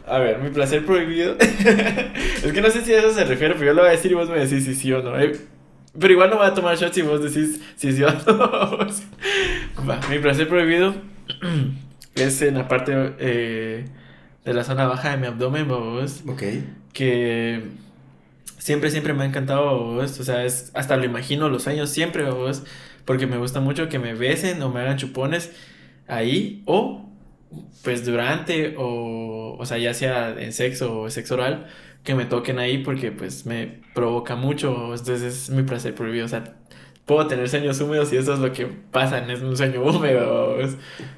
A ver, mi placer prohibido. <laughs> es que no sé si a eso se refiere, pero yo lo voy a decir y vos me decís si sí o no. eh. Pero igual no voy a tomar shots si vos decís si sí <laughs> o no. Va, mi placer prohibido <clears throat> es en la parte eh, de la zona baja de mi abdomen, vos Ok. que siempre, siempre me ha encantado, vos, o sea, es, hasta lo imagino, los sueños siempre, vos, porque me gusta mucho que me besen o me hagan chupones ahí o pues durante o, o sea, ya sea en sexo o sexo oral, que me toquen ahí porque pues me provoca mucho, entonces es mi placer prohibido, o sea, puedo tener sueños húmedos y eso es lo que pasa en un sueño húmedo.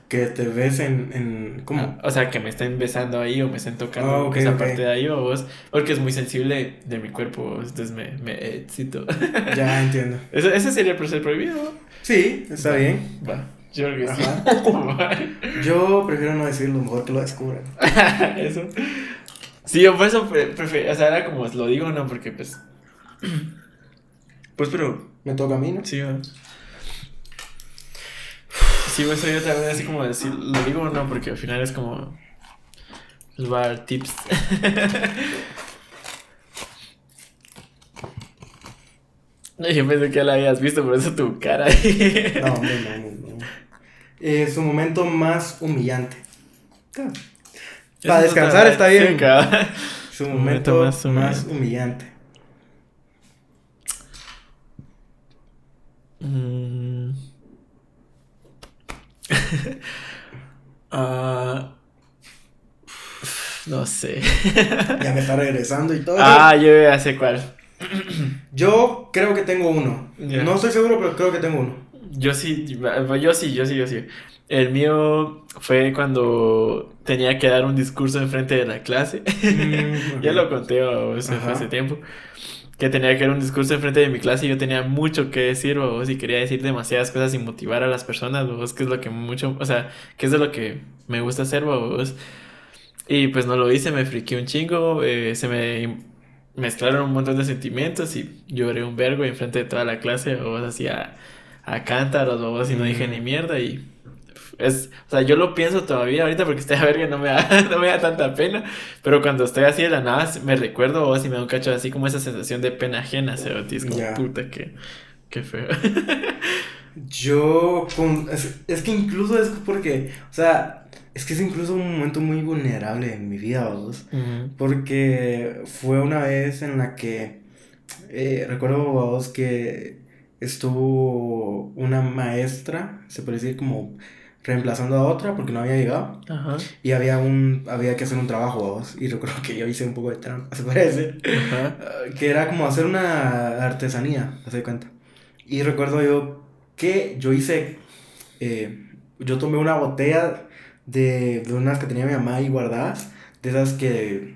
Que te besen en... ¿Cómo? Ah, o sea, que me estén besando ahí o me estén tocando ah, esa parte de ahí o vos, porque es muy sensible de mi cuerpo, entonces me, me excito. Ya entiendo. <laughs> ¿Ese, ese sería el placer prohibido? Sí, está bien. Va. Yo creo que sí. <laughs> Yo prefiero no decirlo, mejor que lo descubran. <laughs> eso. Sí, yo por eso prefiero, o sea, era como lo digo, no, porque pues... Pues pero... ¿Me toca a mí, no? Sí, ¿no? Sí, pues soy otra vez así como decir, lo digo o no, porque al final es como... Les va a dar tips. <laughs> Yo pensé que ya la habías visto, por eso tu cara. no, no, no, no. Eh, su momento más humillante. Para descansar está bien. Su momento, más, humillante. Mm. <laughs> Ah, no sé. <laughs> ya me está regresando y todo. Ah, yo ya sé cuál. <clears throat> Yo creo que tengo uno. No estoy seguro, pero creo que tengo uno. Yo sí, yo sí, yo sí, yo sí. El mío fue cuando tenía que dar un discurso en frente de la clase. Mm, <laughs> ya lo conté hace tiempo. Que tenía que dar un discurso en frente de mi clase y yo tenía mucho que decir, o y quería decir demasiadas cosas y motivar a las personas, vos, que es lo que mucho, o sea, que es de lo que me gusta hacer, vos. Y pues no lo hice, me friqué un chingo, eh, se me mezclaron un montón de sentimientos y lloré un vergo en frente de toda la clase, o así a, a cántaros, o y no dije ni mierda y es, o sea, yo lo pienso todavía ahorita porque estoy a ver que no me da, <laughs> no me da tanta pena, pero cuando estoy así de la nada me recuerdo o si me da un cacho así como esa sensación de pena ajena, se es como puta que, que feo. yo, con, es, que incluso es porque, o sea, es que es incluso un momento muy vulnerable en mi vida, vos, porque fue una vez en la que, eh, recuerdo, vos, que estuvo una maestra, se puede decir como reemplazando a otra porque no había llegado. Ajá. Y había un había que hacer un trabajo, vos. Y recuerdo que yo hice un poco de trampa, <laughs> se parece. Ajá. Que era como hacer una artesanía, hace cuenta. Y recuerdo yo que yo hice. Eh, yo tomé una botella de, de unas que tenía mi mamá ahí guardadas. De esas que.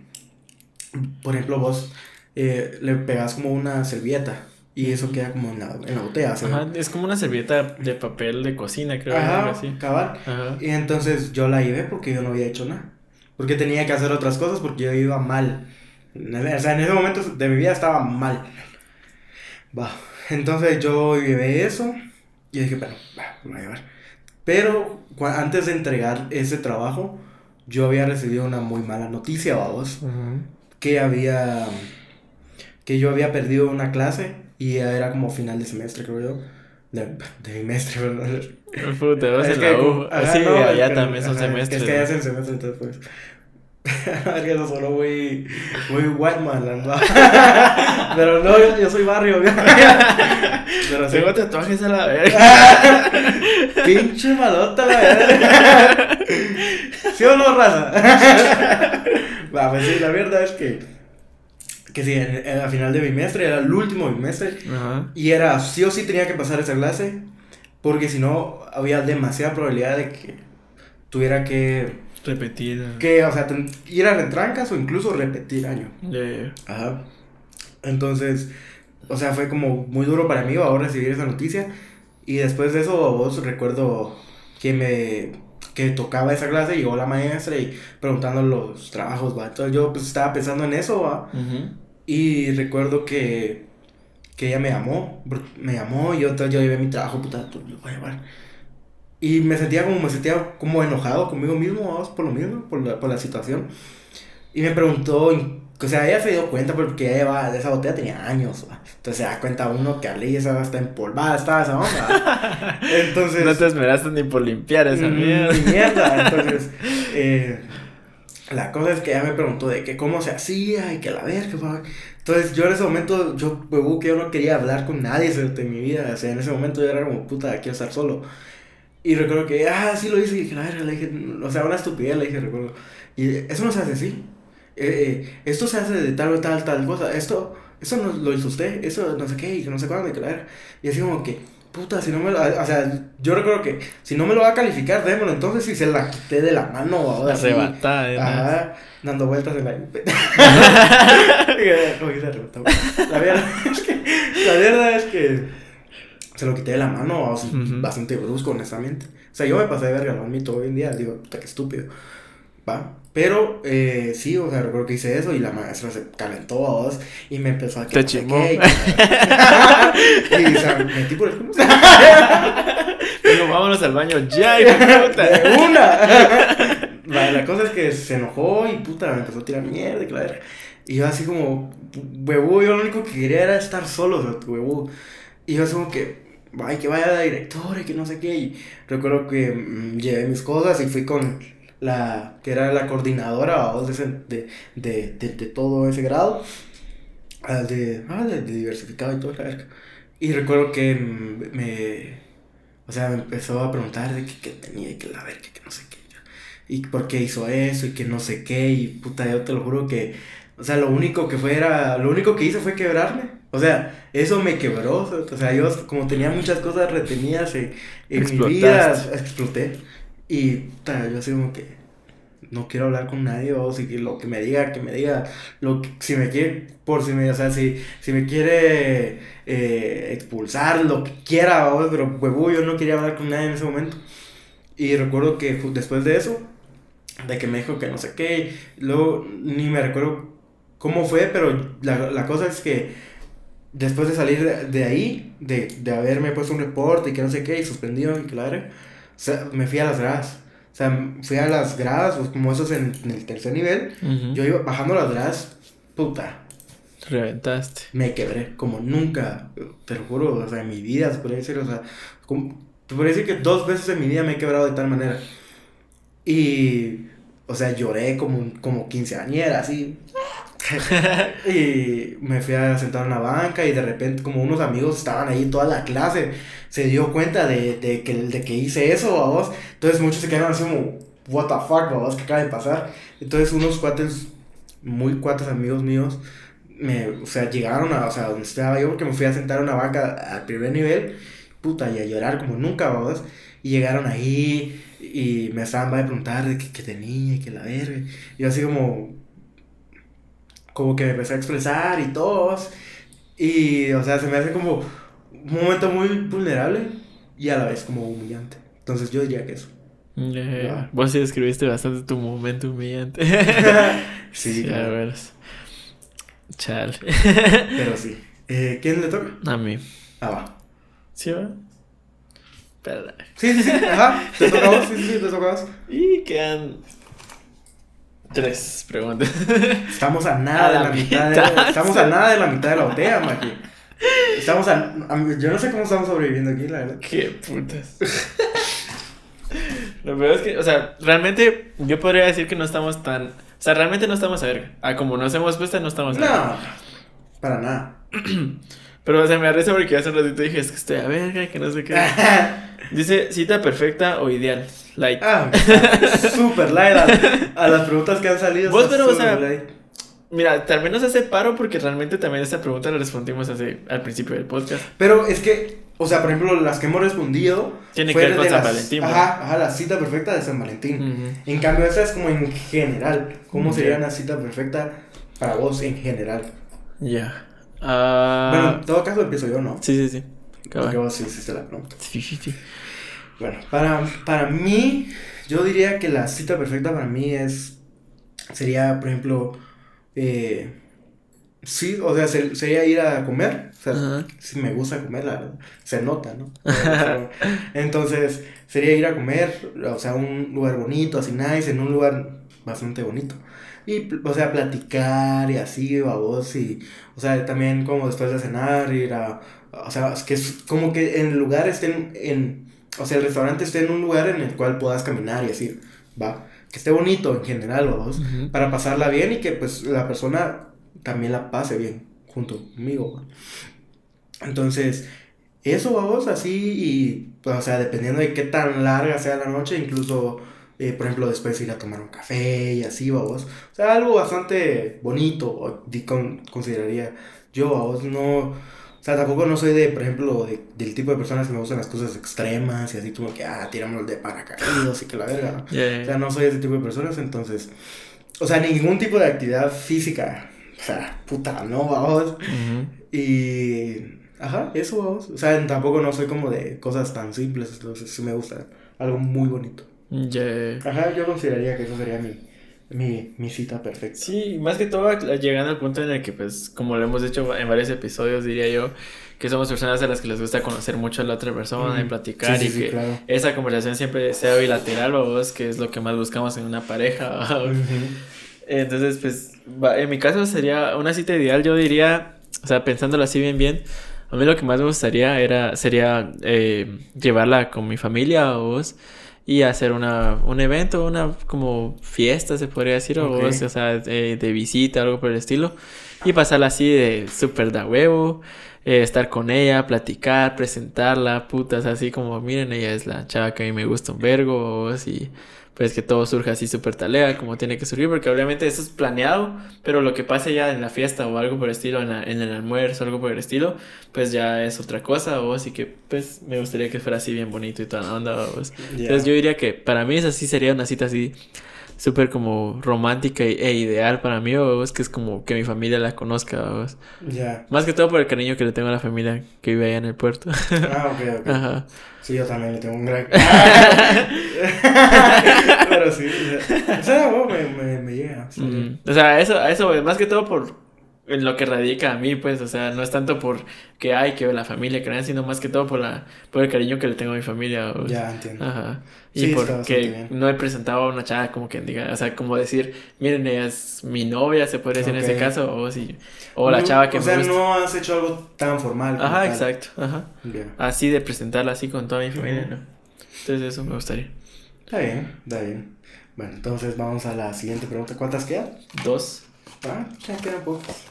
Por ejemplo, vos eh, le pegas como una servilleta y eso queda como en la, en la botella. Ajá, es como una servilleta de papel de cocina, creo. Ajá, así. cabal. Ajá. Y entonces yo la llevé porque yo no había hecho nada. Porque tenía que hacer otras cosas porque yo iba mal. O sea, en ese momento de mi vida estaba mal. Va. Entonces yo llevé eso y dije, bueno, va, lo voy a llevar. Pero antes de entregar ese trabajo, yo había recibido una muy mala noticia, vamos. Que había. Que yo había perdido una clase y era como final de semestre, creo yo. De, de bimestre, ¿verdad? <laughs> Puta, vas en la U. sí, allá también son semestres. Es que allá hacen semestre, entonces pues. <laughs> es que eso solo muy, muy white man, <laughs> Pero no, yo, soy barrio. Pero sí. Tengo tatuajes a la verga. Pinche malota la verga. ¿Sí o no, raza? Va, pues sí, la verdad es que que sí, en, a final de bimestre, era el último bimestre. Y era, sí o sí tenía que pasar esa clase, porque si no, había demasiada probabilidad de que tuviera que... Repetir. Que, o sea, ir a retrancas o incluso repetir año. Ajá. Entonces, o sea, fue como muy duro para mí ahora recibir esa noticia. Y después de eso, vos recuerdo que me que tocaba esa clase, llegó la maestra y preguntando los trabajos, va. Entonces yo pues estaba pensando en eso, va. Y recuerdo que, que ella me llamó, me llamó y yo, entonces yo llevé mi trabajo, puta, lo voy a llevar. Y me sentía como, me sentía como enojado conmigo mismo, vamos, por lo mismo, por la, por la situación. Y me preguntó, o sea, ella se dio cuenta porque ella esa botella tenía años, entonces se da cuenta uno que Ali esa está empolvada, estaba esa onda. <laughs> Entonces... No te esmeraste ni por limpiar esa mierda. Ni mierda, entonces... <laughs> Eh, La cosa es que ella me preguntó de que cómo se hacía y que la verga, pa. Entonces yo en ese momento, yo, que yo no quería hablar con nadie de mi vida. O sea, en ese momento yo era como, puta, quiero estar solo. Y recuerdo que, ah, sí lo hice. Y dije, la verga, le dije, o sea, una estupidez, le dije, recuerdo. Y eso no se hace así. Eh, eh, esto se hace de tal, tal, tal cosa. Esto, eso no lo hizo usted. Eso no sé qué, y que no sé cuándo, y que. Y así como que, puta, si no me lo. O sea, yo recuerdo que si no me lo va a calificar, démoslo. Entonces, si se la quité de la mano <laughs> ahora. Arrebatada. Ajá, dando vueltas en la. <laughs> <laughs> la verdad es que. La verdad es que. Se lo quité de la mano, bastante brusco, honestamente. O sea, yo me pasé de verga, lo admito hoy en día. Digo, puta, qué estúpido. Va. Pero eh, sí, o sea, recuerdo que hice eso y la maestra se calentó a vos y me empezó a que. Te chingó. <laughs> <laughs> y, o sea, metí por el. <laughs> Digo, vámonos al baño ya, y puta. De una. la, cosa es que se enojó y puta, me empezó a tirar mierda y claro. Y yo así como, huevo, yo lo único que quería era estar solo, o sea, huevo. Y yo así como que, ay, que vaya la directora y que no sé qué. Y recuerdo que mm, llevé mis cosas y fui con la que era la coordinadora de, de, de, de, todo ese grado, de, ah, de, diversificado y todo Y recuerdo que me, o sea, me empezó a preguntar de qué, tenía y que la verga, que no sé qué. Y por qué hizo eso y que no sé qué. Y puta, yo te lo juro que, o sea, lo único que fue era, lo único que hice fue quebrarme. O sea, eso me quebró. O sea, yo como tenía muchas cosas retenidas en, en mi vida, exploté. Y puta, yo así como que no quiero hablar con nadie, o si lo que me diga, que me diga, lo si me quiere, por si me, o sea, si, si me quiere eh, expulsar, lo que quiera, pero huevo, yo no quería hablar con nadie en ese momento. Y recuerdo que después de eso, de que me dijo que no sé qué, luego ni me recuerdo cómo fue, pero la, la cosa es que después de salir de, ahí, de, de, haberme puesto un reporte y que no sé qué, y suspendido, y claro, sea, me fui a las gradas. O sea, fui a las gradas, pues, como esos en, en el tercer nivel. Yo iba bajando las gradas, puta. Reventaste. Me quebré, como nunca, te lo juro, o sea, en mi vida, se podría decir, o sea, como, te podría decir que dos veces en mi vida me he quebrado de tal manera. Y, o sea, lloré como, como quinceañera, así. <laughs> y me fui a sentar en una banca y de repente como unos amigos estaban ahí toda la clase se dio cuenta de, de, que, de que hice eso, vos. Entonces muchos se quedaron así como, what the fuck, vos, ¿qué acaba de pasar? Entonces unos cuates, muy cuates amigos míos, me, o sea, llegaron a, o sea, donde estaba yo, porque me fui a sentar en una banca al primer nivel, puta, y a llorar como nunca, vos. Y llegaron ahí y me estaban a preguntar de qué, tenía y qué la verga. Y yo así como, como que me empecé a expresar y todos. Y, o sea, se me hace como un momento muy vulnerable y a la vez como humillante. Entonces yo diría que eso. Vos sí describiste bastante tu momento humillante. <laughs> sí, claro. A ver. Chale. Pero sí. Eh, ¿Quién le toca? A mí. Ah, va. ¿Sí va? Espera. Sí, sí, sí. Ajá. ¿Te toca a vos? Sí, sí, sí, te toca a vos. Y quedan Tres preguntas. <laughs> Estamos a nada de la mitad, de, estamos a nada de la mitad de la botella, Maki. Estamos a, yo no sé cómo estamos sobreviviendo aquí, la verdad. Qué putas. Lo peor es que, o sea, realmente yo podría decir que no estamos tan, o sea, realmente no estamos a ver. Ah, como nos hemos puesto, no estamos a verga. No, para nada. <clears throat> Pero, o sea, me arriesgo porque hace un ratito dije, es que estoy a verga, que no sé qué. <laughs> Dice, cita perfecta o ideal. <laughs> Light. Ah, super light. A, las preguntas que han salido. Vos, pero, o sea, mira, tal vez nos hace paro porque realmente también esta pregunta la respondimos hace, al principio del podcast. Pero es que, o sea, por ejemplo, las que hemos respondido. Tiene que ver con San Valentín. Ajá, ajá, la cita perfecta de San Valentín. En cambio, esta es como en general. ¿Cómo sería una cita perfecta para vos en general? Ya. Ah, bueno, en todo caso empiezo yo, ¿no? Sí, sí, sí. Porque vos sí hiciste la pregunta. Sí, sí, sí. Bueno, para, para mí, yo diría que la cita perfecta para mí es. Sería, por ejemplo. Eh, sí, o sea, sería ir a comer. O sea, si me gusta comer, se nota, ¿no? <laughs> Entonces, sería ir a comer, o sea, un lugar bonito, así nice, en un lugar bastante bonito. Y, o sea, platicar y así, babos, y, o sea, también como después de cenar, ir a, o sea, es que es como que en el lugar estén en, o sea, el restaurante esté en un lugar en el cual puedas caminar y así, va. que esté bonito en general, vos, para pasarla bien y que pues la persona también la pase bien junto conmigo. Entonces, eso vamos así y, pues, o sea, dependiendo de qué tan larga sea la noche, incluso, eh, por ejemplo, después ir a tomar un café y así, vamos. O sea, algo bastante bonito, o con- consideraría yo, vamos, no... O sea, tampoco no soy de, por ejemplo, de- del tipo de personas que me gustan las cosas extremas y así como que, ah, tiramos de paracaídas y que la verga, ¿no? Ya, O sea, no soy ese tipo de personas, entonces... O sea, ningún tipo de actividad física. O sea, puta, no, vamos. Y. Ajá, eso vamos. O sea, tampoco no soy como de cosas tan simples, entonces sí me gusta algo muy bonito. Ya. Ajá, yo consideraría que eso sería mi, mi, mi cita perfecta. Sí, más que todo llegando al punto en el que, pues, como lo hemos dicho en varios episodios, diría yo, que somos personas a las que les gusta conocer mucho a la otra persona y platicar Sí, y sí, que claro. esa conversación siempre sea bilateral, vos, que es lo que más buscamos en una pareja. <laughs> Entonces, pues, en mi caso sería una cita ideal, yo diría, o sea, pensándolo así bien, bien, a mí lo que más me gustaría era, sería eh, llevarla con mi familia o vos y hacer una, un evento, una como fiesta, se podría decir, o sea, de, de visita, algo por el estilo, y pasarla así de súper da huevo, eh, estar con ella, platicar, presentarla, putas, así como, miren, ella es la chava que a mí me gusta un vergo, o y pues que todo surja así súper talea como tiene que surgir, porque obviamente eso es planeado, pero lo que pase ya en la fiesta o algo por el estilo, en, la- en el almuerzo, algo por el estilo, pues ya es otra cosa, o así que pues me gustaría que fuera así bien bonito y toda la onda. Ya. Entonces yo diría que para mí esa sí sería una cita así súper como romántica e, e ideal para mí, vos, que es como que mi familia la conozca, vos. Ya. Más que todo por el cariño que le tengo a la familia que vive allá en el puerto. Ah, ok, ok. <laughs> Ajá. Sí, yo también le tengo un gran. <laughs> <laughs> Pero sí. O sea, me, me, me llega. sí. Mm, O sea, eso, eso, más que todo por en lo que radica a mí, pues, o sea, no es tanto por que hay que ver la familia, nada, sino más que todo por la, por el cariño que le tengo a mi familia. Ya entiendo. Ajá. Y Sí, porque bien. no he presentado a una chava como que diga, o sea, como decir, miren, ella es mi novia, se puede decir en ese caso, o si, o la No, chava que O me sea, gusta. no has hecho algo tan formal. Ajá, tal. exacto, ajá. Ya. Así de presentarla así con toda mi familia. ¿no? Entonces eso me gustaría. Está bien, está bien. Bueno, entonces vamos a la siguiente pregunta. ¿Cuántas quedan? Dos. Ah, ya quedan pocas.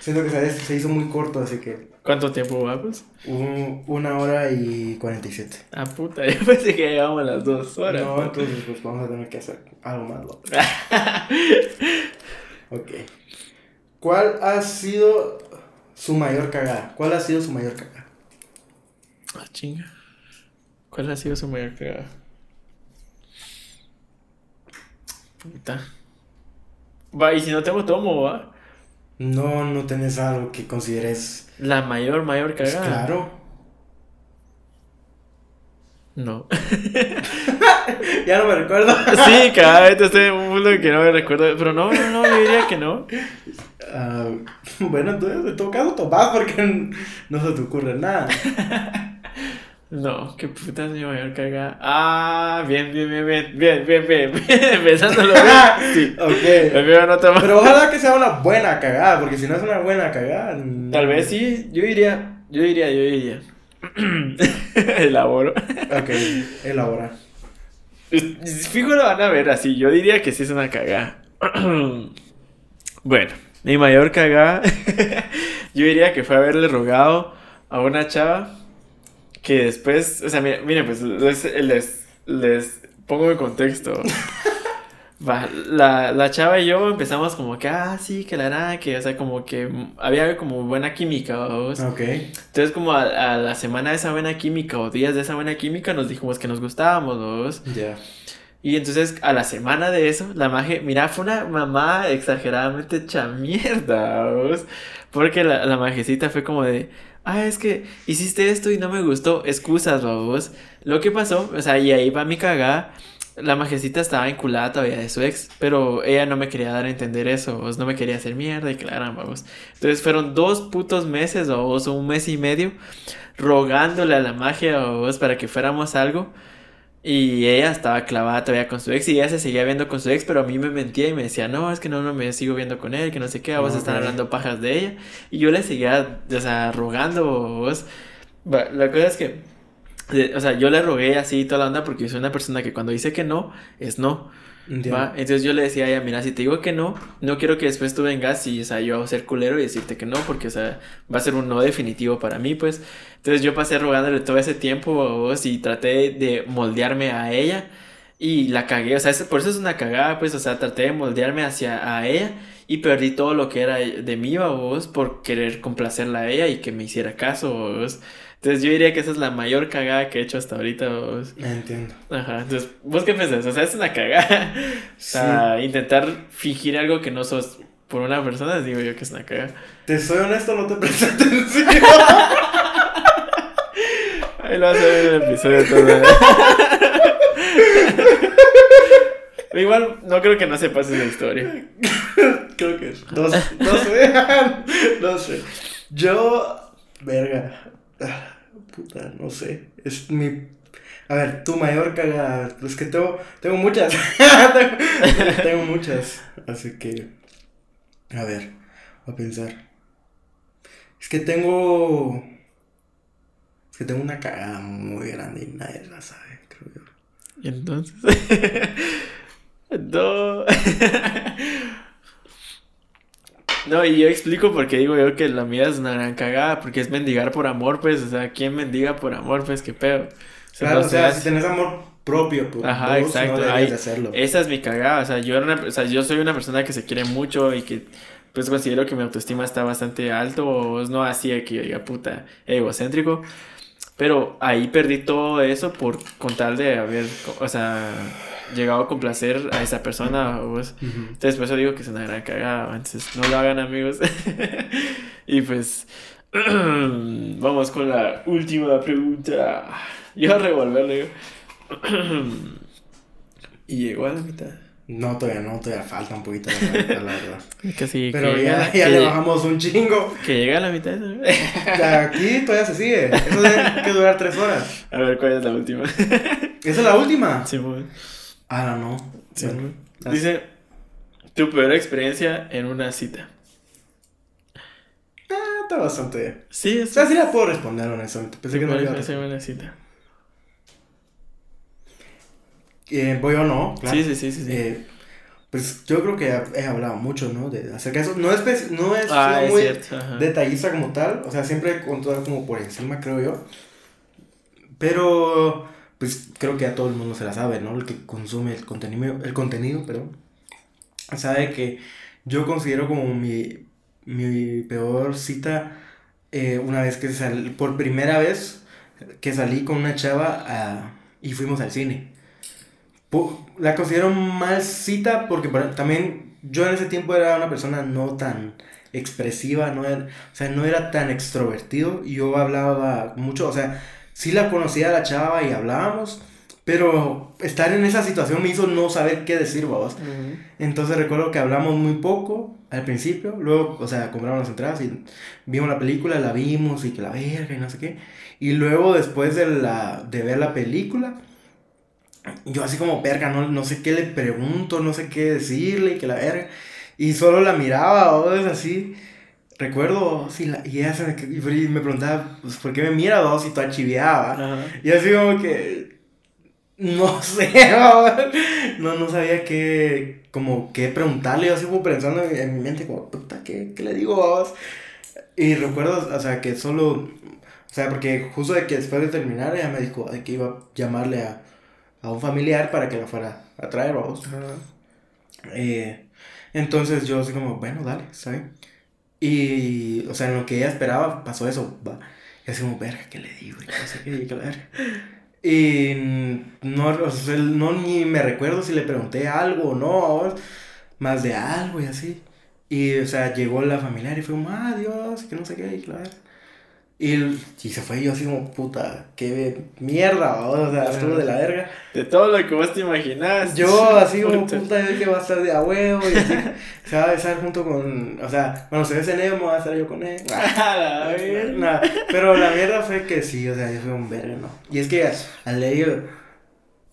Siento que se, se hizo muy corto, así que ¿Cuánto tiempo va, pues? un- una hora y 47. Ah, puta, <laughs> yo pensé que llevábamos las dos horas. no, entonces pues vamos a tener que hacer algo más loco. <laughs> Ok. ¿Cuál ha sido su mayor cagada? ¿Cuál ha sido su mayor cagada? Ah, chinga. ¿Cuál ha sido su mayor cagada? Puta. Va, y si no tengo tomo, va. No, no tenés algo que consideres. La mayor, mayor Pues, cagada. claro. No. <laughs> Ya no me recuerdo. sí, cada vez estoy en un mundo que no me recuerdo. Pero no, no, no, yo diría que no. Ah, bueno, entonces en todo caso tomás porque no se te ocurre nada. <laughs> No, qué putas Nueva York acá. Ah, bien, bien, bien, bien, bien, bien, bien. <laughs> Pensándolo bien. <laughs> sí. Ok. Pero, no Pero ojalá que sea una buena cagada, porque si no es una buena cagada. No. Tal vez sí, yo diría, yo diría, yo diría. <laughs> Elaboro. Ok, elabora. Fijo lo van a ver así, yo diría que sí es una cagada. <clears throat> bueno, mi mayor cagada, yo diría que fue haberle rogado a una chava que después, o sea, mira- miren, pues les, les, les pongo en contexto. <laughs> Va, la, la chava y yo empezamos como que, ah, sí, que la nada, que, o sea, como que había como buena química, ¿vos? Ok. Entonces, como a, a la semana de esa buena química o días de esa buena química, nos dijimos que nos gustábamos, ¿vos? Ya. Y entonces, a la semana de eso, la maje, mira, fue una mamá exageradamente hecha mierda, ¿vos? Porque la, la majecita fue como de, ah, es que hiciste esto y no me gustó, excusas, vos. Lo que pasó, o sea, y ahí va mi cagada. La majecita estaba vinculada todavía de su ex, pero ella no me quería dar a entender eso, no me quería hacer mierda y claro, vamos. Entonces fueron dos putos meses, o un mes y medio, rogándole a la magia, vos, para que fuéramos algo. Y ella estaba clavada todavía con su ex y ella se seguía viendo con su ex, pero a mí me mentía y me decía, no, es que no, no me sigo viendo con él, que no sé qué, vos están Ok. hablando pajas de ella. Y yo le seguía, o sea, rogando, vos. La cosa es que, eh, o sea, yo le rogué así toda la onda porque yo soy una persona que cuando dice que no, es no. Entonces yo le decía a ella, mira, si te digo que no, no quiero que después tú vengas y, o sea, yo a ser culero y decirte que no, porque, o sea, va a ser un no definitivo para mí, pues. Entonces yo pasé rogándole todo ese tiempo a vos y traté de moldearme a ella y la cagué, o sea, por eso es una cagada, pues, o sea, traté de moldearme hacia a ella y perdí todo lo que era de mí, vos, por querer complacerla a ella y que me hiciera caso, vos. Entonces yo diría que esa es la mayor cagada que he hecho hasta ahorita, vos. Entiendo. Ajá, entonces, ¿vos qué pensás? O sea, es una cagada. O sea, intentar fingir algo que no sos por una persona, digo yo que es una cagada. Te soy honesto, no te presté atención. Ahí lo vas a ver en el episodio todo. Igual, no creo que no sepas esa historia. Creo que es. No, no sé. no sé. <laughs> Yo. Verga. Puta, no sé. Es mi. A ver, tu mayor cagada. Es que tengo, tengo muchas. <laughs> tengo, muchas. Así que. A ver, voy a pensar. Es que tengo. Es que tengo una cagada muy grande y nadie la sabe, creo yo. Y entonces. <laughs> <laughs> No, y yo explico porque digo yo que la mía es una gran cagada, porque es mendigar por amor, pues, o sea, ¿quién mendiga por amor, pues, qué pedo? O sea, Claro, no o sea, si tenés amor propio, pues. Ajá, vos exacto, No ahí- de hacerlo. Esa es mi cagada, o sea, yo, era una- o sea, yo soy una persona que se quiere mucho y que pues considero que mi autoestima está bastante alto, o no así de que yo diga puta egocéntrico, pero ahí perdí todo eso por con tal de haber, o sea, llegado a complacer a esa persona, pues, Ujú. entonces por eso digo que es una gran cagada, entonces no lo hagan amigos. <laughs> y pues <clears throat> vamos con la última pregunta. Yo a revolverlo yo. <clears throat> y llegó a la mitad. No, todavía no, todavía falta un poquito, la verdad. <laughs> la verdad. Pero que, ya, ya que, le bajamos un chingo. que llega a la mitad. ¿no? <laughs> Aquí todavía se sigue. Eso tiene que durar tres horas. A ver, ¿cuál es la última? ¿Esa es la última? Simón. Ah, no. Bueno, Simón. las- Dice, tu peor experiencia en una cita. ah, está bastante. Sí, O es sea, sí la puedo responder, honestamente. Pensé que no peor iba a experiencia en una cita. Eh, voy o no, claro. Sí, sí, sí, sí. sí. Eh, pues yo creo que he hablado mucho, ¿no? De, acerca de eso. No es, no es, ah, es muy cierto. Detallista como tal. O sea, siempre he contado como por encima, creo yo. Pero, pues creo que a todo el mundo se la sabe, ¿no? El que consume el contenido, el contenido, perdón. Sabe que yo considero como mi, mi peor cita eh, una vez que salí, por primera vez que salí con una chava y fuimos al cine. La considero mal cita porque también yo en ese tiempo era una persona no tan expresiva, no era, o sea, no era tan extrovertido y yo hablaba mucho, o sea, sí la conocía a la chava y hablábamos, pero estar en esa situación me hizo no saber qué decir, babos. Ujú. Entonces recuerdo que hablamos muy poco al principio, luego, o sea, compramos las entradas y vimos la película, la vimos y que la verga y no sé qué. Y luego después de, la, de ver la película, yo así como verga, no, no sé qué le pregunto, no sé qué decirle y que la verga. Y solo la miraba, es así. Recuerdo, sí, la, y ella se me, y me preguntaba, pues, ¿por qué me mira dos y toda chiviaba? Ajá. Y así como que. No <laughs> sé, babos. no, no sabía qué. Como qué preguntarle. Yo así como pensando en, en mi mente, como, puta, ¿qué, qué le digo, babos? Y recuerdo, o sea, que solo. O sea, porque justo de que después de terminar, ella me dijo de que iba a llamarle a, a un familiar para que la fuera a traer, vamos. Eh, entonces yo así como, bueno, dale, ¿sabes? Y, o sea, en lo que ella esperaba pasó eso, va. Y así como, verga, ¿qué le digo? Y no sé qué, y que. Y no, o sea, no ni me recuerdo si le pregunté algo o no, más de algo y así. Y, o sea, llegó la familiar y fue como, ah, Dios, que no sé qué, y que. Y, y se fue yo así como, puta, qué mierda, o sea, estuvo de la verga. De todo lo que vos te imaginas. Yo <laughs> así como Puta. yo que va a estar de a huevo y así, <laughs> se va a besar junto con, o sea, bueno, se besa en Emo, va a estar yo con él. <laughs> Verga. Nah, pero la mierda fue que sí, o sea, yo fui un verga, ¿no? Y es que al ley,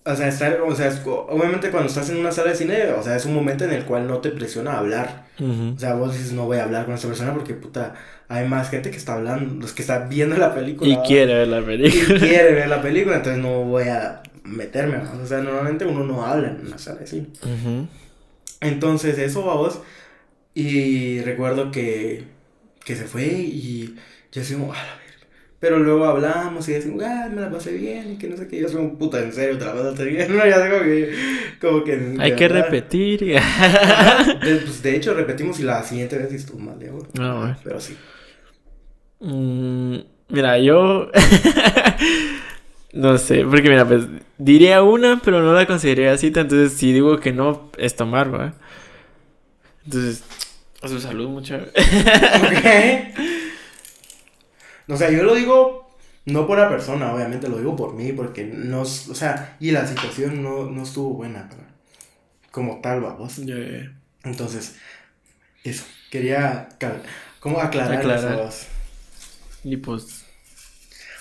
o sea, estar, o sea, obviamente cuando estás en una sala de cine, o sea, es un momento en el cual no te presiona a hablar. O sea, vos dices, no voy a hablar con esa persona porque, puta, hay más gente que está hablando, los que están viendo la película. Y quiere ver la y película. <laughs> quiere ver la película, entonces no voy a meterme, o sea, normalmente uno no habla en una sala así. Entonces, eso, vamos, y recuerdo que, que se fue y yo decimos, a la. Pero luego hablamos y decimos, ah, me la pasé bien y que no sé qué. Yo soy un puta, en serio, te la pasaste bien. <laughs> No, ya como que. Como que Hay que repetir. <laughs> de, pues, de hecho, repetimos y la siguiente vez estuvo mal, de No, bueno. Pero sí. Mm, mira, yo. <laughs> no sé, porque mira, pues diría una, pero no la consideraría cita. Entonces, si digo que no, es tomar, ¿va? Entonces, a su salud, mucha. ok. O sea, yo lo digo no por la persona, obviamente lo digo por mí, porque no, o sea, y la situación no, no estuvo buena para, como tal, vamos. Ya, ya. Entonces, eso, quería como aclarar, Aclarar. eso. Y pues.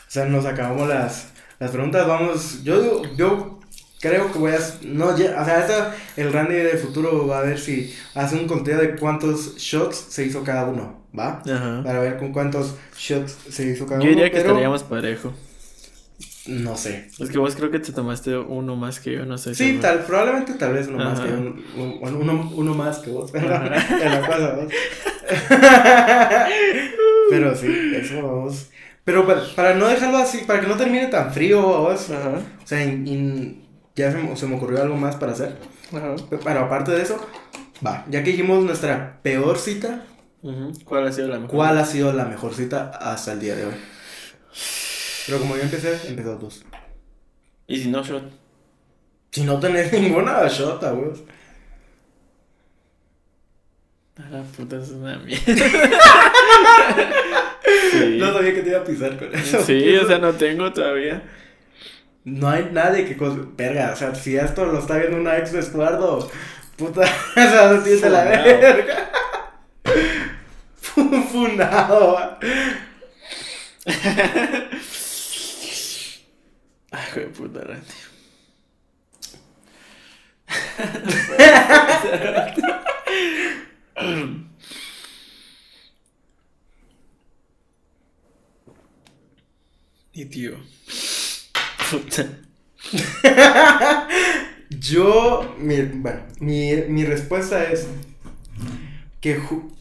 O sea, nos acabamos las, las preguntas, vamos, yo yo creo que voy a, no, ya, o sea, esta, el Randy de futuro va a ver si hace un conteo de cuántos shots se hizo cada uno, ¿va? Ajá. Para ver con cuántos shots se hizo cada Yo diría uno, que pero estaríamos parejo. no sé. Es que vos creo que te tomaste uno más que yo, no sé. Sí, tal, probablemente tal vez uno más que un- un- uno, uno más que vos, <laughs> pero en la cosa, vos. <laughs> Pero sí, eso vamos. Pero para, para no dejarlo así, para que no termine tan frío, vos. Ajá. O sea, in- in- ya se, me- se me ocurrió algo más para hacer. Ajá. Pero aparte de eso, va, ya que dijimos nuestra peor cita, ¿Cuál ha sido la mejor? ¿cuál ha sido la mejor cita hasta el día de hoy? Pero como yo empecé, empezó dos. Y si no, shot. Si no tenés <laughs> ninguna shota, güey. A la puta es una mierda. <laughs> sí. No sabía que te iba a pisar con eso. Sí, o sea, no tengo todavía. No hay nadie que. Verga, o sea, si esto lo está viendo una ex de Estuardo, puta, <laughs> o sea, no la verga. Fu- <laughs> Funado. Ay, hijo de puta, Randy. Y tío. Puta. Yo, mi, bueno, mi, mi respuesta es que, ju-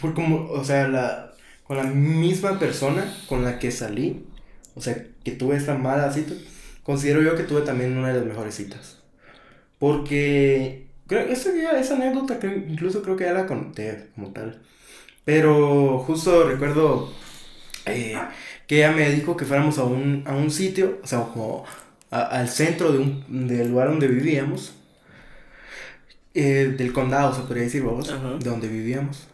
por como, o sea, la, con la misma persona con la que salí, o sea, que tuve esta mala cita, considero yo que tuve también una de las mejores citas. Porque, creo, ese día, esa anécdota, creo- incluso creo que ya la conté como tal. Pero justo recuerdo eh, que ella me dijo que fuéramos a un, a un sitio, o sea, como a- al centro de un, del lugar donde vivíamos, eh, del condado, se podría decir, vamos, de donde vivíamos.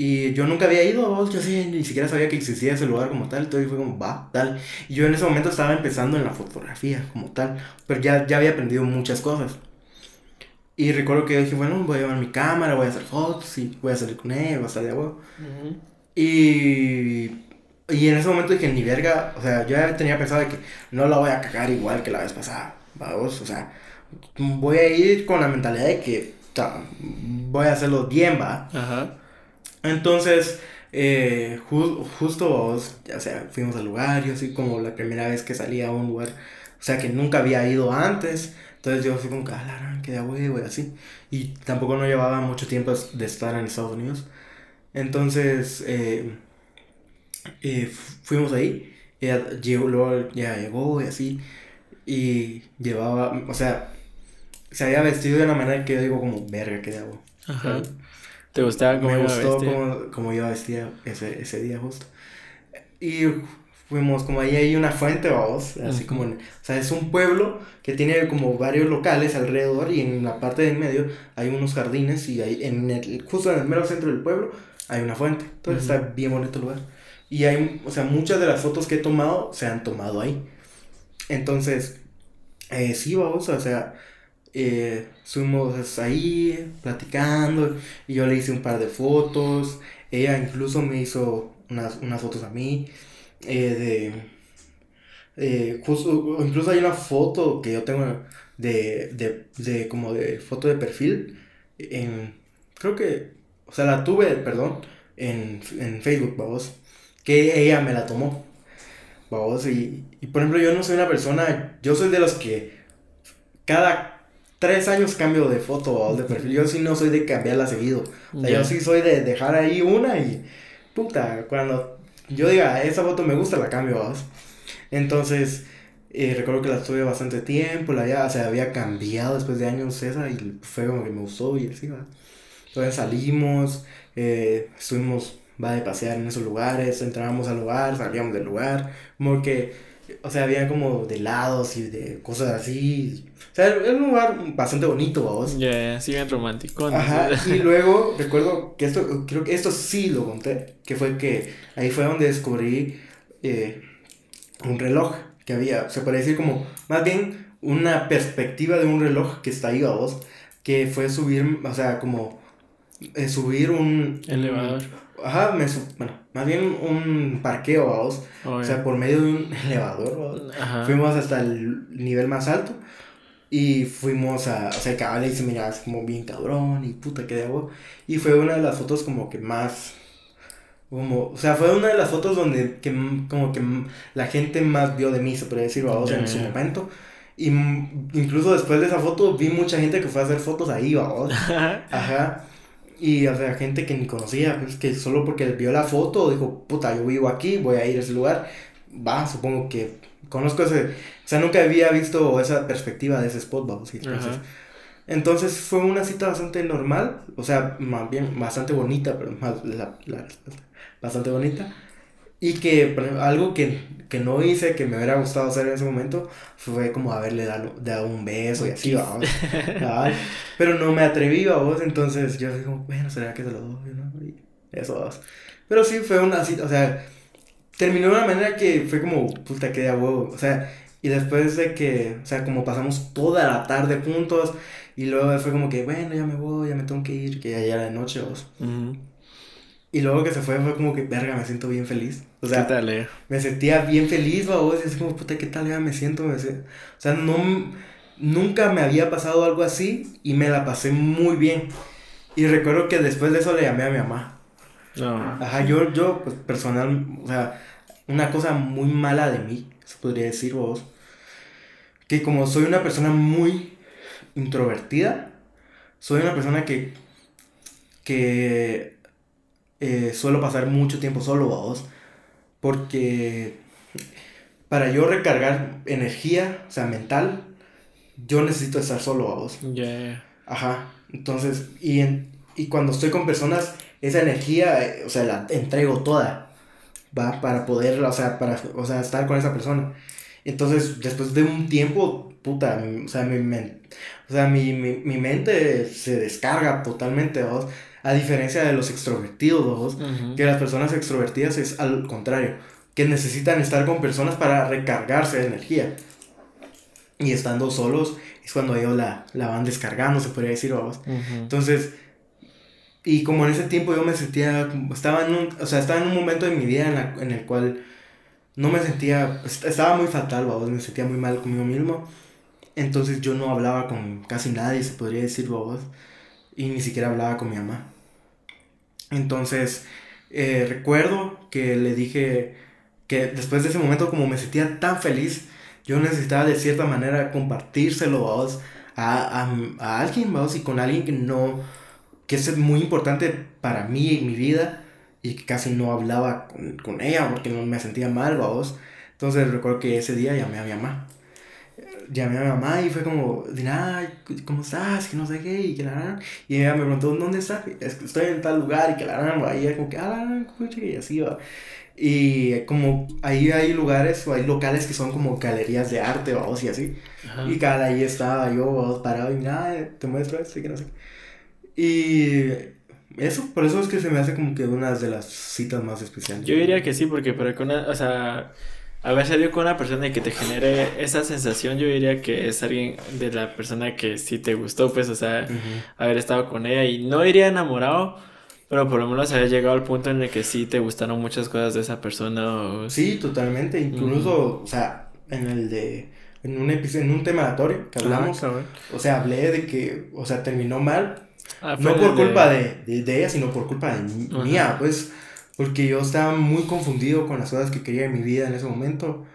Y yo nunca había ido, yo sí, ni siquiera sabía que existía ese lugar como tal, entonces fue como, va, tal. Y yo en ese momento estaba empezando en la fotografía como tal, pero ya, ya había aprendido muchas cosas. Y recuerdo que dije, bueno, voy a llevar mi cámara, voy a hacer fotos y voy a salir con él, va a estar de huevo. Y, y en ese momento dije, ni verga, o sea, yo ya tenía pensado de que no la voy a cagar igual que la vez pasada, vamos, o sea, voy a ir con la mentalidad de que o sea, voy a hacerlo bien, va. Ajá. Entonces, eh, ju- justo, o sea, fuimos al lugar, yo así como la primera vez que salí a un lugar, o sea, que nunca había ido antes. Entonces yo fui como que, ah, que de huevo y así. Y tampoco no llevaba mucho tiempo de estar en Estados Unidos. Entonces, eh, eh, fu- fuimos ahí. Ella llegó, luego ya llegó y así. Y llevaba, o sea, se había vestido de una manera que yo digo como, verga, que de huevo. Ajá. ¿Te gustaba cómo Me iba gustó vestida? como, como iba vestida ese, ese día justo. Y fuimos como ahí hay una fuente, vamos, así como, en- o sea, es un pueblo que tiene como varios locales alrededor y en la parte del medio hay unos jardines y ahí en el, justo en el mero centro del pueblo hay una fuente. Entonces Ujú. está bien bonito el lugar. Y hay, o sea, muchas de las fotos que he tomado se han tomado ahí. Entonces, eh, sí, vamos, o sea, eh, estuvimos ahí platicando y yo le hice un par de fotos. Ella incluso me hizo unas, unas fotos a mí. eh, de. eh, justo, incluso hay una foto que yo tengo de, de, de como de foto de perfil. En, creo que. O sea, la tuve, perdón, en, en Facebook, vamos. Que ella me la tomó. vamos, y, y por ejemplo, yo no soy una persona, yo soy de los que cada tres años cambio de foto o de perfil. Yo sí no soy de cambiarla seguido. O sea, Ya. yo sí soy de dejar ahí una y puta, cuando yo diga, esa foto me gusta, la cambio, vamos. Entonces, eh, recuerdo que la tuve bastante tiempo, la ya, o sea, había cambiado después de años esa y fue como que me gustó y así, va. Entonces salimos, eh, estuvimos, va de pasear en esos lugares, entrábamos al lugar, salíamos del lugar, como que, o sea, había como de helados y de cosas así. O sea, era un lugar bastante bonito, vamos. Ya, ya, siguen románticos. Ajá, y luego recuerdo que esto, creo que esto sí lo conté, que fue que ahí fue donde descubrí eh, un reloj que había, se puede decir como, más bien una perspectiva de un reloj que está ahí a vos, que fue subir, o sea, como eh, subir un... Elevador. Ajá, me bueno, más bien un parqueo a vos, o sea, por medio de un <laughs> elevador. Ajá. Fuimos hasta el nivel más alto y fuimos a, o sea, el cabal ahí se miraba como bien cabrón y puta que de agua. Y fue una de las fotos como que más, como, o sea, fue una de las fotos donde que, como que la gente más vio de mí, se podría decir, vamos, en Ya, su momento. Y incluso después de esa foto vi mucha gente que fue a hacer fotos ahí, vamos. <laughs> Ajá. Y, o sea, gente que ni conocía, pues que solo porque vio la foto dijo, puta, yo vivo aquí, voy a ir a ese lugar. Va, supongo que conozco ese. O sea, nunca había visto esa perspectiva de ese spot, vamos. Entonces, Ajá. entonces fue una cita bastante normal, o sea, más bien bastante bonita, pero más la, la bastante bonita. Y que algo que, que no hice, que me hubiera gustado hacer en ese momento, fue como haberle dado, dado un beso y así, vamos. <laughs> Ay, pero no me atreví, vos, entonces yo digo, bueno, ¿será que se lo doy, no? Y eso, vamos. Pero sí fue una cita, o sea, terminó de una manera que fue como, puta, que de huevo, o sea, y después de que, o sea, como pasamos toda la tarde juntos, y luego fue como que, bueno, ya me voy, ya me tengo que ir, que ya era de noche, vos. Ujú. Y luego que se fue, fue como que, verga, me siento bien feliz. O ¿Qué sea, tal, eh? me sentía bien feliz, vos, y así como, puta, ¿qué tal ya me siento? Me se- O sea, no, nunca me había pasado algo así y me la pasé muy bien. Y recuerdo que después de eso le llamé a mi mamá. No. Ajá, yo, yo, pues, personal, o sea, una cosa muy mala de mí, se podría decir vos, que como soy una persona muy introvertida, soy una persona que, que eh, suelo pasar mucho tiempo solo, vos, porque para yo recargar energía, o sea, mental, yo necesito estar solo, vos. Ya. Ajá, entonces, y, en- y cuando estoy con personas, esa energía, eh, o sea, la entrego toda, ¿va? Para poder, o sea, para, o sea, estar con esa persona. Entonces, después de un tiempo, puta, o sea, mi, men- o sea, mi, mi, mi mente se descarga totalmente, ¿vos? A diferencia de los extrovertidos. Ujú. Que las personas extrovertidas es al contrario, que necesitan estar con personas para recargarse de energía. Y estando solos es cuando ellos la, la van descargando, se podría decir, vamos. Entonces, y como en ese tiempo yo me sentía, estaba en un, o sea, estaba en un momento de mi vida en, la- en el cual no me sentía, est- estaba muy fatal, vamos, me sentía muy mal conmigo mismo. Entonces yo no hablaba con casi nadie, se podría decir, vamos. Y ni siquiera hablaba con mi mamá. Entonces, eh, recuerdo que le dije que después de ese momento, como me sentía tan feliz, yo necesitaba de cierta manera compartírselo vamos, a, a, a alguien, y con alguien que no, que es muy importante para mí en mi vida y que casi no hablaba con, con ella porque no me sentía mal, vamos. Entonces recuerdo que ese día llamé a mi mamá. Llamé a mi mamá y fue como, de "Ay, ¿cómo estás? Que no sé qué, y que la gran. Y ella me preguntó, ¿dónde estás? "Es que Estoy en tal lugar, y que la y ella como que, ah, la gran, escucha", y así va. Y como ahí hay lugares o hay locales que son como galerías de arte, vamos, y así. Ajá. Y cada ahí estaba yo vamos, parado y nada, te muestro esto y que no sé. qué. Y eso, por eso es que se me hace como que una de las citas más especiales. Yo diría que sí, porque para que una, o sea, haber salido con una persona y que te genere esa sensación, yo diría que es alguien de la persona que sí te gustó, pues, o sea, Ujú. haber estado con ella y no iría enamorado, pero por lo menos haber llegado al punto en el que sí te gustaron muchas cosas de esa persona o... Sí, totalmente. Incluso, o sea, en el de. En un en un tema aleatorio que hablamos, Ajá, cabrón. o sea, hablé de que, o sea, terminó mal. Ah, No por de- culpa de, de, de ella, sino por culpa de Ajá. mía, pues. Porque yo estaba muy confundido con las cosas que quería en mi vida en ese momento.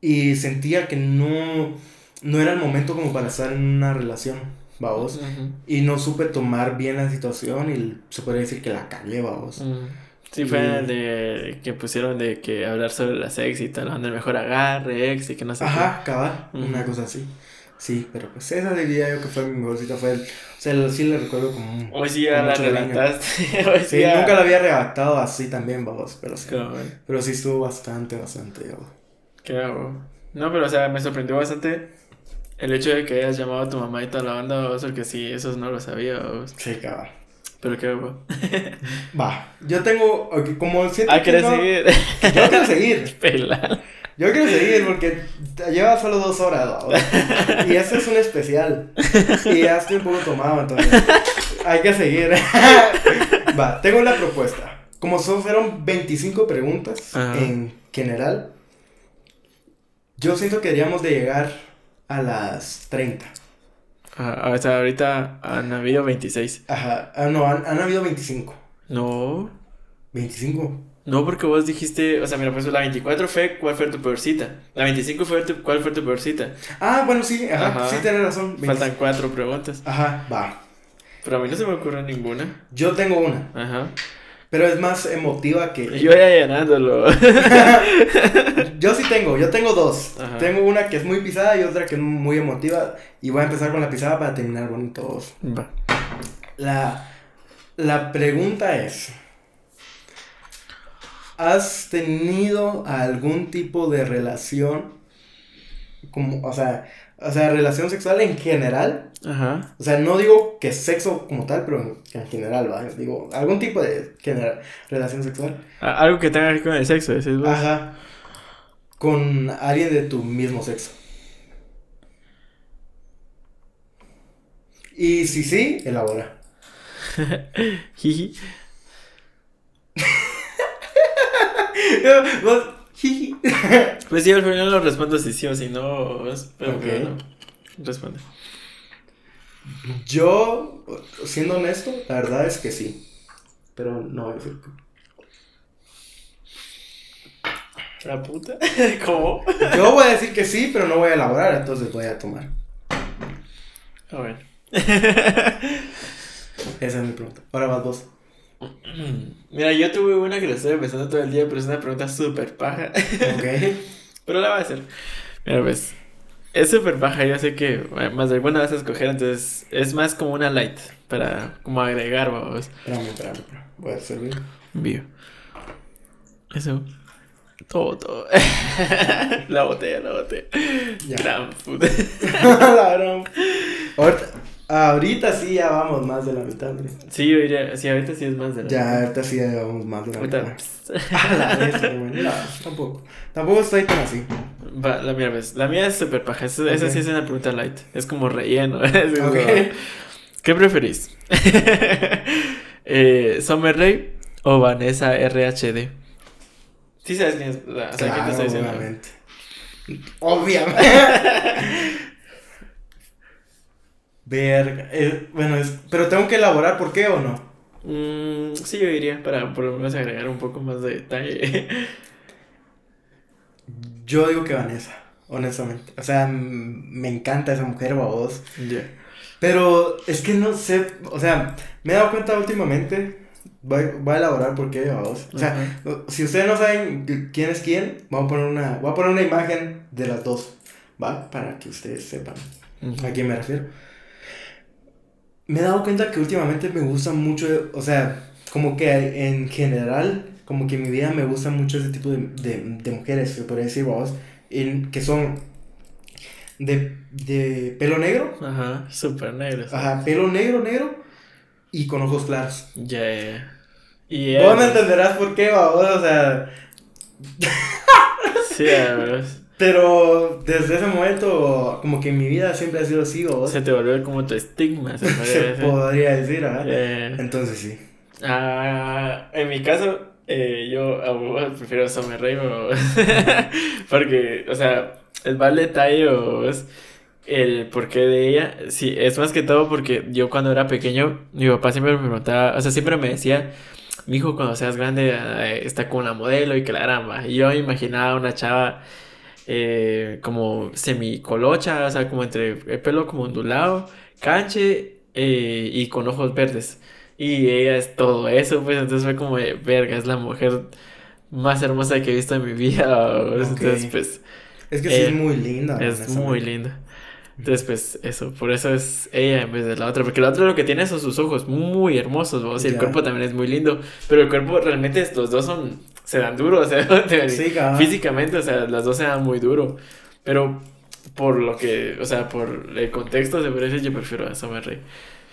Y sentía que no, no era el momento como para estar en una relación, vamos. Y no supe tomar bien la situación y se podría decir que la cagué, vamos. Mm. Sí, fue Y- de que pusieron de que hablar sobre las ex y tal, donde el mejor agarre ex y que no sé Ajá, cabal, Ujú. una cosa así. Sí, pero pues esa diría yo que fue mi mejor cita. Fue el, o sea, lo- sí le recuerdo como un-. Hoy sí ya la relataste. <laughs> Hoy sí, ya- nunca la había redactado así también, vamos, pero sí. Cabrón. Pero sí estuvo bastante, bastante. hago. No, pero o sea, me sorprendió bastante el hecho de que hayas llamado a tu mamá y toda la banda, vos, porque sí, eso no lo sabía, vos. Sí, cabal. Pero qué hago. <laughs> Va, yo tengo, como siento Ah, que ¿querés no- seguir? Yo quiero seguir, <laughs> Pelal. Yo quiero seguir porque lleva solo dos horas, vamos. Y este es un especial. Y ya estoy un poco tomado, entonces hay que seguir. <laughs> Va, tengo una propuesta. Como son, fueron 25 preguntas Ajá. en general, yo siento que deberíamos de llegar a las 30. Ajá, o sea, ahorita han habido 26. Ajá, ah, no, han, han habido 25. No. 25. No, porque vos dijiste, o sea, mira, pues la 24 fue cuál fue tu peor cita. La 25 fue tu- cuál fue tu peor cita. Ah, bueno, sí, ajá, Ajá. sí tienes razón. 25. Faltan cuatro preguntas. Ajá, va. Pero a mí no se me ocurre ninguna. Yo tengo una, Ajá. pero es más emotiva que... <laughs> Yo ya llenándolo. <laughs> Yo sí tengo, yo tengo dos. Ajá. Tengo una que es muy pisada y otra que es muy emotiva. Y voy a empezar con la pisada para terminar bonitos. Va. La, la pregunta es: ¿Has tenido algún tipo de relación? Como, o sea, o sea, relación sexual en general. Ajá. O sea, no digo que sexo como tal, pero en, en general, ¿va? Digo, algún tipo de general, relación sexual. Algo que tenga que ver con el sexo, decís vos. Ajá. Con alguien de tu mismo sexo. Y si sí, elabora. <laughs> Jiji. Vos, jiji. <laughs> Pues sí, al final lo respondo si sí o si no. Pero Ok. bueno, responde. Yo, siendo honesto, la verdad es que sí. Pero no voy a decir. ¿La puta? <laughs> ¿Cómo? Yo voy a decir que sí, pero no voy a elaborar, entonces voy a tomar. A ver. Esa es mi pregunta. Ahora vas vos. <clears throat> Mira, yo tuve una que la estoy pensando todo el día, pero es una pregunta súper paja. Ok. <laughs> Pero la voy a hacer. Mira, pues. Es súper baja, yo sé que más de alguna vas a escoger, entonces es más como una light, para como agregar, vamos. Espérame, espérame, espérame. Voy a servir. Vivo. Eso. Todo, todo. <laughs> la botella, la botella. Ya. Gran puta. <laughs> La gran- ahorita, ahorita sí ya vamos más de la mitad, hombre. Sí, yo diría, sí, ahorita sí es más de la Ya, ahorita sí ya vamos más de la Ahorita. mitad. <laughs> A la vez, güey. No, <laughs> tampoco. Tampoco estoy tan así. Va, la mía, ves. La mía es súper paja. Esa, esa sí es una pregunta light. Es como relleno. <laughs> Es como. ¿Qué preferís? eh, ¿Summer o Vanessa RHD? Sí sabes quién es. O sea, ¿quién te Claro, diciendo? obviamente. Obviamente. Verga. eh, bueno, es, pero tengo que elaborar por qué o no. Mm, sí, yo diría, para por lo menos agregar un poco más de detalle. <laughs> Yo digo que Vanessa, honestamente. O sea, me encanta esa mujer, babos. Ya. Pero es que no sé, o sea, me he dado cuenta últimamente, voy, voy a elaborar por qué, babos. O sea, si ustedes no saben qui- quién es quién, voy a poner una, voy a poner una imagen de las dos, ¿va? Para que ustedes sepan a quién me refiero. Me he dado cuenta que últimamente me gusta mucho, o sea, como que en general, como que en mi vida me gusta mucho ese tipo de, de, de mujeres, se podría decir, vamos, en, que son de, de pelo negro, Ajá, súper negro. sí. ajá, pelo negro, negro, y con ojos claros. Ya, ya, ya. Y Vos me entenderás por qué, vamos, o sea, Sí, a ver. Pero desde ese momento, como que en mi vida siempre ha sido así, vamos, Se te volvió como tu estigma, se <laughs> podría se decir. podría ya, ya. Entonces sí. Ah, en mi caso, eh, yo prefiero Summer Rae o- <laughs> porque, o sea, el vale detalle o el porqué de ella, sí, es más que todo porque yo cuando era pequeño, mi papá siempre me preguntaba, o sea, siempre me decía, mi hijo cuando seas grande eh, está con una modelo y que la gran Y yo imaginaba una chava eh, como semicolocha, o sea, como entre el pelo como ondulado, canche eh, y con ojos verdes. Y ella es todo eso, pues entonces fue como, de, verga, es la mujer más hermosa que he visto en mi vida. <laughs> Entonces, pues... Es que sí es muy linda. Es muy linda. Entonces, pues eso, por eso es ella en vez de la otra. Porque la otra lo que tiene son sus ojos muy hermosos, ¿no? el cuerpo también es muy lindo. Pero el cuerpo realmente, los dos son, se dan duro, o sea, <laughs> físicamente, o sea, las dos se dan muy duro. Pero por lo que, o sea, por el contexto se parece, yo prefiero a Summer Rey.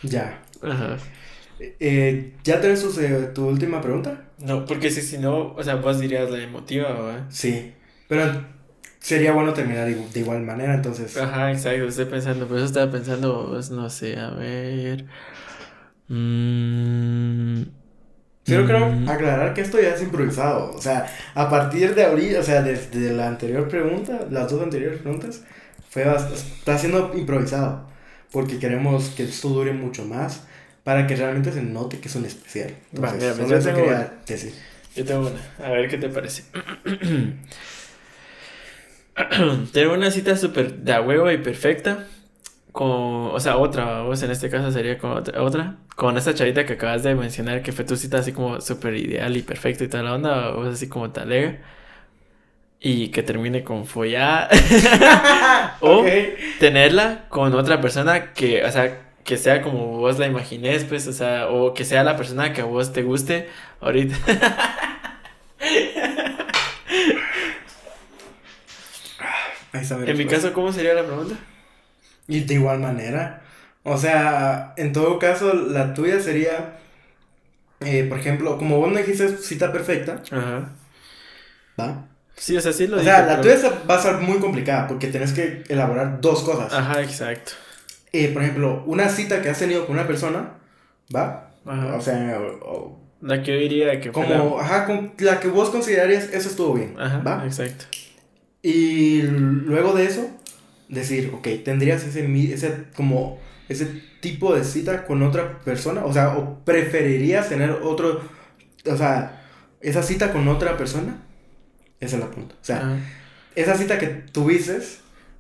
Ya. Ajá. Eh, ¿Ya tenés tu, eh, tu última pregunta? No, porque si, si no, o sea, vos dirías la emotiva, ¿verdad? Sí. Pero sería bueno terminar de igual manera, entonces. Ajá, exacto, estoy pensando, por eso estaba pensando, pues, no sé, a ver. Mmm. Pero creo mm. aclarar que esto ya es improvisado. O sea, a partir de ahorita, o sea, desde la anterior pregunta, las dos anteriores preguntas, fue está siendo improvisado. Porque queremos que esto dure mucho más para que realmente se note que es un especial. Entonces, mira, yo tengo una. Yo tengo una. A ver qué te parece. <clears throat> tener una cita súper de huevo y perfecta con, o sea, otra, vos en este caso sería con otra, otra, con esa chavita que acabas de mencionar, que fue tu cita así como súper ideal y perfecta y toda la onda, o así como talega, y que termine con follar, <laughs> o tenerla con otra persona que, o sea, que sea como vos la imagines, pues, o sea, o que sea la persona que a vos te guste ahorita. <laughs> en mi caso, ¿cómo sería la pregunta? Y de igual manera. O sea, en todo caso, la tuya sería, eh, por ejemplo, como vos me dijiste cita perfecta. Ajá. ¿Va? Sí, o sea, sí lo O sea, la tuya va a ser muy complicada porque tienes que elaborar dos cosas. Ajá, exacto. Eh, por ejemplo, una cita que has tenido con una persona, ¿va? Ajá. O sea, la que yo diría que como, ajá, con la que vos considerarías eso estuvo bien, ajá, ¿va? Exacto. Y luego de eso, decir, ok, tendrías ese, ese, como, ese tipo de cita con otra persona, o sea, o preferirías tener otro, o sea, esa cita con otra persona, esa es la punta. O sea, ah. esa cita que tuviste,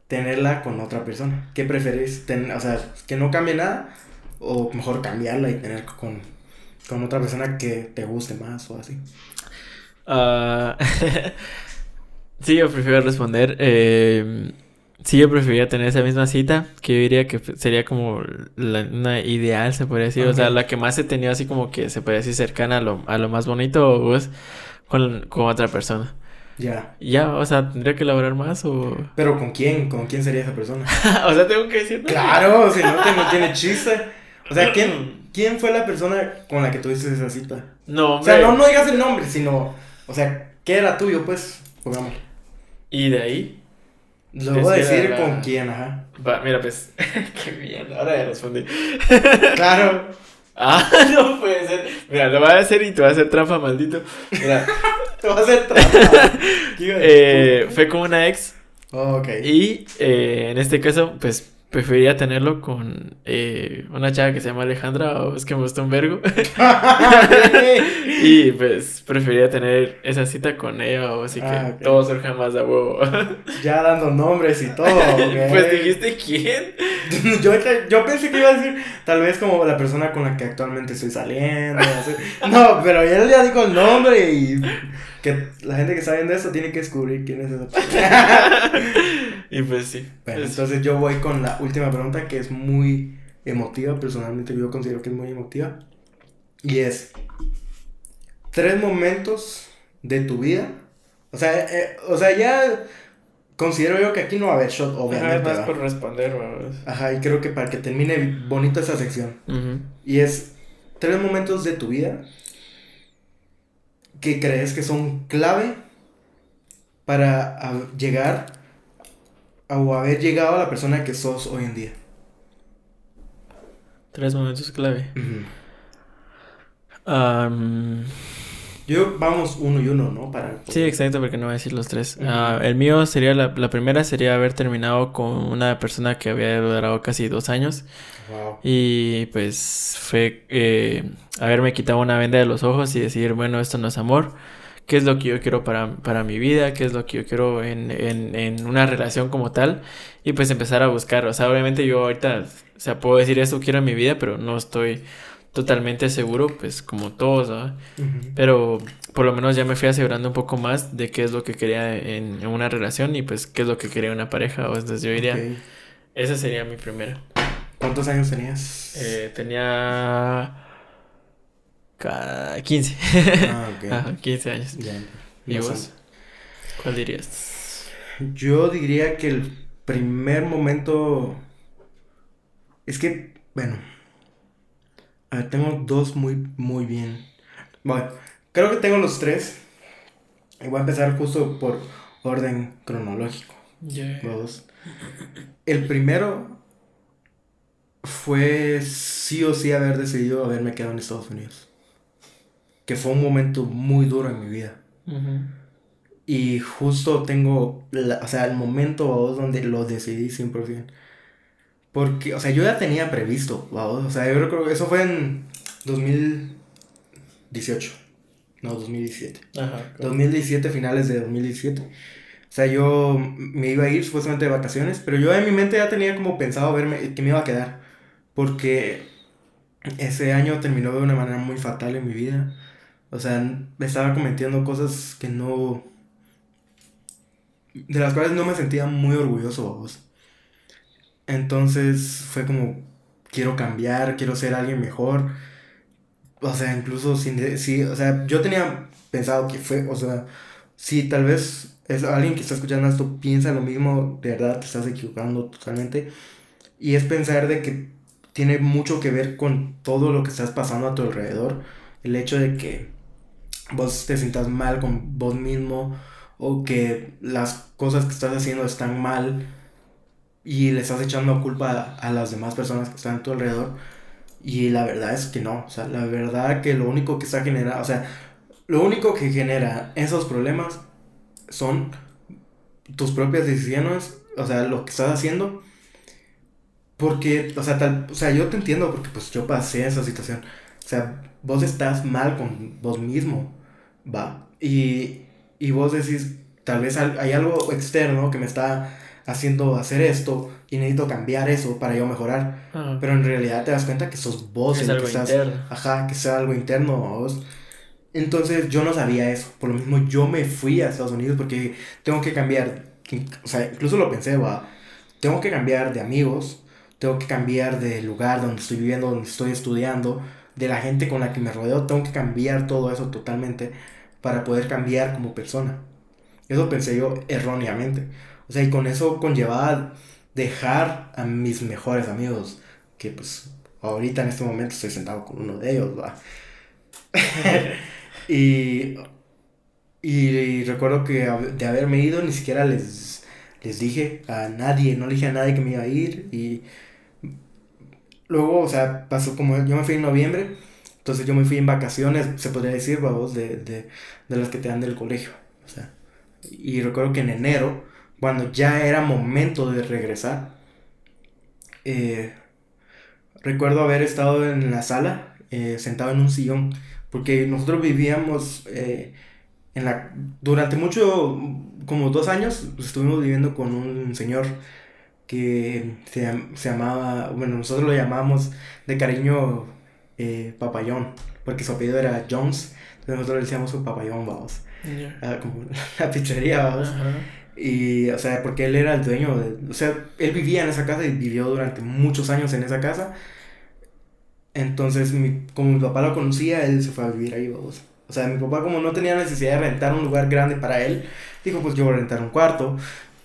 tenerla con otra persona. ¿Qué preferís? o sea, que no cambie nada, o mejor cambiarla y tener con, con otra persona que te guste más o así. Ah... <laughs> Sí, yo prefiero responder. Eh, sí, yo preferiría tener esa misma cita, que yo diría que sería como la, una ideal, se podría decir. O sea, la que más he tenido así como que se podría decir cercana a lo, a lo más bonito, pues, con, con otra persona. Ya. Ya, o sea, ¿tendría que elaborar más o...? ¿Pero con quién? ¿Con quién sería esa persona? <laughs> o sea, tengo que decir... Claro, si no, no tiene chiste. O sea, ¿quién, <clears throat> ¿quién fue la persona con la que tuviste esa cita? No, hombre. O sea, no, no digas el nombre, sino... O sea, ¿qué era tuyo, pues? Pongamos. Y de ahí. Lo voy a decir con quién, ajá. Va, mira, pues. <laughs> Qué mierda, ahora ya respondí. claro. <laughs> Ah, <laughs> no puede ser. Mira, lo voy a hacer y te voy a hacer trampa, maldito. Mira. te voy a hacer trampa. eh, fue con una ex. Oh, ok. Y eh, en este caso, pues preferiría tenerlo con eh, una chava que se llama Alejandra o es que me gusta un vergo. <laughs> <laughs> y pues preferiría tener esa cita con ella o así que ah, todo surja más de huevo. <laughs> ya dando nombres y todo. pues dijiste quién. yo, yo pensé que iba a decir tal vez como la persona con la que actualmente estoy saliendo. No, pero él ya dijo el nombre y que la gente que sabe de eso tiene que descubrir quién es esa <laughs> persona. y pues sí. entonces yo voy con la última pregunta que es muy emotiva, personalmente yo considero que es muy emotiva. Y es, tres momentos de tu vida. O sea, eh, o sea, ya considero yo que aquí no va a haber shot, obviamente. Ajá, más por responder, Ajá, y creo que para que termine bonita esa sección. Y es tres momentos de tu vida que crees que son clave para llegar o haber llegado a la persona que sos hoy en día? Tres momentos clave. Yo vamos uno y uno, ¿no? Para... Sí, exacto, porque no voy a decir los tres. Ah, el mío sería, la, la, primera sería haber terminado con una persona que había durado casi dos años. Wow. Y pues fue eh, haberme quitado una venda de los ojos y decir, bueno, esto no es amor. ¿Qué es lo que yo quiero para, para mi vida? ¿Qué es lo que yo quiero en, en, en una relación como tal? Y pues empezar a buscar. O sea, obviamente yo ahorita, o sea, puedo decir esto quiero en mi vida, pero no estoy totalmente seguro, pues como todos, ¿no? Pero por lo menos ya me fui asegurando un poco más de qué es lo que quería en, una relación y pues qué es lo que quería en una pareja. O entonces yo diría, esa sería mi primera. ¿Cuántos años tenías? Eh, tenía 15. Ah, ok. <laughs> 15 años. ¿Y vos? ¿Cuál dirías? Yo diría que el primer momento... Es que, bueno, a ver, tengo dos muy, muy bien. Bueno, creo que tengo los tres. Y voy a empezar justo por orden cronológico. Dos. El primero fue sí o sí haber decidido haberme quedado en Estados Unidos. Que fue un momento muy duro en mi vida. Y justo tengo, o sea, el momento donde lo decidí 100%. Porque, o sea, yo ya tenía previsto, o sea, yo creo que eso fue en 2018. No, 2017. Ajá. 2017, finales de 2017. O sea, yo me iba a ir supuestamente de vacaciones, pero yo en mi mente ya tenía como pensado verme, que me iba a quedar. Porque ese año terminó de una manera muy fatal en mi vida. O sea, me estaba cometiendo cosas que no... De las cuales no me sentía muy orgulloso, vos. Entonces fue como, quiero cambiar, quiero ser alguien mejor. O sea, incluso sin... Sí, o sea, yo tenía pensado que fue, o sea, si tal vez es alguien que está escuchando esto piensa lo mismo, de verdad te estás equivocando totalmente. Y es pensar de que tiene mucho que ver con todo lo que estás pasando a tu alrededor. El hecho de que vos te sientas mal con vos mismo o que las cosas que estás haciendo están mal y le estás echando culpa a, las demás personas que están a tu alrededor. Y la verdad es que no, o sea, la verdad que lo único que está generando, o sea, lo único que genera esos problemas son tus propias decisiones, o sea, lo que estás haciendo. Porque, o sea, tal, o sea, yo te entiendo porque pues yo pasé esa situación. O sea, vos estás mal con vos mismo, va. Y, y vos decís, tal vez hay algo externo que me está haciendo hacer esto y necesito cambiar eso para yo mejorar. Pero en realidad te das cuenta que sos vos el que estás. Ajá, que sea algo interno vos. Entonces yo no sabía eso. Por lo mismo yo me fui a Estados Unidos porque tengo que cambiar. O sea, incluso lo pensé, va. Tengo que cambiar de amigos. Tengo que cambiar de lugar donde estoy viviendo, donde estoy estudiando. De la gente con la que me rodeo. Tengo que cambiar todo eso totalmente para poder cambiar como persona. Eso pensé yo erróneamente. O sea, y con eso conllevaba dejar a mis mejores amigos, que pues ahorita en este momento estoy sentado con uno de ellos, ¿va? <laughs> <laughs> y, y, recuerdo que de haberme ido ni siquiera les, les dije a nadie, no le dije a nadie que me iba a ir y luego, o sea, pasó como yo me fui en noviembre, entonces yo me fui en vacaciones, se podría decir, vamos, de, de, de las que te dan del colegio, o sea, y recuerdo que en enero cuando ya era momento de regresar, eh, recuerdo haber estado en la sala, eh, sentado en un sillón, porque nosotros vivíamos eh, en la, durante mucho, como dos años, estuvimos viviendo con un señor que se, se llamaba, bueno, nosotros lo llamamos de cariño Papayón, porque su apellido era Jones, entonces nosotros le decíamos su Papayón, vamos. Ah, como <laughs> la pizzería, vamos. Y, o sea, porque él era el dueño de... O sea, él vivía en esa casa y vivió durante muchos años en esa casa. Entonces, mi, como mi papá lo conocía, él se fue a vivir ahí, vamos. O sea, mi papá como no tenía necesidad de rentar un lugar grande para él, dijo, pues yo voy a rentar un cuarto.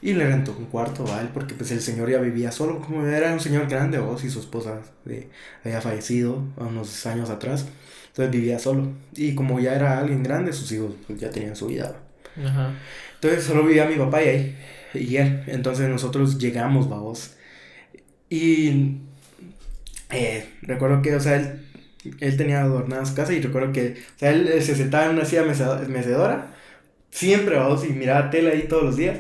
Y le rentó un cuarto a él, porque pues el señor ya vivía solo, como era un señor grande, vos, y su esposa había fallecido unos años atrás. Entonces vivía solo. Y como ya era alguien grande, sus hijos pues, ya tenían su vida. Ajá. Entonces solo vivía mi papá y ahí, y él. Entonces nosotros llegamos, vamos. Y eh, recuerdo que, o sea, él él tenía adornada su casa y recuerdo que, o sea, él se sentaba en una silla mecedora, siempre, vamos, y miraba tele ahí todos los días.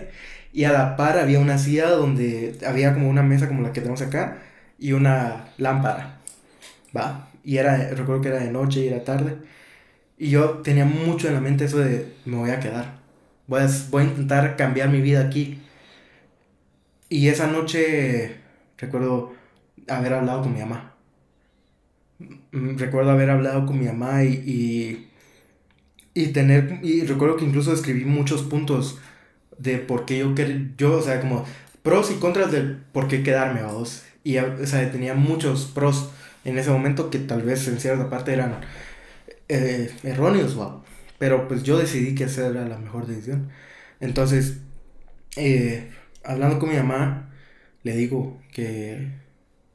Y a la par había una silla donde había como una mesa como la que tenemos acá y una lámpara, ¿va? Y era, recuerdo que era de noche y era tarde. Y yo tenía mucho en la mente eso de, me voy a quedar. A, voy a intentar cambiar mi vida aquí. Y esa noche recuerdo haber hablado con mi mamá. Mm, recuerdo haber hablado con mi mamá y, y, tener, y recuerdo que incluso escribí muchos puntos de por qué yo, yo o sea, como pros y contras de por qué quedarme, vamos. Y, o sea, tenía muchos pros en ese momento que tal vez en cierta parte eran eh, erróneos, wow. Pero pues yo decidí que esa era la mejor decisión. Entonces, eh, hablando con mi mamá, le digo que,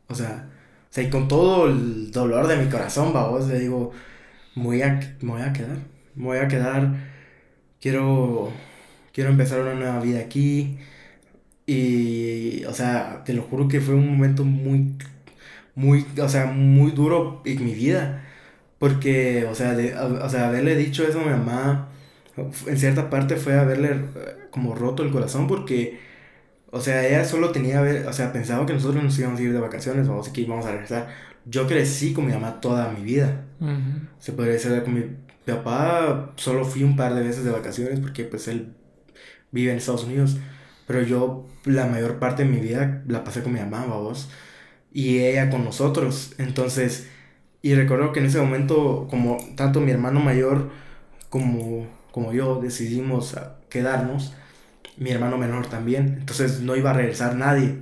o sea, o sea, y con todo el dolor de mi corazón, vamos, le digo, me voy a, voy a quedar, me voy a quedar, quiero, quiero empezar una nueva vida aquí. Y, o sea, te lo juro que fue un momento muy, muy, o sea, muy duro en mi vida. Porque, o sea, de, o sea, haberle dicho eso a mi mamá, en cierta parte fue haberle eh, como roto el corazón porque, o sea, ella solo tenía, o sea, pensaba que nosotros nos íbamos a ir de vacaciones, vamos que íbamos a regresar. Yo crecí con mi mamá toda mi vida. Se podría decir con mi papá, solo fui un par de veces de vacaciones porque pues él vive en Estados Unidos. Pero yo la mayor parte de mi vida la pasé con mi mamá, vamos. Y ella con nosotros. Entonces y recuerdo que en ese momento, como tanto mi hermano mayor como, como yo decidimos quedarnos, mi hermano menor también. Entonces no iba a regresar nadie.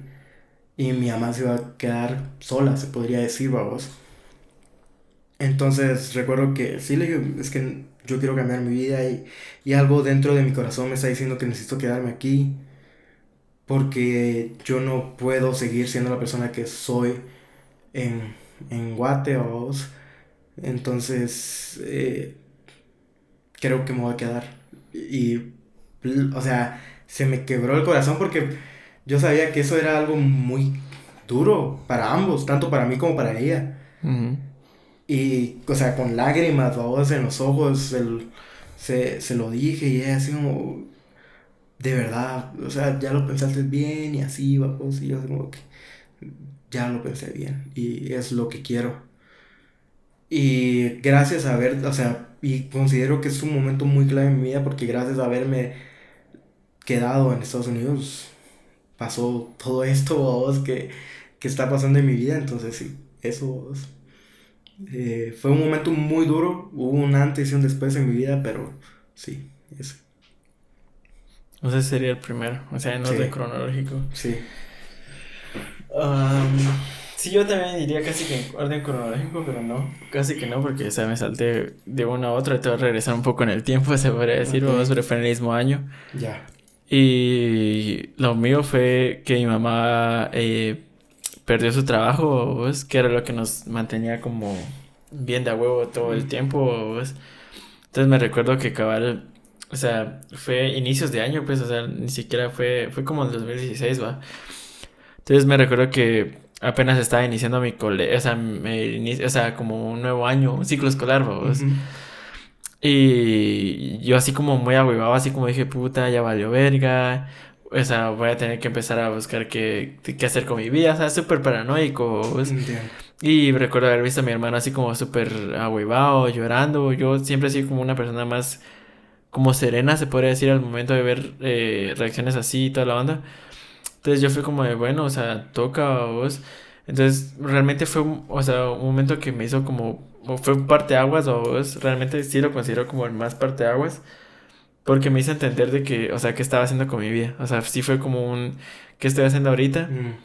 Y mi mamá se iba a quedar sola, se podría decir, vamos. Entonces recuerdo que sí le dije, es que yo quiero cambiar mi vida y, y algo dentro de mi corazón me está diciendo que necesito quedarme aquí. Porque yo no puedo seguir siendo la persona que soy en en Guate o Entonces, eh, creo que me voy a quedar. Y, o sea, se me quebró el corazón porque yo sabía que eso era algo muy duro para ambos, tanto para mí como para ella. Y, o sea, con lágrimas, vos en los ojos, se, se, lo dije y ella así como, de verdad, o sea, ya lo pensaste bien y así, vamos, y yo como que ya lo pensé bien y es lo que quiero. Y gracias a haber, o sea, y considero que es un momento muy clave en mi vida porque gracias a haberme quedado en Estados Unidos pasó todo esto vos, que, que está pasando en mi vida. Entonces, sí, eso eh, fue un momento muy duro. Hubo un antes y un después en mi vida, pero sí, ese. O sea, sería el primero, o sea, en orden cronológico. Sí sí, yo también diría casi que en orden cronológico, pero no, casi que no, porque o me salté de una a otra, te voy a regresar un poco en el tiempo, <laughs> se podría decir, vamos, pero fue en el mismo año. Ya. Y lo mío fue que mi mamá eh, perdió su trabajo, ¿ves? que era lo que nos mantenía como bien de huevo todo el tiempo. ¿ves? Entonces me recuerdo que cabal, o sea, fue inicios de año, pues, o sea, ni siquiera fue, fue como en 2016, va. Entonces me recuerdo que apenas estaba iniciando mi colegio, o sea, o sea, como un nuevo año, un ciclo escolar, vamos. Y yo así como muy ahuevado, así como dije, puta, ya valió verga. O sea, voy a tener que empezar a buscar qué, qué hacer con mi vida, o sea, súper paranoico. Y recuerdo haber visto a mi hermano así como súper ahuevado, llorando. Yo siempre he sido como una persona más como serena, se podría decir, al momento de ver eh, reacciones así y toda la banda. Entonces yo fui como de, bueno, o sea, toca vos. Entonces realmente fue, o sea, un momento que me hizo como, fue un parteaguas o vos, realmente sí lo considero como el más parteaguas. Porque me hizo entender de que, o sea, qué estaba haciendo con mi vida. O sea, sí fue como un, ¿qué estoy haciendo ahorita? Mm.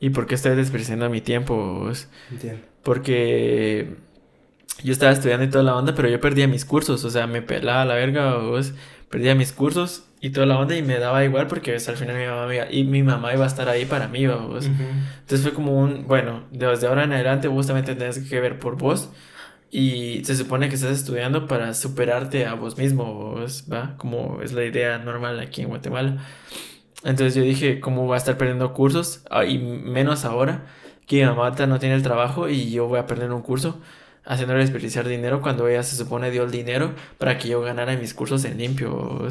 ¿Y por qué estoy desperdiciando mi tiempo? Vos? Entiendo. Porque yo estaba estudiando y toda la onda, pero yo perdía mis cursos. O sea, me pelaba la verga, vos. Perdía mis cursos y toda la onda y me daba igual porque al final mi mamá iba, y mi mamá iba a estar ahí para mí, vamos. Entonces fue como un, bueno, desde ahora en adelante vos también tendrás que ver por vos y se supone que estás estudiando para superarte a vos mismo, ¿va? Como es la idea normal aquí en Guatemala. Entonces yo dije, ¿cómo va a estar perdiendo cursos? Ah, y menos ahora que mi mamá no tiene el trabajo y yo voy a perder un curso. haciéndole desperdiciar dinero cuando ella se supone dio el dinero para que yo ganara mis cursos en limpio.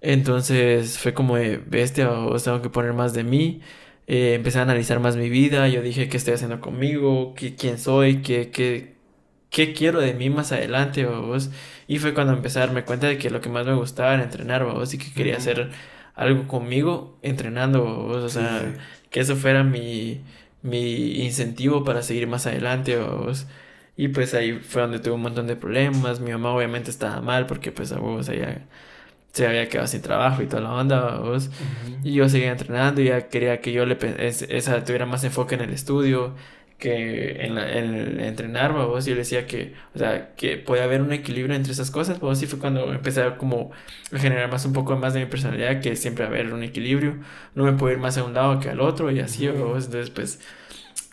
Entonces fue como de bestia, o tengo que poner más de mí. Eh, empecé a analizar más mi vida, yo dije qué estoy haciendo conmigo, qué, quién soy, qué, qué, qué quiero de mí más adelante, vos. Y fue cuando empecé a darme cuenta de que lo que más me gustaba era entrenar, vos, y que quería hacer algo conmigo entrenando, vos. O sea, que eso fuera mi, mi incentivo para seguir más adelante, vos. Y pues ahí fue donde tuve un montón de problemas. Mi mamá obviamente estaba mal porque pues a vos allá se había quedado sin trabajo y toda la onda, vos. Y yo seguía entrenando y ya quería que yo le esa tuviera más enfoque en el estudio que en, en entrenar, vos. Yo le decía que, o sea, que puede haber un equilibrio entre esas cosas, vos. Y fue cuando empecé a como a generar más un poco más de mi personalidad, que siempre haber un equilibrio. No me puedo ir más a un lado que al otro y así, vos. Entonces, pues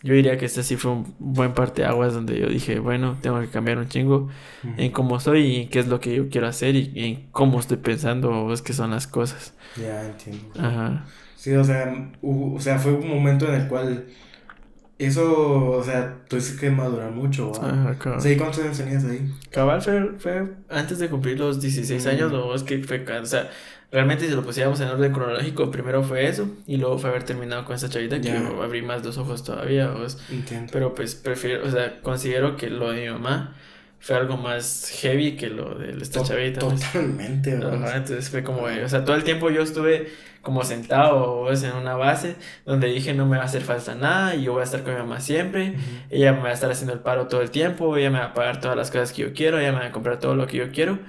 yo diría que este sí fue un buen parte de aguas donde yo dije, bueno, tengo que cambiar un chingo en cómo soy y qué es lo que yo quiero hacer y, en cómo estoy pensando o es que son las cosas. Ya entiendo. Ajá. Sí, o sea, o sea, fue un momento en el cual eso, o sea, tuviste que madurar mucho. Ajá, sea, ¿y cuántos años tenías ahí? Cabal fue, fue antes de cumplir los 16 años, o es que fue, o sea, realmente si lo pusiéramos en orden cronológico, primero fue eso y luego fue haber terminado con esa chavita que abrí más los ojos todavía. Entiendo. Pero pues prefiero, o sea, considero que lo de mi mamá fue algo más heavy que lo de esta chavita. Totalmente, entonces fue como, o sea, todo el tiempo yo estuve como sentado en una base donde dije no me va a hacer falta nada y yo voy a estar con mi mamá siempre, ella me va a estar haciendo el paro todo el tiempo, ella me va a pagar todas las cosas que yo quiero, ella me va a comprar todo lo que yo quiero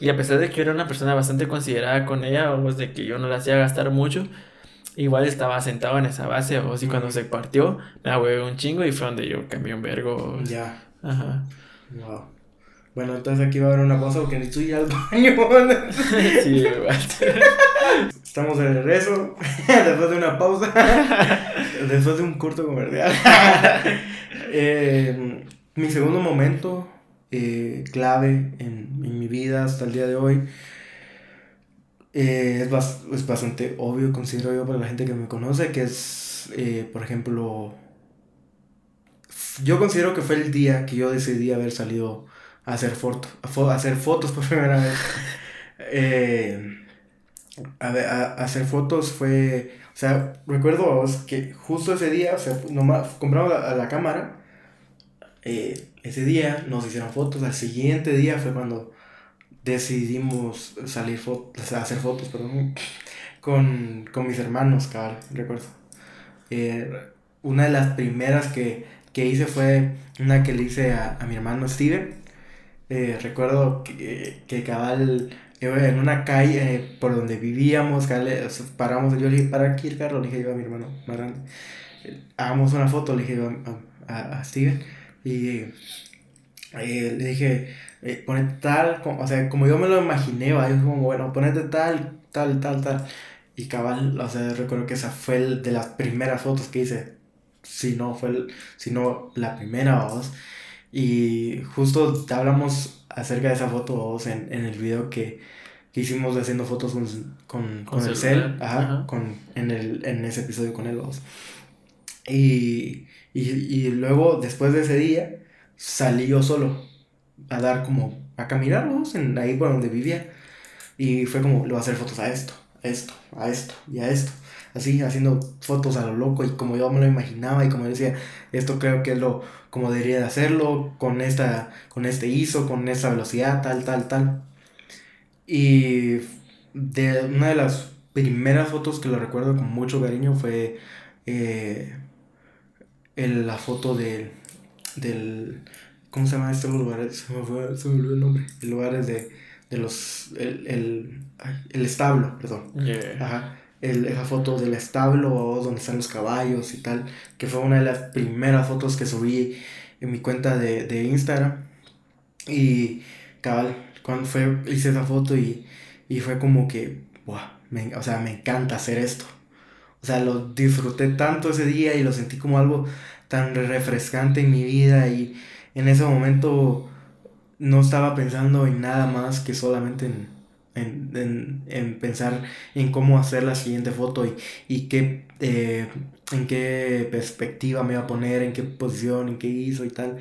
y a pesar de que yo era una persona bastante considerada con ella, o de que yo no la hacía gastar mucho, igual estaba sentado en esa base, o si cuando se partió, me ahuevé un chingo y fue donde yo cambié un vergo. Ya. Ajá. Wow. Bueno, entonces aquí va a haber una cosa porque necesito ir al baño. <laughs> sí. <laughs> Estamos de regreso, <laughs> después de una pausa, después de un corto comercial. eh, mi segundo momento eh, clave en, mi vida hasta el día de hoy. Eh, es, es, bastante obvio, considero yo, para la gente que me conoce, que es, eh, por ejemplo, yo considero que fue el día que yo decidí haber salido a hacer, fotos a, hacer fotos por <laughs> primera vez. a, hacer fotos fue, o sea, recuerdo que justo ese día, o sea, nomás compramos la, la cámara eh, ese día nos hicieron fotos, al siguiente día fue cuando decidimos salir fotos, hacer fotos, perdón, con, mis hermanos, cabal, recuerdo. Eh, una de las primeras que, hice fue una que le hice a, mi hermano Steven. Eh, recuerdo que, que cabal en una calle por donde vivíamos, paramos, yo le dije, para aquí el carro, le dije yo a mi hermano más grande, hagamos una foto, le dije a, a Steven y eh, le dije, eh, ponete tal, o sea, como yo me lo imaginé, ¿va? yo como, bueno, ponete tal, tal, tal, tal. Y cabal, o sea, recuerdo que esa fue el de las primeras fotos que hice. Si no fue, el, si no la primera, voz. Y justo hablamos acerca de esa foto, vos, en, en el video que, que hicimos haciendo fotos con, con, con, el cel, ajá, Con, en, el, en ese episodio con él, vos. Y y, y luego, después de ese día, salí yo solo a dar como, a caminar, En, ahí por donde vivía. Y fue como, le voy a hacer fotos a esto, a esto, a esto y a esto. Así, haciendo fotos a lo loco y como yo me lo imaginaba y como decía, esto creo que es lo, como debería de hacerlo, con esta, con este ISO, con esta velocidad, tal, tal, tal. Y de una de las primeras fotos que lo recuerdo con mucho cariño fue eh, el, la foto del, del... ¿Cómo se llama este lugar? Se me, fue, se me olvidó el nombre. El lugar es de, de los... El, el, el establo, perdón. Ajá. El, esa foto del establo donde están los caballos y tal, que fue una de las primeras fotos que subí en mi cuenta de, de Instagram. Y cabal, cuando fue, hice esa foto y, y fue como que, wow, me, o sea, me encanta hacer esto. O sea, lo disfruté tanto ese día y lo sentí como algo tan refrescante en mi vida y en ese momento no estaba pensando en nada más que solamente en, pensar en cómo hacer la siguiente foto y, y qué, eh, en qué perspectiva me iba a poner, en qué posición, en qué hizo y tal.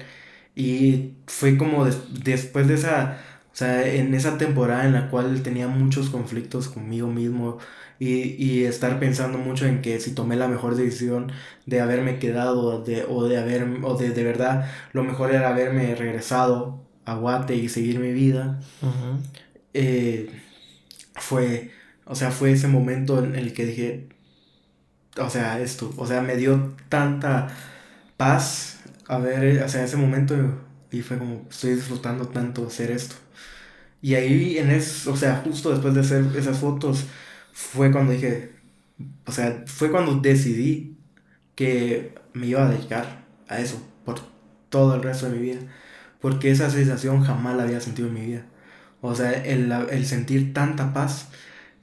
Y fue como después de esa, o sea, en esa temporada en la cual tenía muchos conflictos conmigo mismo y, y estar pensando mucho en que si tomé la mejor decisión de haberme quedado de, o de haber, o de, de verdad, lo mejor era haberme regresado a Guate y seguir mi vida. eh, fue, o sea, fue ese momento en el que dije, o sea, esto, o sea, me dio tanta paz a ver, o sea, ese momento y fue como, estoy disfrutando tanto hacer esto. Y ahí en eso, o sea, justo después de hacer esas fotos, fue cuando dije, o sea, fue cuando decidí que me iba a dedicar a eso por todo el resto de mi vida. Porque esa sensación jamás la había sentido en mi vida. O sea, el, el sentir tanta paz,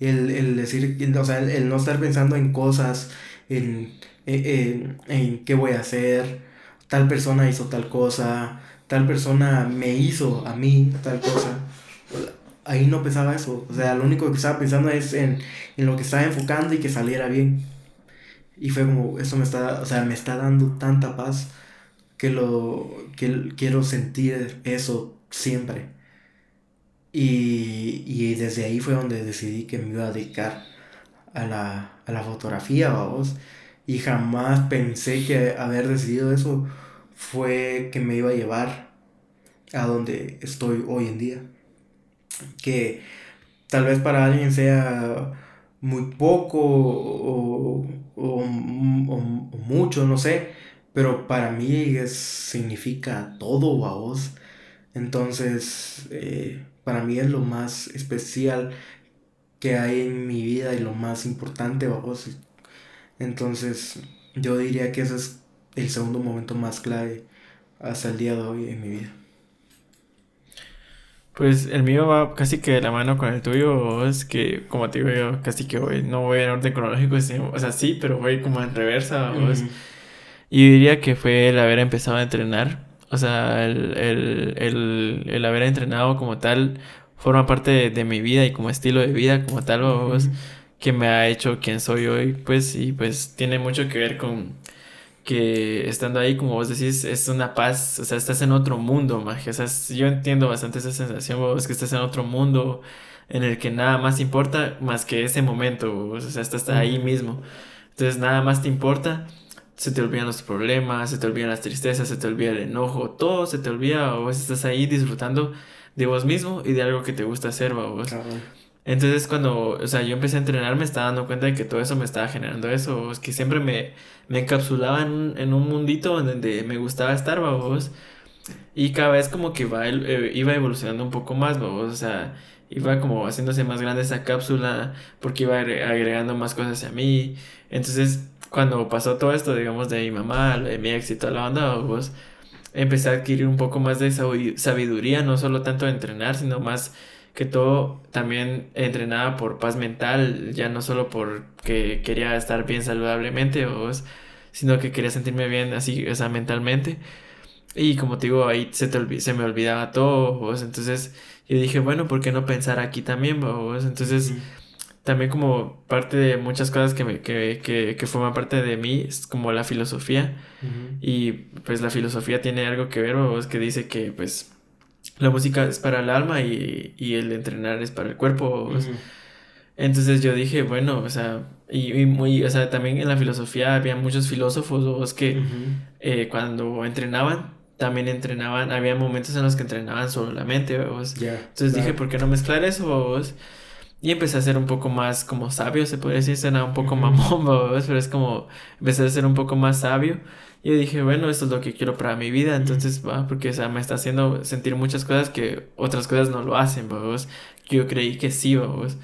el, el decir, o sea, el, no estar pensando en cosas, en, en, en, qué voy a hacer, tal persona hizo tal cosa, tal persona me hizo a mí tal cosa. Ahí no pensaba eso. O sea, lo único que estaba pensando es en, en lo que estaba enfocando y que saliera bien. Y fue como, eso me está, o sea, me está dando tanta paz que lo, que quiero sentir eso siempre. Y, y desde ahí fue donde decidí que me iba a dedicar a la, a la fotografía, vamos. Y jamás pensé que haber decidido eso fue que me iba a llevar a donde estoy hoy en día. Que tal vez para alguien sea muy poco o, o, o, mucho, no sé, pero para mí es, significa todo, vos. Entonces, eh, para mí es lo más especial que hay en mi vida y lo más importante, vos. Entonces, yo diría que ese es el segundo momento más clave hasta el día de hoy en mi vida. Pues el mío va casi que de la mano con el tuyo, es que como te digo yo, casi que voy, no voy en orden cronológico, o sea, sí, pero voy como en reversa, Y diría que fue el haber empezado a entrenar, o sea, el, el, el, el haber entrenado como tal forma parte de, mi vida y como estilo de vida como tal, vos, que me ha hecho quien soy hoy, pues, y pues tiene mucho que ver con que estando ahí, como vos decís, es una paz, o sea, estás en otro mundo, magia. O sea, yo entiendo bastante esa sensación, vos, que estás en otro mundo en el que nada más importa más que ese momento, o sea, estás ahí mismo. Entonces, nada más te importa, se te olvidan los problemas, se te olvidan las tristezas, se te olvida el enojo, todo se te olvida, o estás ahí disfrutando de vos mismo y de algo que te gusta hacer, vos. Entonces cuando, o sea, yo empecé a entrenar me estaba dando cuenta de que todo eso me estaba generando eso, es que siempre me, me encapsulaba en en un mundito donde me gustaba estar, vos. Y cada vez como que eh, iba evolucionando un poco más, vos, o sea, iba como haciéndose más grande esa cápsula porque iba agregando más cosas a mí. Entonces, cuando pasó todo esto, digamos, de mi mamá, de mi éxito, la onda, vos, empecé a adquirir un poco más de sabiduría, no solo tanto de entrenar, sino más que todo también entrenaba por paz mental, ya no solo porque quería estar bien saludablemente, o, sino que quería sentirme bien así, o sea, mentalmente. Y como te digo, ahí se, te se me olvidaba todo, entonces yo dije, bueno, ¿por qué no pensar aquí también? ¿vos? Entonces, también como parte de muchas cosas que, me, que, que, que forman parte de mí, es como la filosofía. Y pues la filosofía tiene algo que ver, ¿vos? que dice que pues la música es para el alma y, y el entrenar es para el cuerpo. Entonces yo dije, bueno, o sea, y, muy, o sea, también en la filosofía había muchos filósofos que eh, cuando entrenaban, también entrenaban, había momentos en los que entrenaban solo la mente, Entonces dije, ¿por qué no mezclar eso, vos? Y empecé a ser un poco más como sabio, se puede decir, suena un poco mamón, <laughs> pero es como, empecé a ser un poco más sabio. Y yo dije, bueno, esto es lo que quiero para mi vida, entonces, va, porque, o sea, me está haciendo sentir muchas cosas que otras cosas no lo hacen, que yo creí que sí, vamos.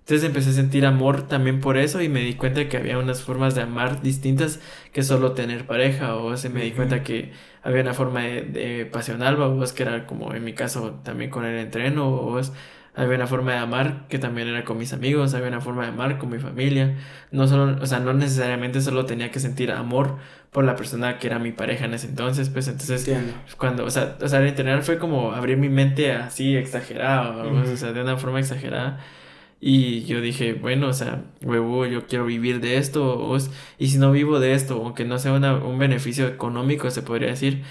Entonces empecé a sentir amor también por eso y me di cuenta que había unas formas de amar distintas que solo tener pareja, o sea, me di cuenta que había una forma de, de pasional, vos, que era como en mi caso también con el entreno, o había una forma de amar que también era con mis amigos, había una forma de amar con mi familia. No solo, o sea, no necesariamente solo tenía que sentir amor por la persona que era mi pareja en ese entonces, pues entonces cuando, o sea, o sea, el internet fue como abrir mi mente así exagerada, o sea, de una forma exagerada. Y yo dije, bueno, o sea, huevo, yo quiero vivir de esto, y si no vivo de esto, aunque no sea una, un beneficio económico, se podría decir,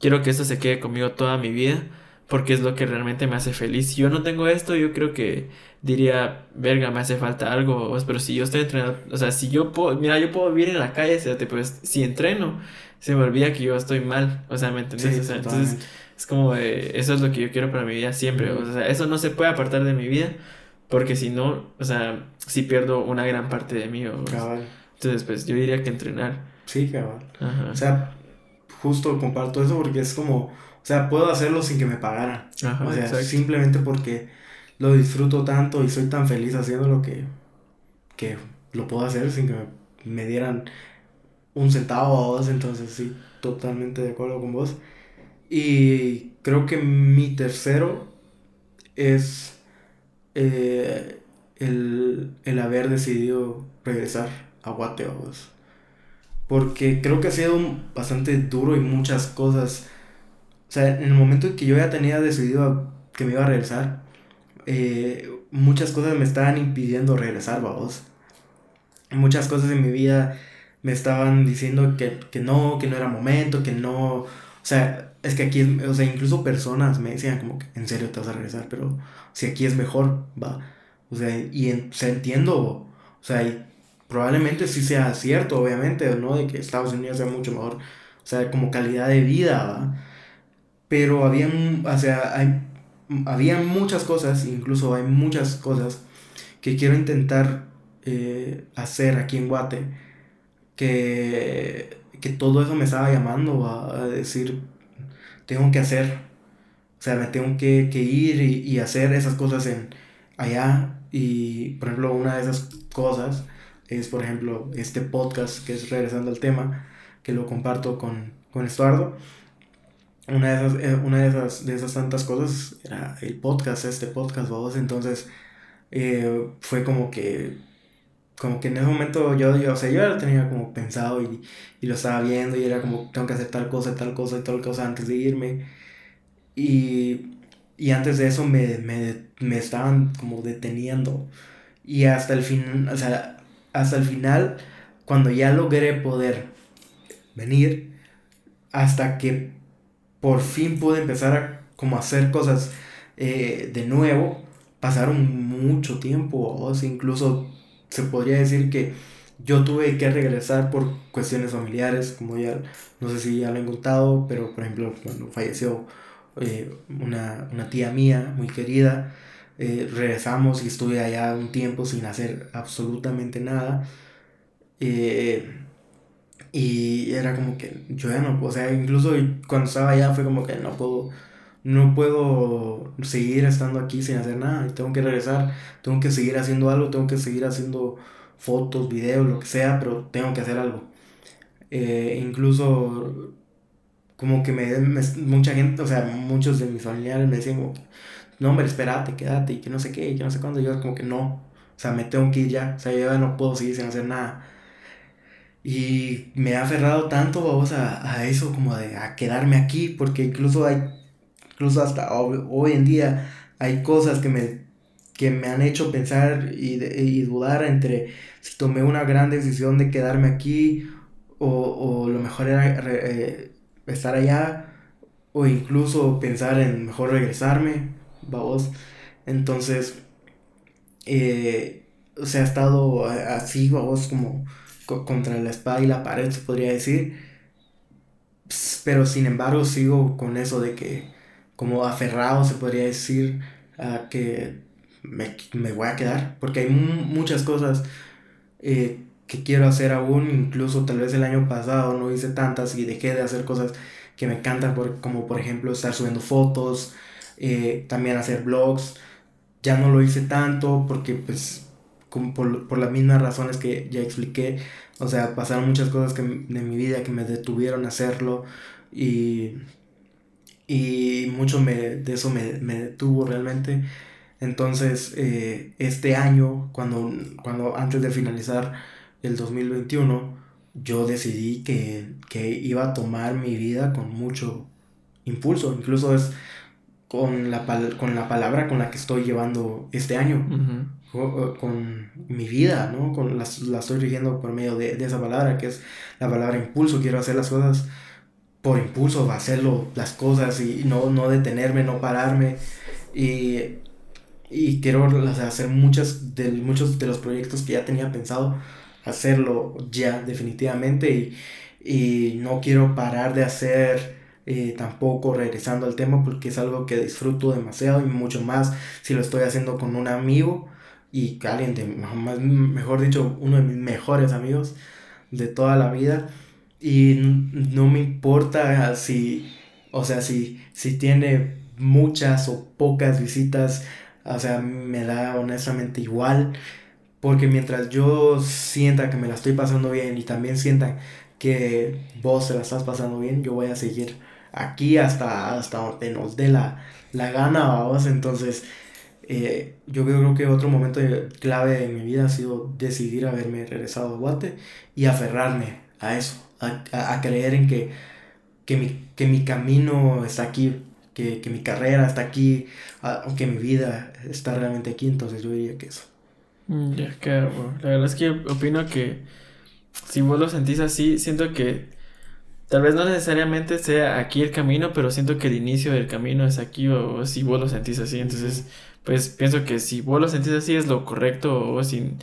quiero que esto se quede conmigo toda mi vida porque es lo que realmente me hace feliz. Si yo no tengo esto, yo creo que diría, verga, me hace falta algo, pero si yo estoy entrenando, o sea, si yo puedo, mira, yo puedo vivir en la calle, pues si entreno, se me olvida que yo estoy mal, o sea, ¿me entiendes? o sea, entonces es como, eso es lo que yo quiero para mi vida siempre, o sea, eso no se puede apartar de mi vida, porque si no, o sea, si pierdo una gran parte de mí, o, entonces pues yo diría que entrenar. Sí, cabal. O sea, justo comparto eso porque es como o sea, puedo hacerlo sin que me pagaran. o sea, simplemente porque lo disfruto tanto y soy tan feliz haciendo lo que, que lo puedo hacer sin que me, dieran un centavo o dos. Entonces, sí, totalmente de acuerdo con vos. Y creo que mi tercero es eh, el, haber decidido regresar a Guateos. Porque creo que ha sido bastante duro y muchas cosas sea, en el momento en que yo ya tenía decidido que me iba a regresar, eh, muchas cosas me estaban impidiendo regresar, vamos. Muchas cosas en mi vida me estaban diciendo que, no, que no era momento, que no... O sea, es que aquí o sea, incluso personas me decían como que en serio te vas a regresar, pero si aquí es mejor, va. O sea, y entiendo, o sea, probablemente sí sea cierto, obviamente, ¿no? De que Estados Unidos sea mucho mejor, o sea, como calidad de vida. Pero había, o sea, hay, había muchas cosas, incluso hay muchas cosas que quiero intentar eh, hacer aquí en Guate, que, que todo eso me estaba llamando a, decir, tengo que hacer, o sea, me tengo que, ir y, y, hacer esas cosas en allá, y por ejemplo, una de esas cosas es, por ejemplo, este podcast que es regresando al tema, que lo comparto con, con Estuardo una de esas, eh, una de esas, de esas tantas cosas era el podcast, este podcast, vos, entonces eh, fue como que, como que en ese momento yo, yo, o sea, yo lo tenía como pensado y, y, lo estaba viendo y era como, tengo que hacer tal cosa, tal cosa y tal cosa antes de irme. Y, y antes de eso me, me, me estaban como deteniendo. Y hasta el fin, o sea, hasta el final, cuando ya logré poder venir, hasta que por fin pude empezar a hacer cosas eh, de nuevo, pasaron mucho tiempo, o incluso se podría decir que yo tuve que regresar por cuestiones familiares, como ya, no sé si ya lo he contado, pero por ejemplo cuando falleció eh, una, tía mía muy querida, eh, regresamos y estuve allá un tiempo sin hacer absolutamente nada. Y era como que yo ya no, o sea, incluso cuando estaba allá fue como que no puedo, no puedo seguir estando aquí sin hacer nada, tengo que regresar, tengo que seguir haciendo algo, tengo que seguir haciendo fotos, videos, lo que sea, pero tengo que hacer algo. Eh, incluso como que me, mucha gente, o sea, muchos de mis familiares me decían como, no hombre, espérate, quédate y que no sé qué, y que no sé cuándo, yo como que no, o sea, me tengo que ir ya, o sea, yo ya no puedo seguir sin hacer nada. Y me ha aferrado tanto, vamos, a, a eso, como de a quedarme aquí, porque incluso hay, incluso hasta hoy, en día, hay cosas que me, que me han hecho pensar y, y dudar entre si tomé una gran decisión de quedarme aquí o, o lo mejor era eh, estar allá o incluso pensar en mejor regresarme, vamos. Entonces, eh, o ha estado así, vamos, como contra la espada y la pared, se podría decir. Pero sin embargo sigo con eso de que, como aferrado, se podría decir, a que me, me voy a quedar. Porque hay muchas cosas eh, que quiero hacer aún, incluso tal vez el año pasado no hice tantas y dejé de hacer cosas que me encantan, por, como por ejemplo estar subiendo fotos, eh, también hacer vlogs. Ya no lo hice tanto porque pues por, por, las mismas razones que ya expliqué. O sea, pasaron muchas cosas que, de mi vida que me detuvieron a hacerlo y, y mucho me, de eso me, me detuvo realmente. Entonces, eh, este año, cuando, cuando antes de finalizar el 2021, yo decidí que, que iba a tomar mi vida con mucho impulso. Incluso es con la, con la palabra con la que estoy llevando este año con, mi vida, ¿no? Con la, la estoy rigiendo por medio de, de, esa palabra, que es la palabra impulso. Quiero hacer las cosas por impulso hacerlo las cosas y no, no detenerme, no pararme. Y, y quiero hacer muchas de, muchos de los proyectos que ya tenía pensado hacerlo ya definitivamente y, y no quiero parar de hacer eh, tampoco regresando al tema porque es algo que disfruto demasiado y mucho más si lo estoy haciendo con un amigo y alguien de, más, mejor dicho, uno de mis mejores amigos de toda la vida y no me importa si, o sea, si, si tiene muchas o pocas visitas, o sea, me da honestamente igual porque mientras yo sienta que me la estoy pasando bien y también sienta que vos se la estás pasando bien, yo voy a seguir aquí hasta, hasta donde nos dé la, la gana, vamos. Entonces, eh, yo creo que otro momento clave de mi vida ha sido decidir haberme regresado a Guate y aferrarme a eso, a, creer en que, que, mi, que mi camino está aquí, que, que mi carrera está aquí, aunque mi vida está realmente aquí, entonces yo diría que eso. Mm, ya, claro. La verdad es que opino que si vos lo sentís así, siento que Tal vez no necesariamente sea aquí el camino, pero siento que el inicio del camino es aquí o, si vos lo sentís así. Entonces, pues pienso que si vos lo sentís así es lo correcto o sin...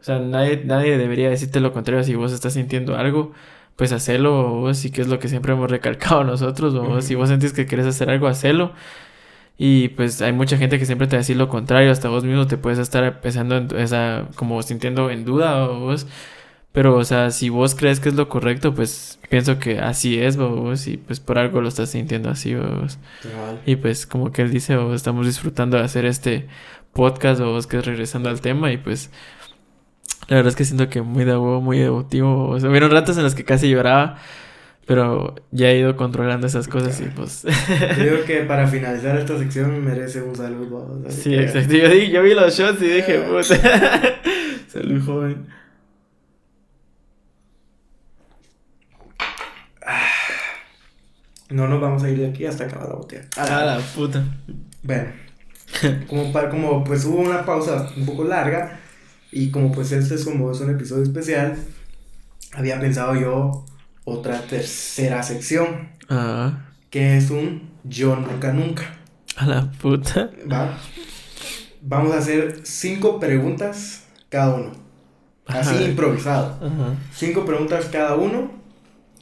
O sea, nadie, nadie debería decirte lo contrario si vos estás sintiendo algo, pues hacerlo o si que es lo que siempre hemos <laughs> recalcado nosotros o si vos sentís que quieres hacer algo, hacelo. Y pues hay mucha gente que siempre te va a decir lo contrario, hasta vos mismo te puedes estar empezando en esa, como sintiendo en duda o vos pero, o sea, si vos crees que es lo correcto, pues pienso que así es, vos, y pues por algo lo estás sintiendo así, vos. Y pues como que él dice, vos, estamos disfrutando de hacer este podcast, vos, que es regresando al tema, y pues la verdad es que siento que muy de muy devotivo. O sea, hubieron ratos en los que casi lloraba, pero ya he ido controlando esas cosas y pues... Yo <laughs> que para finalizar esta sección merece un saludo. Sí, exacto. Yo, yo, vi los shots y dije, <laughs> puta. <laughs> Salud, joven. No nos vamos a ir de aquí hasta acabar la botella. A la, puta. Bueno, <laughs> como, como pues hubo una pausa un poco larga y como pues este es como es un episodio especial, había pensado yo otra tercera sección. Ah. Que es un yo nunca nunca. A la puta. Va. Vamos a hacer cinco preguntas cada uno. Así improvisado. Cinco preguntas cada uno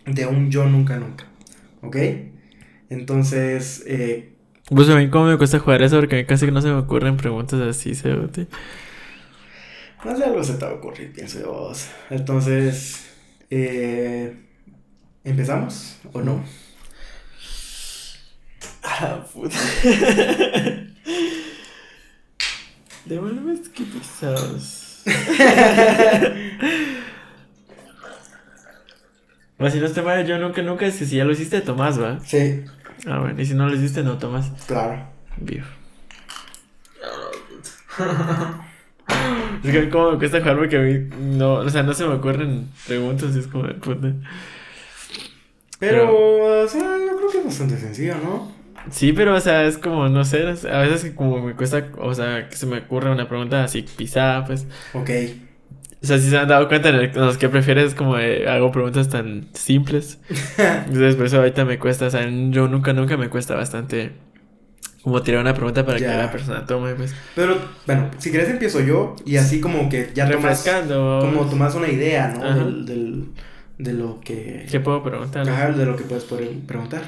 de un yo nunca nunca. ¿Ok? Entonces, eh... Pues a mí cómo me cuesta jugar eso porque a mí casi no se me ocurren preguntas así, ¿se Más de algo se te va a ocurrir, pienso yo. Entonces, eh... ¿empezamos o no? Ah, puta. <laughs> Devuelves que <laughs> pesados. si no te vaya, yo nunca, nunca, es que si ya lo hiciste, Tomás, ¿va? Sí. Ah, bueno, y si no lo hiciste, no, Tomás. Claro. Vivo. es que como me cuesta jugar porque a mí no, o sea, no se me ocurren preguntas, es como de puta. Pero, o sea, yo creo que es bastante sencillo, ¿no? Sí, pero, o sea, es como, no sé, a veces como me cuesta, o sea, que se me ocurre una pregunta así pisada, pues. Ok. O sea, si se han dado cuenta en los que prefieres, como hago preguntas tan simples. <laughs> Entonces, por eso ahorita me cuesta, o sea, yo nunca, nunca me cuesta bastante como tirar una pregunta para que la persona tome, pues. Pero, bueno, si quieres empiezo yo y así como que ya Refrescando. como tomas una idea, ¿no? Del, del, de lo que... ¿Qué puedo preguntar? Ajá, de lo que puedes preguntar.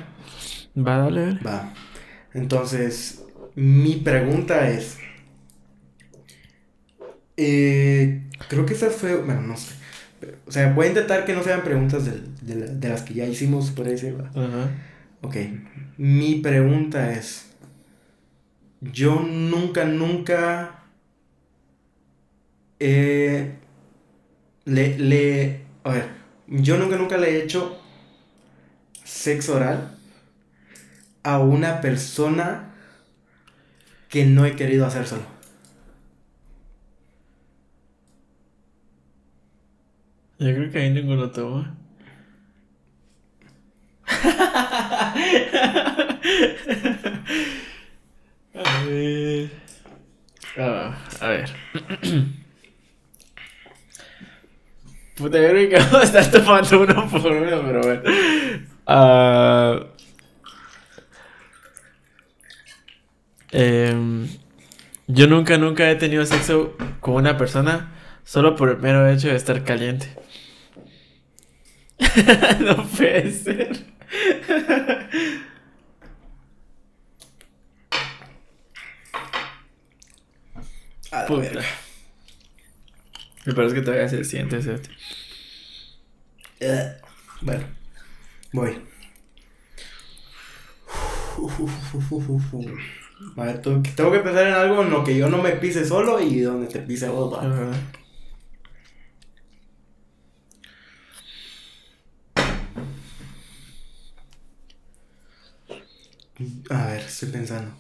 Va, dale, dale. Va. Entonces, mi pregunta es... Eh, Creo que esa fue, bueno, no sé. O sea, voy a intentar que no sean preguntas de, de, las que ya hicimos, por ahí Ajá. Ok, mi pregunta es, yo nunca, nunca le, le, a ver, yo nunca, nunca le he hecho sexo oral a una persona que no he querido hacer solo. Yo creo que ahí ninguno toma. <laughs> a ver. Ah, a ver. <clears throat> Puta, yo creo que vamos a estar tomando uno por uno, pero bueno. Ah, em, yo nunca, nunca he tenido sexo con una persona solo por el mero hecho de estar caliente. <laughs> no puede ser. A Puta. verga. Me parece que todavía se siente ese. Eh, Bueno, voy. A ver, tengo que pensar en algo en lo que yo no me pise solo y donde te pise vos, va. A ver, estoy pensando.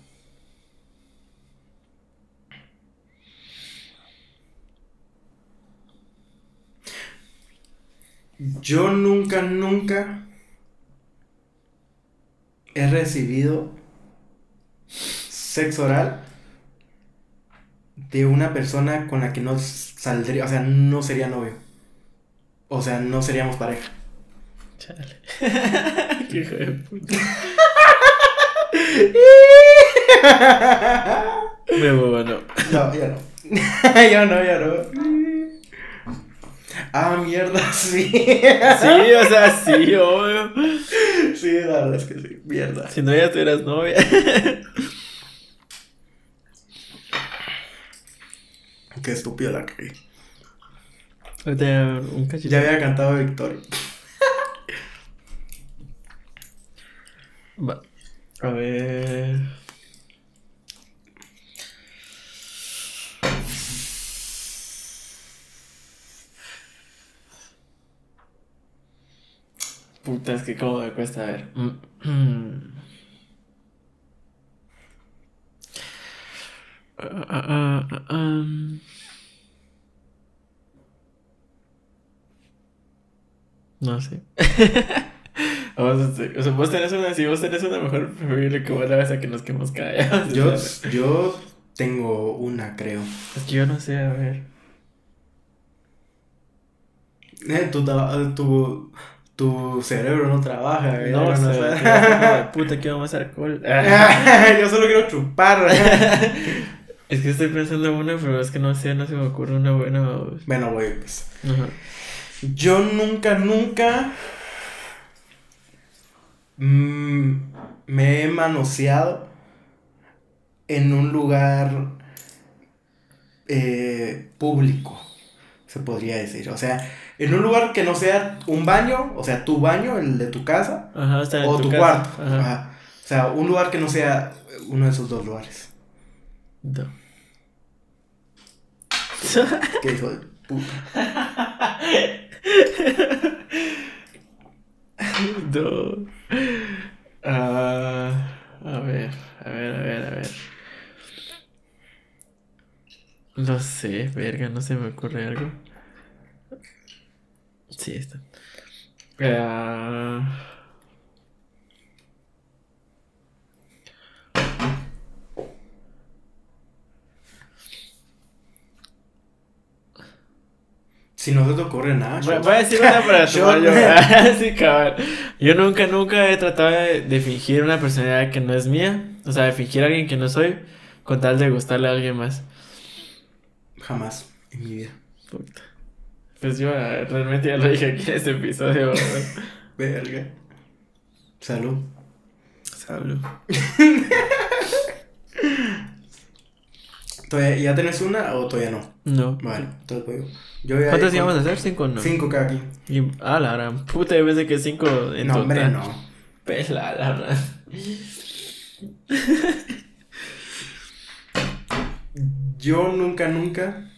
Yo nunca, nunca he recibido sexo oral de una persona con la que no saldría, o sea, no sería novio. O sea, no seríamos pareja. Chale. Qué <laughs> hijo de puta. Me muevo, no. No, ya no. <laughs> ya no, ya no. Ah, mierda, <laughs> sí. Sí, o sea, sí, obvio. Sí, la verdad es que sí. Mierda. Si no, ya tuvieras novia. Qué estúpido la que. Ahorita un cachito. Ya había cantado Victoria. Va. A ver. Puta, es que cómo me cuesta ver. Ah, ah, ah, ah, ah. No sé. <laughs> <laughs> O sea, vos tenés una, si vos tenés una mejor, preferible que vos la ves a que nos quedemos callados. Yo, <laughs> O sea, yo tengo una, creo. Es que yo no sé, a ver. Eh, tu, ta- tu, tu cerebro no trabaja, ¿verdad? No, No sé. <laughs> Puta, que vamos a hacer alcohol. yo solo quiero chupar. Es que estoy pensando en una, pero es que no sé, no se me ocurre una buena. bueno, voy, pues. Ajá. Yo nunca, nunca mm, me he manoseado en un lugar eh, público, se podría decir. O sea, en un lugar que no sea un baño, o sea, tu baño, el de tu casa, Ajá, o sea, en o tu, cuarto. Ajá. Ajá. O sea, un lugar que no sea uno de esos dos lugares. No. Qué hijo de puta. <laughs> No. Ah, a ver, a ver, a ver, a ver. No sé, verga, no se me ocurre algo. Sí, está. Ah, Si no se te ocurre nada, voy, voy a decir una para <laughs> tomar yo. <laughs> sí, cabal. Yo nunca, nunca he tratado de, de fingir una personalidad que no es mía. O sea, de fingir a alguien que no soy, con tal de gustarle a alguien más. jamás en mi vida. Puta. Pues yo ah, realmente ya lo dije aquí en este episodio. <laughs> Verga. Salud. Salud. ¿Todavía- ¿Ya tenés una o todavía no? No. Vale, entonces voy yo. Ya ¿Cuántas íbamos a hacer? ¿Cinco o no? Cinco cada. Y, ah, la gran puta, yo pensé que cinco en no, total. hombre, no. Pela, la gran. <laughs> Yo nunca, nunca.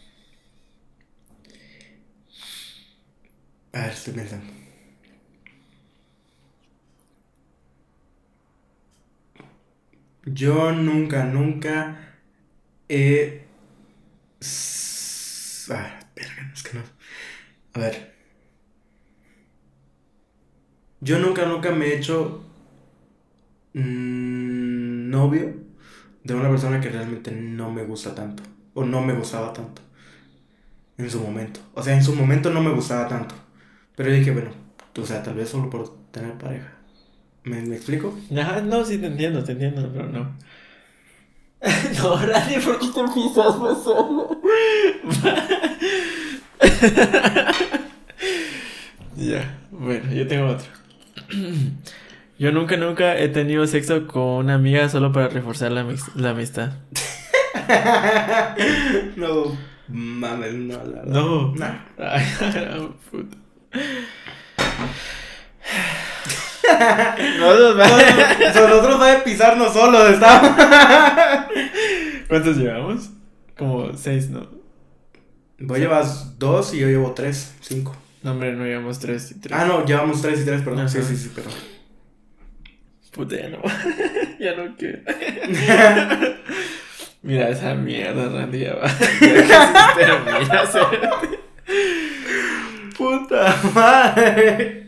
A ver, estoy pensando. Yo nunca, nunca s- Ah, verga, es que no. A ver. Yo nunca, nunca me he hecho mm, novio de una persona que realmente no me gusta tanto. O no me gustaba tanto. En su momento. O sea, en su momento no me gustaba tanto. Pero dije, bueno, o sea, tal vez solo por tener pareja. ¿Me, me explico? No, sí te entiendo, te entiendo, pero no. <laughs> no, Randy, ¿por qué te pues solo? <laughs> ya, bueno, yo tengo otro. <clears throat> Yo nunca, nunca he tenido sexo con una amiga solo para reforzar la amistad. <laughs> no, mames, no, la verdad. No. Nah. Ay, puta. Va- Nosotros va a pisarnos solos, estamos. ¿Cuántos llevamos? Como seis, ¿no? Vos llevas dos y yo llevo tres, cinco. No, hombre, no llevamos tres y tres. Ah, no, llevamos tres y tres, perdón. Sí, Ajá. sí, sí, perdón. Puta, ya no. <laughs> ya no quiero. <laughs> Mira esa mierda, Randy, ya va. <laughs> Ya casi termina. Puta madre.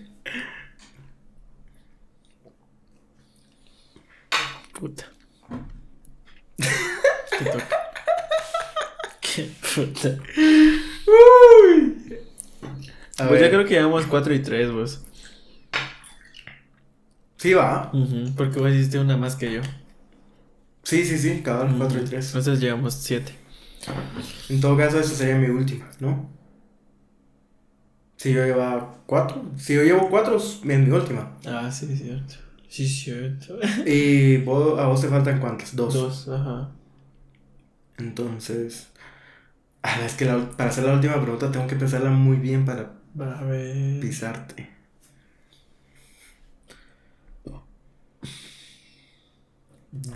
Puta. Te toca. Qué puta. Uy. A Pues ver. yo creo que llevamos 4 y 3, vos. Sí, va. Ujú, Porque vos hiciste una más que yo. Sí, sí, sí, cabal, cuatro y tres. Entonces llevamos 7. En todo caso, esa sería mi última, ¿no? Si yo llevaba cuatro. Si yo llevo cuatro, es mi mi última. Ah, sí, cierto. Sí, cierto. <laughs> Y vos- a vos te faltan cuántas? Dos. Dos, ajá. Entonces. Ah, es que la- para hacer la última pregunta tengo que pensarla muy bien para Va a ver. pisarte.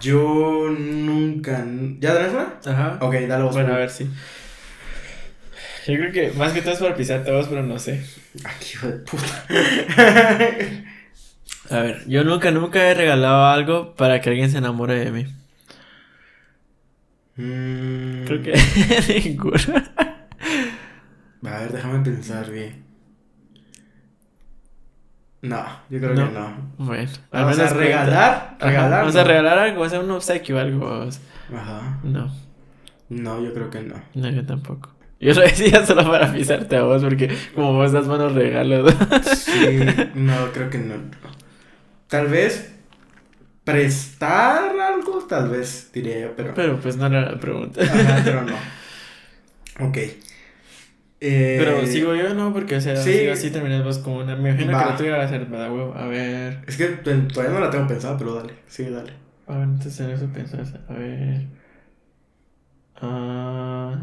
Yo nunca. ¿Ya tenés una? Ajá. Ok, dale vos. Bueno, a ver, sí. Yo creo que más que todo es para pisarte a vos, pero no sé. Aquí, hijo de puta. <laughs> A ver, yo nunca, nunca he regalado algo para que alguien se enamore de mí. Mm, Creo que <laughs> ninguno. A ver, déjame pensar bien. No, yo creo No. que no. Bueno, Al menos regalar. Ajá, Regalar. Vamos a no. regalar algo, o sea, un obsequio o algo. o sea, Ajá. No, No, yo creo que no. no, yo tampoco. Yo lo decía <laughs> solo para pisarte a vos, porque como vos das buenos regalos. Sí, <laughs> no, creo que no. Tal vez prestar algo, tal vez diría yo, pero. Pero pues no era la pregunta. Ajá, pero no. <laughs> Ok. Eh, Pero sigo yo, no, porque o sea, sí. sí. así terminamos con una. Me imagino Va. que la tuya va a ser para huevo. A ver. Es que t- todavía no la tengo pensada, pero dale. Sí, dale. A ver, entonces en eso pensás. A ver. Ah.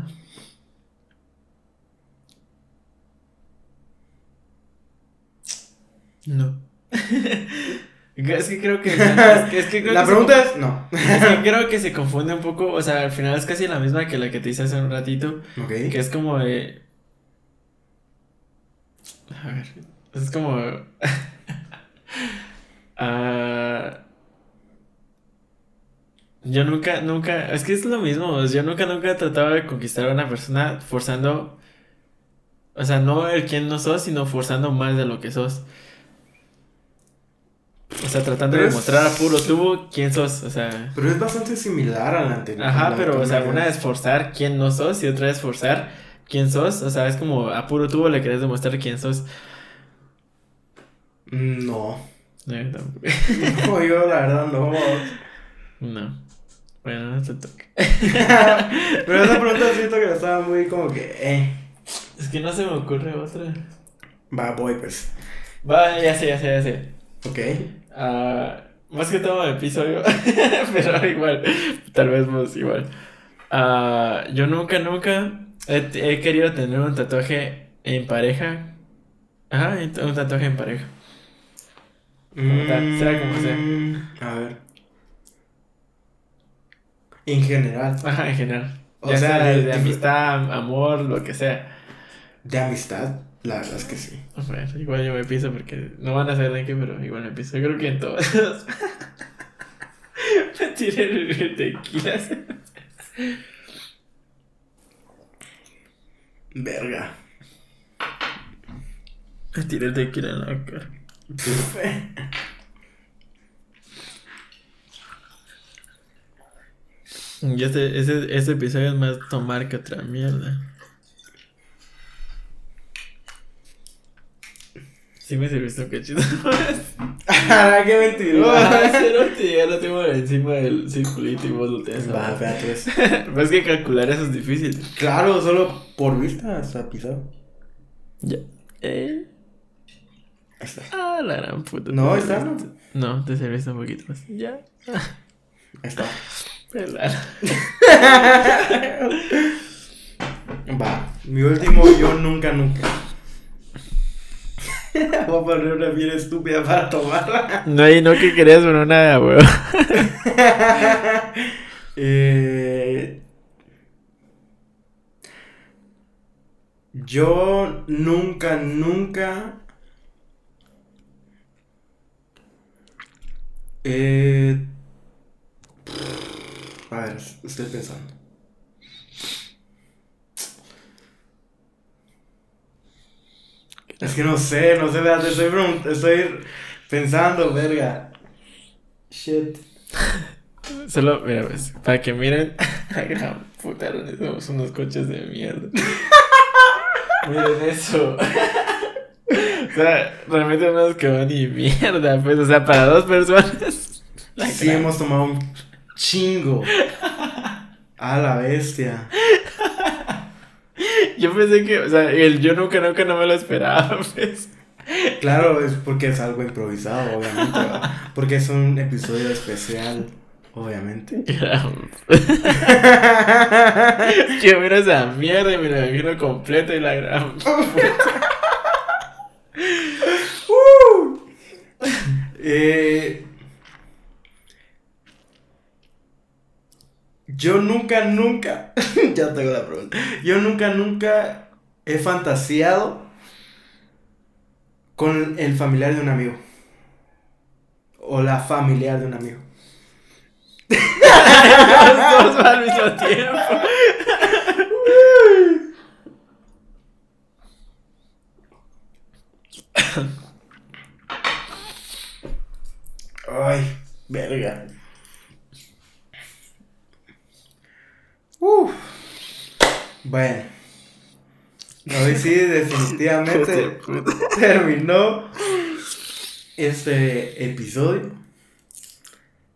No. <laughs> es que creo que. <laughs> Es que, es que creo la que se pregunta es no. <laughs> es que creo que se confunde un poco. O sea, al final es casi la misma que la que te hice hace un ratito. ok. Que es como de. A ver. Es como. <laughs> Ah, yo nunca, nunca. Es que es lo mismo. Yo nunca, nunca he tratado de conquistar a una persona forzando. O sea, no el quién no sos, sino forzando más de lo que sos. O sea, tratando Pero de es- mostrar a puro tubo quién sos. O sea. Pero es bastante similar a la anterior. Ajá, la pero, o sea, una es forzar quién no sos y otra es forzar quién sos. O sea, es como a puro tubo le querés demostrar quién sos. Mm, No. No, yo <laughs> la verdad no. No. Bueno, no te toca. <laughs> pero esa pregunta siento que estaba muy como que. Eh. Es que no se me ocurre otra. Va, voy pues. Va, ya sé, ya sé, ya sé. Ok. Ah, más que todo me piso yo. <laughs> pero igual. Tal vez vos igual. Ah, yo nunca, nunca he, he querido tener un tatuaje en pareja. Ajá, un tatuaje en pareja. Como tal, sea como sea. Mm, A ver. En general. Ajá, en general. O ya sea, sea, de, amistad, amor, lo que sea. De amistad, la verdad es que sí. Bueno, igual yo me piso porque no van a saber de qué, pero igual me piso. Yo creo que en todos. <laughs> me tiré el tequila. Verga. Me tiré el tequila en la cara. <laughs> Y este, ese, ese episodio es más tomar que otra mierda. Sí me serviste un cachito más. <laughs> Ah, qué mentiroso. cero ya lo tengo encima del circulito y vos lo tienes. Va, espérate. <laughs> pues. Que calcular eso es difícil. Claro, solo por vista está pisado. Ya. Eh. Ahí está. Ah, la gran puta. No, te está, serviste- No, te serviste un poquito más. Ya. Ahí está. <laughs> Pelar. Va. Mi último, yo nunca, nunca. <laughs> Voy a poner una bien estúpida para tomar. No, y no que querías, pero nada, weón. <laughs> Eh, yo nunca, nunca. Eh, a ver, estoy pensando. Es que no sé, no sé, espérate, estoy, estoy pensando, verga. Shit. <laughs> Solo, mira, pues, para que miren. <laughs> Puta, somos unos coches de mierda. <laughs> miren eso. o sea, realmente no nos quedó ni mierda, pues, o sea, para dos personas. Sí, hemos tomado un chingo. A la bestia. Yo pensé que, o sea, el yo nunca, nunca no me lo esperaba, <laughs> pues. Claro, es porque es algo improvisado, obviamente. ¿va? Porque es un episodio especial, obviamente. <laughs> Yo miro esa mierda y me la imagino completa y la gran. <laughs> Eh, yo nunca, nunca. <laughs> ya tengo la pregunta. Yo nunca, nunca he fantaseado con el familiar de un amigo. O la familiar de un amigo. Los <laughs> dos al mismo tiempo. Ay, verga. Uf. Bueno. Hoy sí, definitivamente <laughs> terminó este episodio.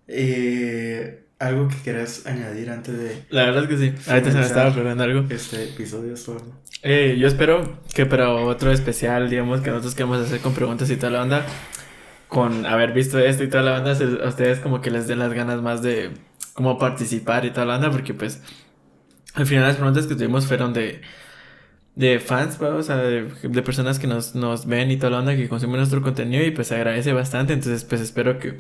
Eh, ¿Algo que quieras añadir antes de La verdad es que sí. Ahorita se me estaba ocurriendo algo. este episodio, sordo? Eh, yo espero que para otro especial, digamos, que nosotros queremos hacer con preguntas y toda la onda, con haber visto esto y toda la onda, se- a ustedes como que les den las ganas más de como participar y toda la onda, porque pues al final las preguntas que tuvimos fueron de, de fans, pues, o sea, de, personas que nos, nos ven y toda la onda, que consumen nuestro contenido y pues se agradece bastante, entonces pues espero que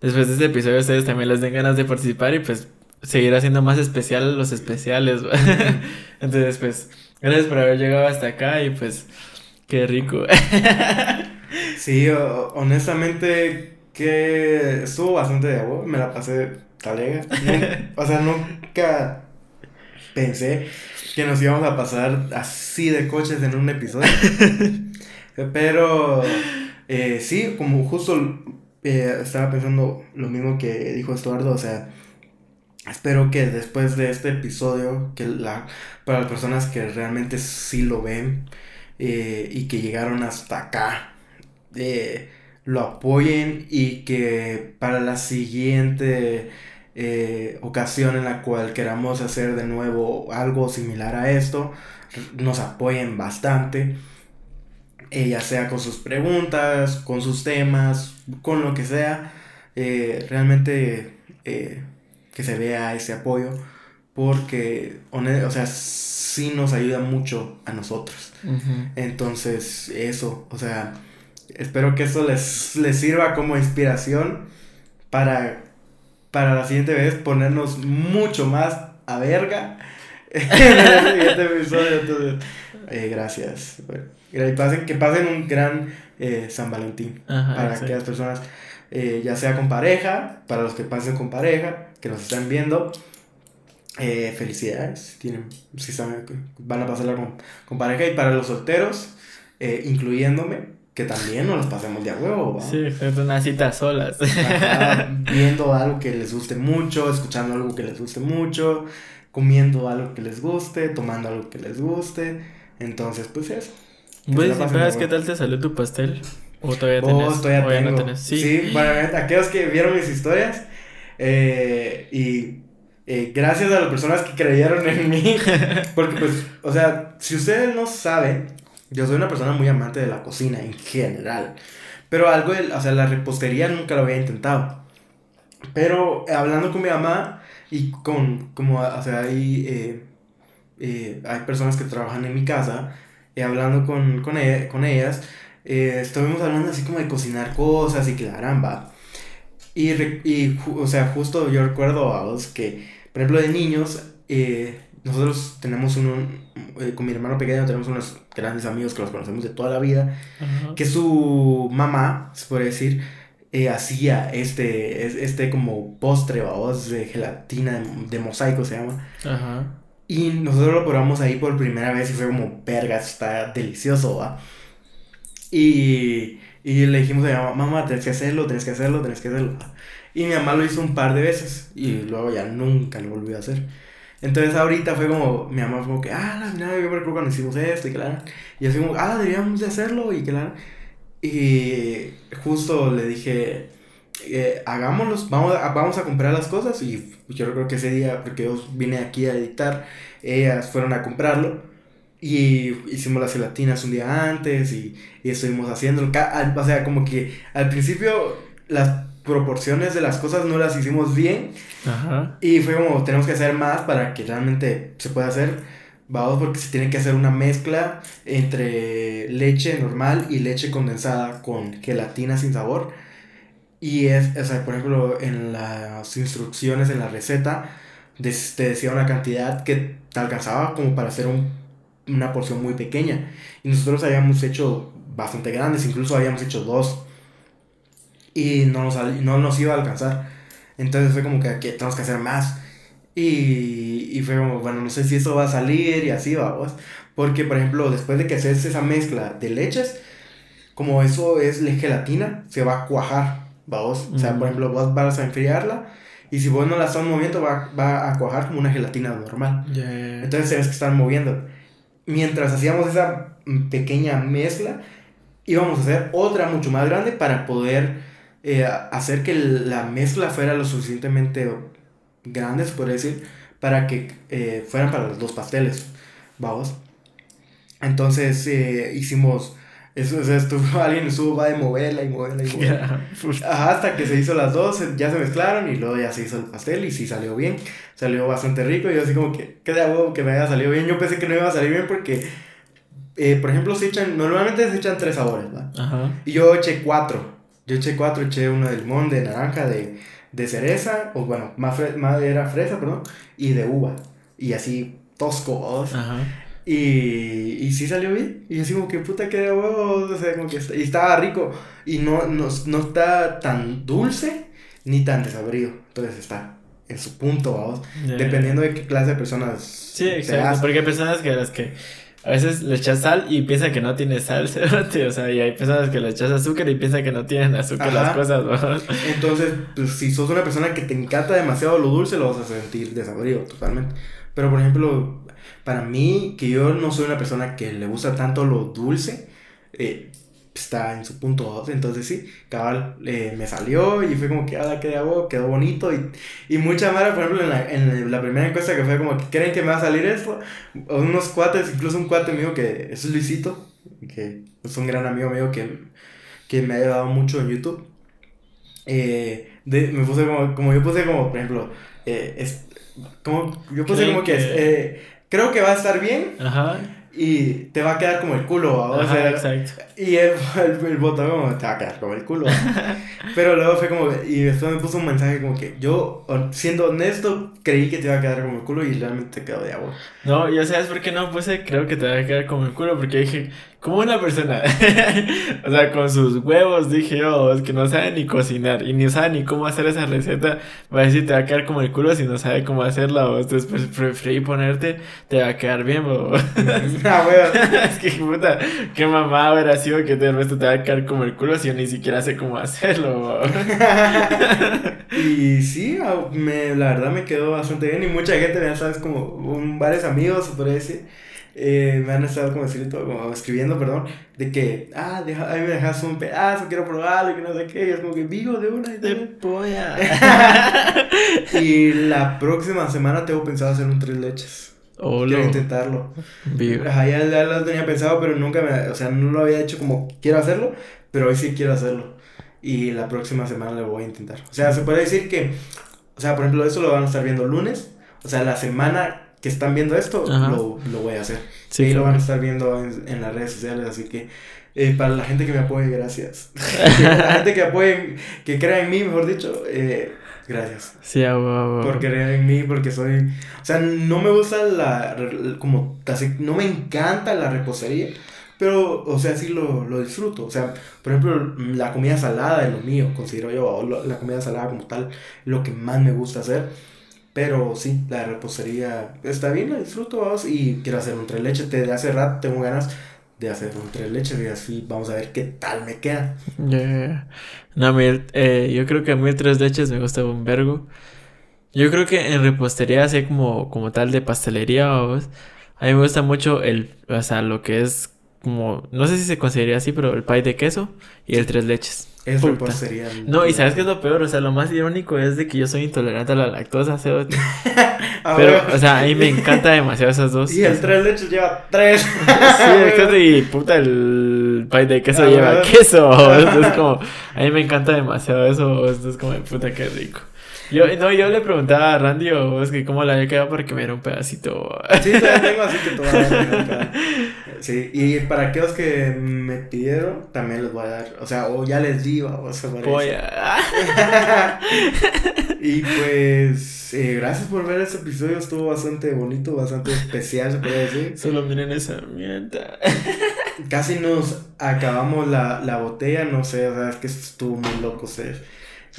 después de este episodio ustedes también les den ganas de participar y pues seguir haciendo más especial los especiales. ¿va? <laughs> Entonces, pues, gracias por haber llegado hasta acá y pues, qué rico. <laughs> Sí, honestamente que estuvo bastante de agua, me la pasé talega. O sea, nunca pensé que nos íbamos a pasar así de coches en un episodio. <laughs> Pero eh, sí, como justo eh, estaba pensando lo mismo que dijo Estuardo, o sea, espero que después de este episodio, que la, para las personas que realmente sí lo ven eh, y que llegaron hasta acá, lo apoyen y que para la siguiente eh, ocasión en la cual queramos hacer de nuevo algo similar a esto, nos apoyen bastante, eh, ya sea con sus preguntas, con sus temas, con lo que sea, eh, realmente eh, que se vea ese apoyo, porque, o sea, sí nos ayuda mucho a nosotros. Entonces, eso, o sea, espero que esto les, les sirva como inspiración para, para la siguiente vez ponernos mucho más a verga <laughs> en el siguiente episodio. Entonces, eh, gracias. Y pasen, que pasen un gran eh, San Valentín Ajá, para exacto. aquellas personas, eh, ya sea con pareja, para los que pasen con pareja, que nos están viendo. felicidades, si tienen, si saben que van a pasarla con, con pareja y para los solteros, incluyéndome, que también nos los pasemos de a huevo, ¿va? Sí, es una cita solas. Ajá, <laughs> viendo algo que les guste mucho, escuchando algo que les guste mucho, comiendo algo que les guste, tomando algo que les guste. Entonces, pues eso. Pues, ¿sabes qué tal te salió tu pastel? ¿O todavía tenés? Oh, todavía tengo. No Sí. sí, bueno, aquellos que vieron mis historias eh, y eh, gracias a las personas que creyeron en mí, <laughs> porque pues, o sea, si ustedes no saben, yo soy una persona muy amante de la cocina en general, pero algo, de, o sea, la repostería nunca lo había intentado. Pero hablando con mi mamá y con, como, o sea, hay, eh, eh, hay personas que trabajan en mi casa, y hablando con, con, e, con ellas, estuvimos hablando así como de cocinar cosas y que la caramba. Y, y, o sea, justo yo recuerdo a vos que por ejemplo, de niños, eh, nosotros tenemos un, eh, con mi hermano pequeño tenemos unos grandes amigos que los conocemos de toda la vida, que su mamá, se puede decir, eh, hacía este, este como postre, vamos, de gelatina, de, mosaico se llama. Y nosotros lo probamos ahí por primera vez y fue como, verga, está delicioso, ¿va? Y, y le dijimos a mi mamá, mamá, tienes que hacerlo, tienes que hacerlo, tienes que hacerlo. Y mi mamá lo hizo un par de veces y luego ya nunca lo volvió a hacer. Entonces ahorita fue como, mi mamá fue como que, ah, mira, yo me acuerdo cuando hicimos esto y claro. Y así como, ah, deberíamos de hacerlo y claro. Y justo le dije, eh, hagámoslos, vamos a, vamos a comprar las cosas. Y yo creo que ese día, porque yo vine aquí a editar, ellas fueron a comprarlo. Y hicimos las gelatinas un día antes y, y estuvimos haciéndolo. O sea, como que al principio las proporciones de las cosas no las hicimos bien. Ajá. Y fue como, tenemos que hacer más para que realmente se pueda hacer. Vamos, porque se tiene que hacer una mezcla entre leche normal y leche condensada con gelatina sin sabor. Y es, o sea, por ejemplo, en las instrucciones, en la receta, te decía una cantidad que te alcanzaba como para hacer un, una porción muy pequeña. Y nosotros habíamos hecho bastante grandes, incluso habíamos hecho dos y no nos, no nos iba a alcanzar. Entonces fue como que aquí tenemos que hacer más. Y, y fue como, bueno, no sé si eso va a salir y así vamos. Porque, por ejemplo, después de que haces esa mezcla de leches, como eso es la gelatina, se va a cuajar, vamos. O sea, por ejemplo, vos vas a enfriarla y si vos no la estás moviendo, va, va a cuajar como una gelatina normal. Entonces tienes que estar moviendo. Mientras hacíamos esa pequeña mezcla, íbamos a hacer otra mucho más grande para poder eh, hacer que la mezcla fuera lo suficientemente grande, se decir, para que eh, fueran para los dos pasteles, vamos. Entonces eh, hicimos, eso, estuvo, <laughs> alguien estuvo, va de moverla y moverla y moverla. hasta que se hizo las dos, ya se mezclaron y luego ya se hizo el pastel y sí salió bien, salió bastante rico y yo así como que, qué de huevo que me haya salido bien, yo pensé que no iba a salir bien porque... por ejemplo, se echan, normalmente se echan tres sabores, ¿verdad? Y yo eché cuatro. Yo eché cuatro, eché uno de limón, de naranja, de, de cereza, o bueno, más, más era fresa, perdón, y de uva. Y así, tosco, Ajá. Y, y sí salió bien. Y así como que puta que huevo, o sea, como que y estaba rico. Y no, no, no está tan dulce ni tan desabrido. Entonces está en su punto, vamos. Dependiendo de qué clase de personas. Sí, exacto. Porque hay personas que las que a veces le echas sal y piensa que no tiene sal, <laughs> o sea, y hay personas que le echas azúcar y piensan que no tienen azúcar las cosas, Entonces, pues, si sos una persona que te encanta demasiado lo dulce, lo vas a sentir desabrido totalmente. Pero, por ejemplo, para mí, que yo no soy una persona que le gusta tanto lo dulce, eh, está en su punto 2. Entonces sí, cabal, eh, me salió y fue como que, ah, quedó, quedó bonito. Y, y mucha mara, por ejemplo, en la, en la primera encuesta que fue como, ¿creen que me va a salir esto? Unos cuates, incluso un cuate mío que es Luisito, que es un gran amigo mío que, que me ha ayudado mucho en YouTube. Eh, de, me puse como, como yo puse como, por ejemplo, eh, es, como, yo puse como que, eh, creo que va a estar bien. Ajá y te va a quedar como el culo, o sea, exacto. Y el, el, el botón como, te va a quedar como el culo. <laughs> Pero luego fue como, y después me puso un mensaje como que yo, siendo honesto, creí que te iba a quedar como el culo y realmente te quedó de agua. No, ya sabes por qué no puse, creo que te va a quedar como el culo, porque dije, como una persona, <laughs> o sea, con sus huevos, dije yo, es que no sabe ni cocinar y ni sabe ni cómo hacer esa receta, va a decir, te va a quedar como el culo si no sabe cómo hacerla, o entonces pues, preferí ponerte, te va a quedar bien, o... <laughs> <laughs> ah, es que puta, qué mamá hubiera sido que te, te va a quedar como el culo si yo ni siquiera sé cómo hacerlo, Y sí, me, la verdad me quedó bastante bien y mucha gente, ya sabes, como un, varios amigos, por decir, eh, me han estado como, escribiendo pidiendo perdón de que, ah, deja, ahí me dejas un pedazo, quiero probarlo, que no sé qué, y es como que vivo de una y De polla. <laughs> Y la próxima semana tengo pensado hacer un tres leches. Quiero intentarlo. Vivo. Ajá, ya, ya lo tenía pensado, pero nunca me, o sea, no lo había hecho como quiero hacerlo, pero hoy sí quiero hacerlo. Y la próxima semana lo voy a intentar. O sea, se puede decir que, o sea, por ejemplo, eso lo van a estar viendo lunes. O sea, la semana que están viendo esto, lo, lo voy a hacer. Sí, y lo van a claro. estar viendo en, en las redes sociales, así que eh, para la gente que me apoye, gracias. <laughs> la gente que apoye, que crea en mí, mejor dicho, eh, gracias. Sí, huevo. Por creer en mí, porque soy... O sea, no me gusta la... como... no me encanta la repostería, pero, o sea, sí lo, lo disfruto. O sea, por ejemplo, la comida salada es lo mío, considero yo, la comida salada como tal, lo que más me gusta hacer. Pero sí, la repostería está bien, la disfruto, vamos, y quiero hacer un tres leches. Desde hace rato tengo ganas de hacer un tres leches y así vamos a ver qué tal me queda. No, a mí, el- eh, yo creo que a mí el tres leches me gusta un vergo. Yo creo que en repostería, así como, como tal de pastelería, vamos, a mí me gusta mucho el, o sea, lo que es como, no sé si se consideraría así, pero el pie de queso y el tres leches. Es Puta. repostería. No, y ¿sabes qué es lo peor? O sea, lo más irónico es de que yo soy intolerante a la lactosa, <laughs> Pero, o sea, a mí me encanta demasiado esas dos. <laughs> Y el tres leches lleva tres. <laughs> Sí, exacto, y puta, el pie de queso lleva queso. Entonces, como, a mí me encanta demasiado eso. Entonces, como, puta, qué rico. Yo, no, yo le preguntaba a Randy o es que cómo la había quedado para que me diera un pedacito. Sí, todavía tengo así que todavía. <laughs> Sí, y para aquellos que me pidieron, también les voy a dar. O sea, o ya les di, ver. Polla. <laughs> Y pues, eh, gracias por ver este episodio. Estuvo bastante bonito, bastante especial, se puede decir. Solo miren esa mierda. Casi nos acabamos la, la botella, no sé, o sea, es que estuvo muy loco, sé.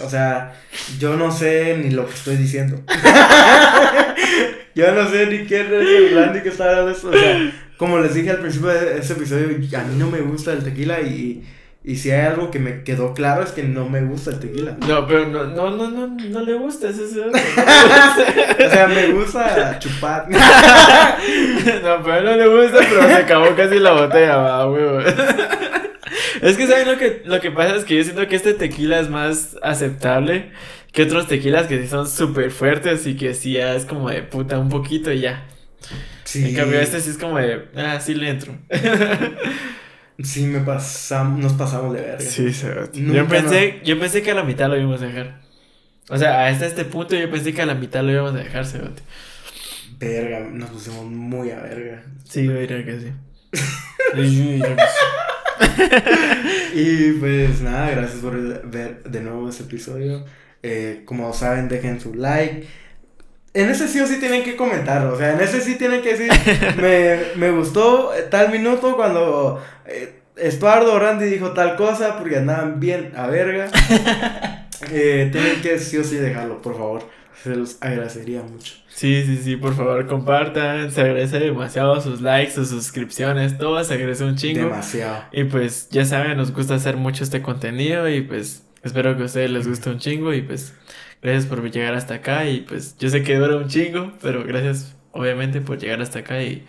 O sea, yo no sé ni lo que estoy diciendo. <laughs> yo no sé ni quién es el Randy que está hablando esto. O sea, como les dije al principio de este episodio, a mí no me gusta el tequila y, y si hay algo que me quedó claro es que no me gusta el tequila. No, pero no, no, no, no, no le gusta ese eso. <laughs> O sea, me gusta chupar. <laughs> No, pero no le gusta, pero se acabó casi la botella, va, huevo. Es que, ¿saben lo que, lo que pasa? Es que yo siento que este tequila es más aceptable que otros tequilas que sí son súper fuertes y que sí ya es como de puta un poquito y ya. Sí, En cambio, este sí es como de, ah, sí le entro. <laughs> sí me pasamos, nos pasamos de verga. Sí, se yo pensé, yo pensé que a la mitad lo íbamos a dejar. O sea, hasta este punto yo pensé que a la mitad lo íbamos a dejar, Cerote. Verga, nos pusimos muy a verga. Sí, yo diría que sí. <laughs> Sí, yo diría que sí. <laughs> Y pues nada, gracias por ver de nuevo este episodio. Eh, como saben, dejen su like. En ese sí o sí tienen que comentarlo. O sea, en ese sí tienen que decir, <laughs> me, me gustó tal minuto cuando eh, Estuardo o Randy dijo tal cosa porque andaban bien a verga. <laughs> Eh, tienen que sí o sí dejarlo, por favor. Se los agradecería mucho. Sí, sí, sí, por favor, compartan. Se agradece demasiado sus likes, sus suscripciones, todo se agradece un chingo. Demasiado. Y pues ya saben, nos gusta hacer mucho este contenido y pues espero que a ustedes les guste un chingo y pues gracias por llegar hasta acá y pues yo sé que dura un chingo, pero gracias obviamente por llegar hasta acá y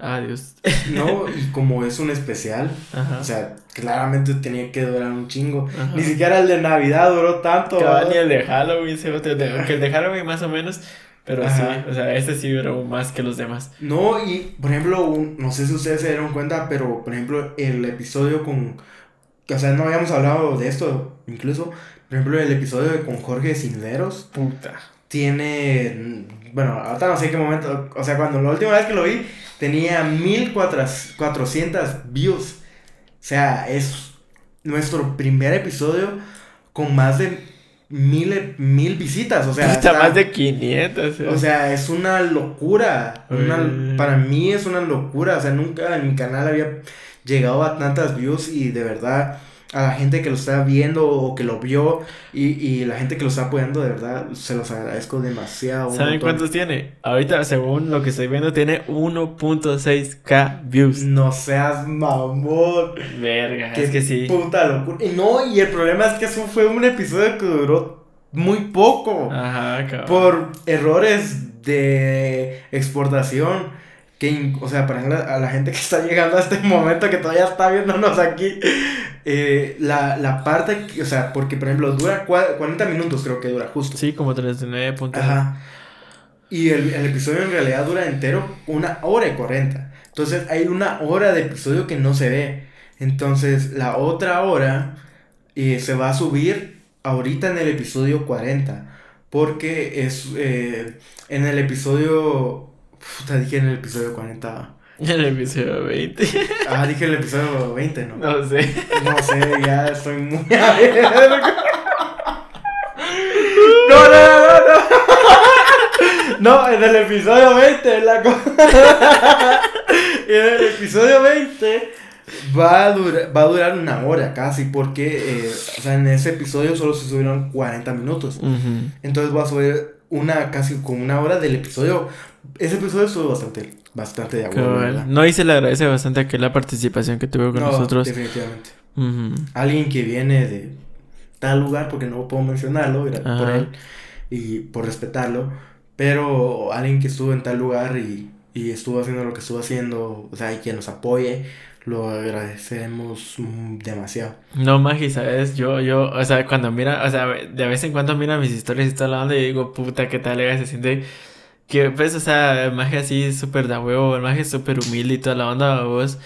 adiós. <laughs> No, y como es un especial, Ajá. o sea, claramente tenía que durar un chingo. Ajá. Ni siquiera el de Navidad duró tanto. Ni el de Halloween, se otro aunque el de Halloween más o menos, pero Ajá. sí, o sea, este sí duró más que los demás. No, y por ejemplo, un- no sé si ustedes se dieron cuenta, pero por ejemplo, el episodio con. O sea, no habíamos hablado de esto, incluso. Por ejemplo, el episodio de con Jorge Cisneros Puta. tiene. Bueno, ahorita no sé qué momento. O sea, cuando la última vez que lo vi, tenía 1400 views. O sea, es nuestro primer episodio con más de mil, mil visitas. O sea, <laughs> está- más de 500. o sea, es una locura. Una- para mí es una locura. O sea, nunca en mi canal había llegado a tantas views y de verdad a la gente que lo está viendo o que lo vio y, y la gente que lo está apoyando, de verdad se los agradezco demasiado. ¿Saben montón. cuántos tiene? Ahorita, según lo que estoy viendo, tiene 1.6k views. No seas mamón. Verga, Qué es que sí. Puta locura. Y no, y el problema es que eso fue un episodio que duró muy poco. Ajá, cabrón. por errores de exportación que, o sea, para la, a la gente que está llegando a este momento, que todavía está viéndonos aquí, eh, la, la parte, o sea, porque por ejemplo dura 40 minutos, creo que dura justo. Sí, como 39 puntos. Ajá. Y el, el, episodio en realidad dura entero una hora y 40. Entonces hay una hora de episodio que no se ve. Entonces la otra hora eh, se va a subir ahorita en el episodio 40. Porque es eh, en el episodio Puta, dije en el episodio 40. En <laughs> el episodio 20. Ah, dije el episodio 20, ¿no? No sé. No sé, ya estoy muy. No, no, no, no. No, en el episodio 20, la cosa. en el episodio 20 va a, durar, va a durar una hora casi, porque eh, o sea, en ese episodio solo se subieron 40 minutos. Entonces va a subir una casi como una hora del episodio. Ese episodio estuvo bastante, bastante de acuerdo. No, y se le agradece bastante aquí la participación que tuvo con nosotros. Definitivamente. Alguien que viene de tal lugar, porque no puedo mencionarlo, por él y por respetarlo, pero alguien que estuvo en tal lugar y, y estuvo haciendo lo que estuvo haciendo, o sea, y que nos apoye, lo agradecemos demasiado. No, Magi, ¿sabes? Yo, yo, o sea, cuando mira, o sea, de vez en cuando mira mis historias y está hablando y digo, puta, qué tal, se siente que, pues, o sea, Magi así súper de huevo, el Magi súper humilde y toda la onda, vos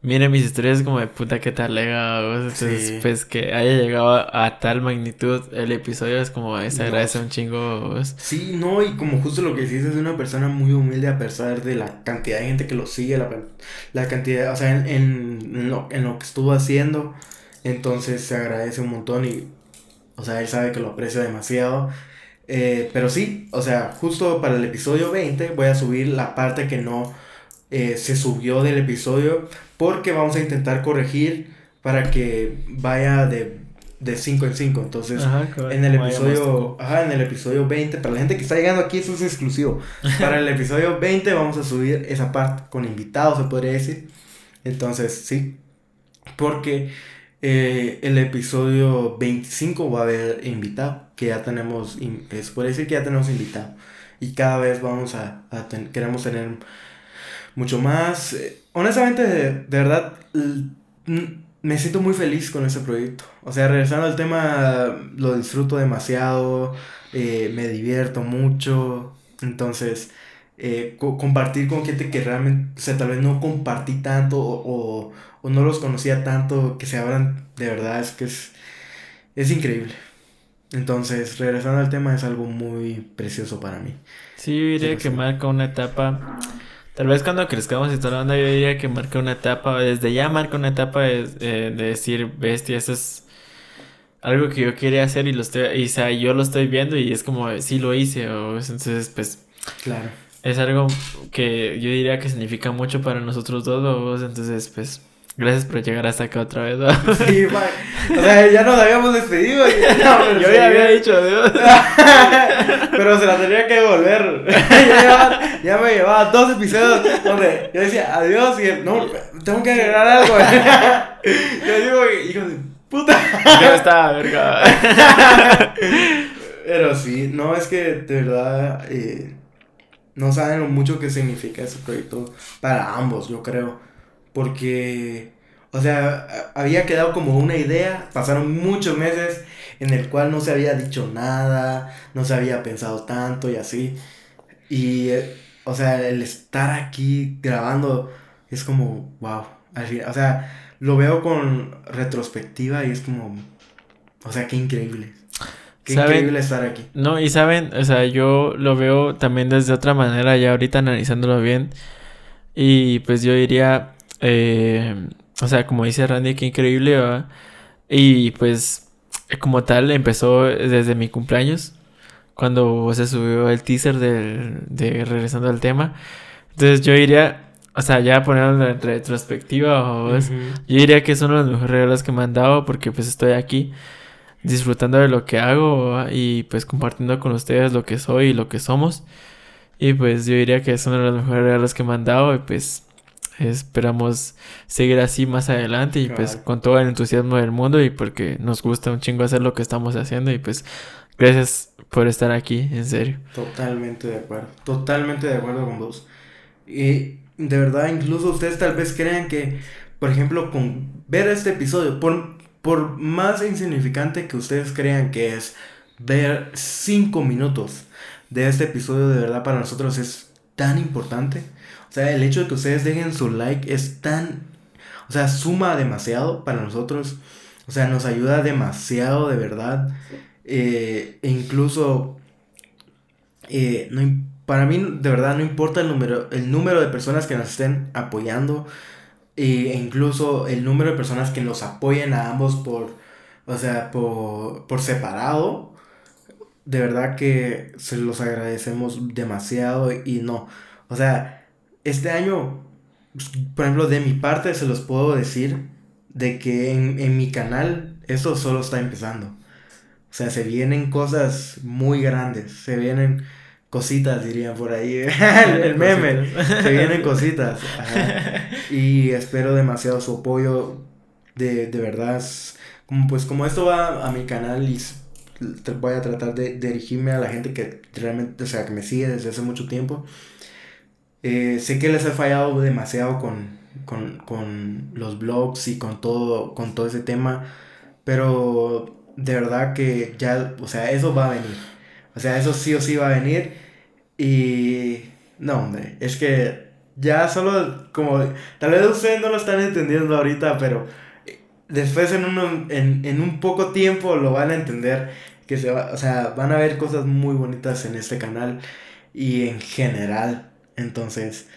Miren mis historias como de puta que tal lega, entonces pues que haya llegado a, tal magnitud el episodio es como se agradece un chingo. Sí, no, y como justo lo que dices es una persona muy humilde a pesar de la cantidad de gente que lo sigue, la, la cantidad, o sea, en, en, lo, en lo que estuvo haciendo, entonces se agradece un montón y, o sea, él sabe que lo aprecia demasiado. Eh, pero sí, o sea, justo para el episodio 20 voy a subir la parte que no eh, se subió del episodio porque vamos a intentar corregir para que vaya de de 5 en 5. Entonces, en el episodio, ajá, en el episodio 20, para la gente que está llegando aquí, eso es exclusivo. <laughs> Para el episodio 20 vamos a subir esa parte con invitados, se podría decir. Entonces, sí. Porque eh, el episodio 25 va a haber invitado, que ya tenemos, se puede decir que ya tenemos invitado. Y cada vez vamos a, a queremos tener mucho más. Eh, honestamente, de, verdad, me siento muy feliz con este proyecto. O sea, regresando al tema, lo disfruto demasiado, eh, me divierto mucho. Entonces, compartir con gente que realmente, o sea, tal vez no compartí tanto o, no los conocía tanto, que se abran de verdad, es que es, es increíble. Entonces, regresando al tema, es algo muy precioso para mí. Sí, yo diría que marca una etapa Tal vez cuando crezcamos y toda la onda, yo diría que marca una etapa, desde ya marca una etapa de, de decir, bestia, eso es algo que yo quería hacer y lo estoy, y, o sea, yo lo estoy viendo y es como, sí lo hice, o entonces, pues, claro. Es algo que yo diría que significa mucho para nosotros dos, entonces, pues, Gracias por llegar hasta acá otra vez. Sí, <laughs> O sea, ya nos habíamos despedido. Yo ya había dicho adiós. <laughs> Pero se la tenía que devolver. <laughs> ya, me llevaba dos episodios donde yo decía adiós y no, tengo que agregar algo. yo digo, hijo de puta. Ya estaba, verga. Pero sí, no, es que de verdad eh, no saben lo mucho que significa ese proyecto para ambos, yo creo. Porque, o sea, había quedado como una idea, pasaron muchos meses en el cual no se había dicho nada, no se había pensado tanto y así. Y, o sea, el estar aquí grabando es como, wow, al fin, o sea, lo veo con retrospectiva y es como, o sea, qué increíble. Qué increíble estar aquí. No, y saben, o sea, yo lo veo también desde otra manera, ya ahorita analizándolo bien. Y pues yo diría, eh, o sea, como dice Randy, qué increíble, Y pues, como tal, empezó desde mi cumpleaños, cuando se subió el teaser de, de Regresando al tema. Entonces yo diría, o sea, ya poniendo en retrospectiva, yo diría que es uno de los mejores regalos que me han dado porque pues estoy aquí disfrutando de lo que hago y pues compartiendo con ustedes lo que soy y lo que somos. Y pues yo diría que es uno de los mejores regalos que me han dado y pues Esperamos seguir así más adelante y pues con todo el entusiasmo del mundo y porque nos gusta un chingo hacer lo que estamos haciendo y pues gracias por estar aquí, en serio. Totalmente de acuerdo, totalmente de acuerdo con vos. Y de verdad, incluso ustedes tal vez crean que, por ejemplo, con ver este episodio, por, por más insignificante que ustedes crean que es ver cinco minutos de este episodio, de verdad para nosotros es tan importante. O sea, el hecho de que ustedes dejen su like es tan, o sea, suma demasiado para nosotros. O sea, nos ayuda demasiado de verdad. Eh, e incluso, eh, no, para mí de verdad no importa el número, el número de personas que nos estén apoyando. E incluso el número de personas que nos apoyen a ambos por, o sea, por, por separado. De verdad que se los agradecemos demasiado y no. O sea, este año, por ejemplo, de mi parte se los puedo decir de que en, en mi canal eso solo está empezando. O sea, se vienen cosas muy grandes, se vienen cositas, dirían por ahí, <laughs> el, meme, se vienen cositas. <laughs> Y espero demasiado su apoyo, de, de verdad. Como, pues como esto va a mi canal y voy a tratar de dirigirme a la gente que realmente, o sea, que me sigue desde hace mucho tiempo. Eh, sé que les he fallado demasiado con, con, con, los blogs y con todo, con todo ese tema, pero de verdad que ya, o sea, eso va a venir. O sea, eso sí o sí va a venir. Y no, hombre, es que ya solo como, tal vez ustedes no lo están entendiendo ahorita, pero después en, uno, en, en un poco tiempo lo van a entender. Que se va, o sea, van a ver cosas muy bonitas en este canal y en general entonces,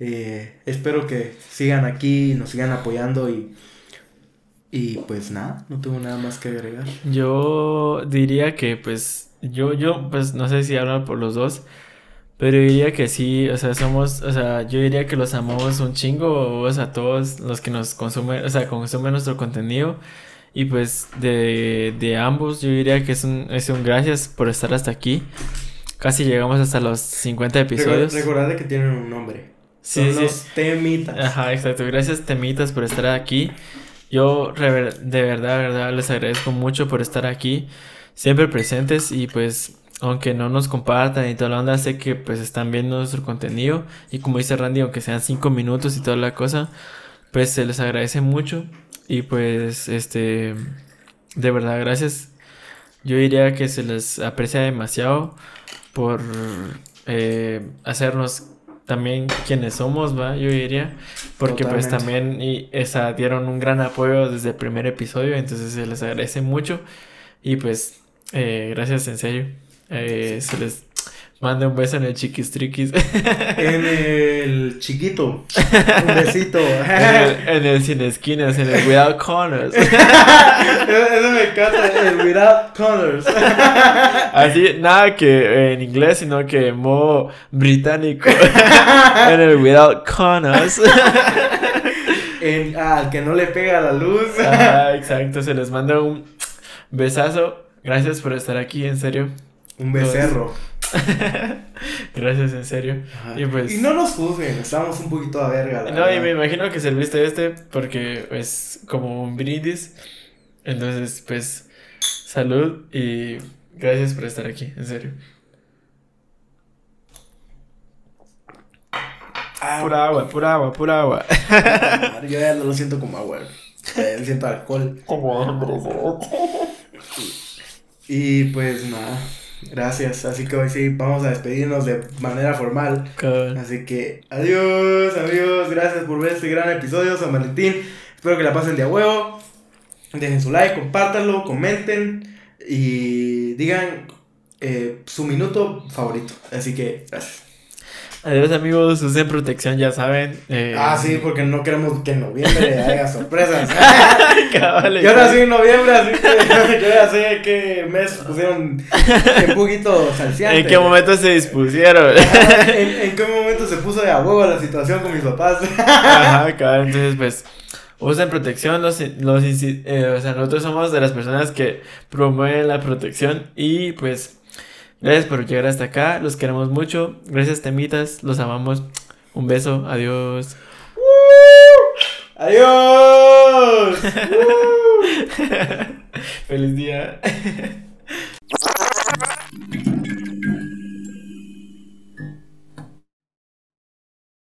eh, espero que sigan aquí, nos sigan apoyando y, y pues nada, no tengo nada más que agregar. Yo diría que pues yo, yo pues no sé si hablan por los dos, pero diría que sí, o sea, somos, o sea, yo diría que los amamos un chingo, o sea, todos los que nos consumen, o sea, consumen nuestro contenido. Y pues de, de ambos yo diría que es un, es un gracias por estar hasta aquí. Casi llegamos hasta los 50 episodios. Recordad que tienen un nombre. Sí, Son los temitas. Ajá, exacto. Gracias, temitas, por estar aquí. Yo de verdad, verdad, les agradezco mucho por estar aquí. Siempre presentes y pues aunque no nos compartan y toda la onda, sé que pues están viendo nuestro contenido y como dice Randy, aunque sean 5 minutos y toda la cosa, pues se les agradece mucho y pues este, de verdad, gracias. Yo diría que se les aprecia demasiado por eh, hacernos también quienes somos, va, yo diría, porque pues también y esa dieron un gran apoyo desde el primer episodio, entonces se les agradece mucho. Y pues gracias en serio, se les Mande un beso en el chiquistriquis. <laughs> En el chiquito. Un besito. <laughs> en, el, sin esquinas, en el without corners. <laughs> Eso me encanta, el without corners. Así, nada que en inglés, sino que en modo británico. En el without corners. En, al que no le pega la luz. Ah, exacto, se les manda un besazo. Gracias por estar aquí, en serio. Un becerro. <laughs> Gracias, en serio. Pues y, no nos juzguen, estamos un poquito a verga. no, y me imagino que serviste este porque es como un brindis. Entonces, pues, salud y gracias por estar aquí, en serio. Ah, pura agua, pura agua, pura agua. Yo ya no lo siento como agua. siento alcohol. Como Y pues nada. Gracias, así que hoy sí vamos a despedirnos de manera formal. Así que adiós amigos, gracias por ver este gran episodio San Valentín. Espero que la pasen de a huevo. Dejen su like, compártanlo, comenten y digan eh, su minuto favorito. Así que gracias. Adiós amigos, usen protección, ya saben. Eh... Ah, sí, porque no queremos que en noviembre <laughs> haya sorpresas. <laughs> yo nací en noviembre, así que <laughs> yo ya sé qué mes pusieron un poquito salciante. ¿En qué momento se dispusieron? ¿En, qué momento se puso de a huevo la situación con mis papás? Ajá, claro, entonces pues usen protección, los, los eh, o sea, nosotros somos de las personas que promueven la protección y pues Gracias por llegar hasta acá. Los queremos mucho. Gracias, temitas. Los amamos. Un beso. Adiós. <laughs> Adiós. Feliz día. <laughs>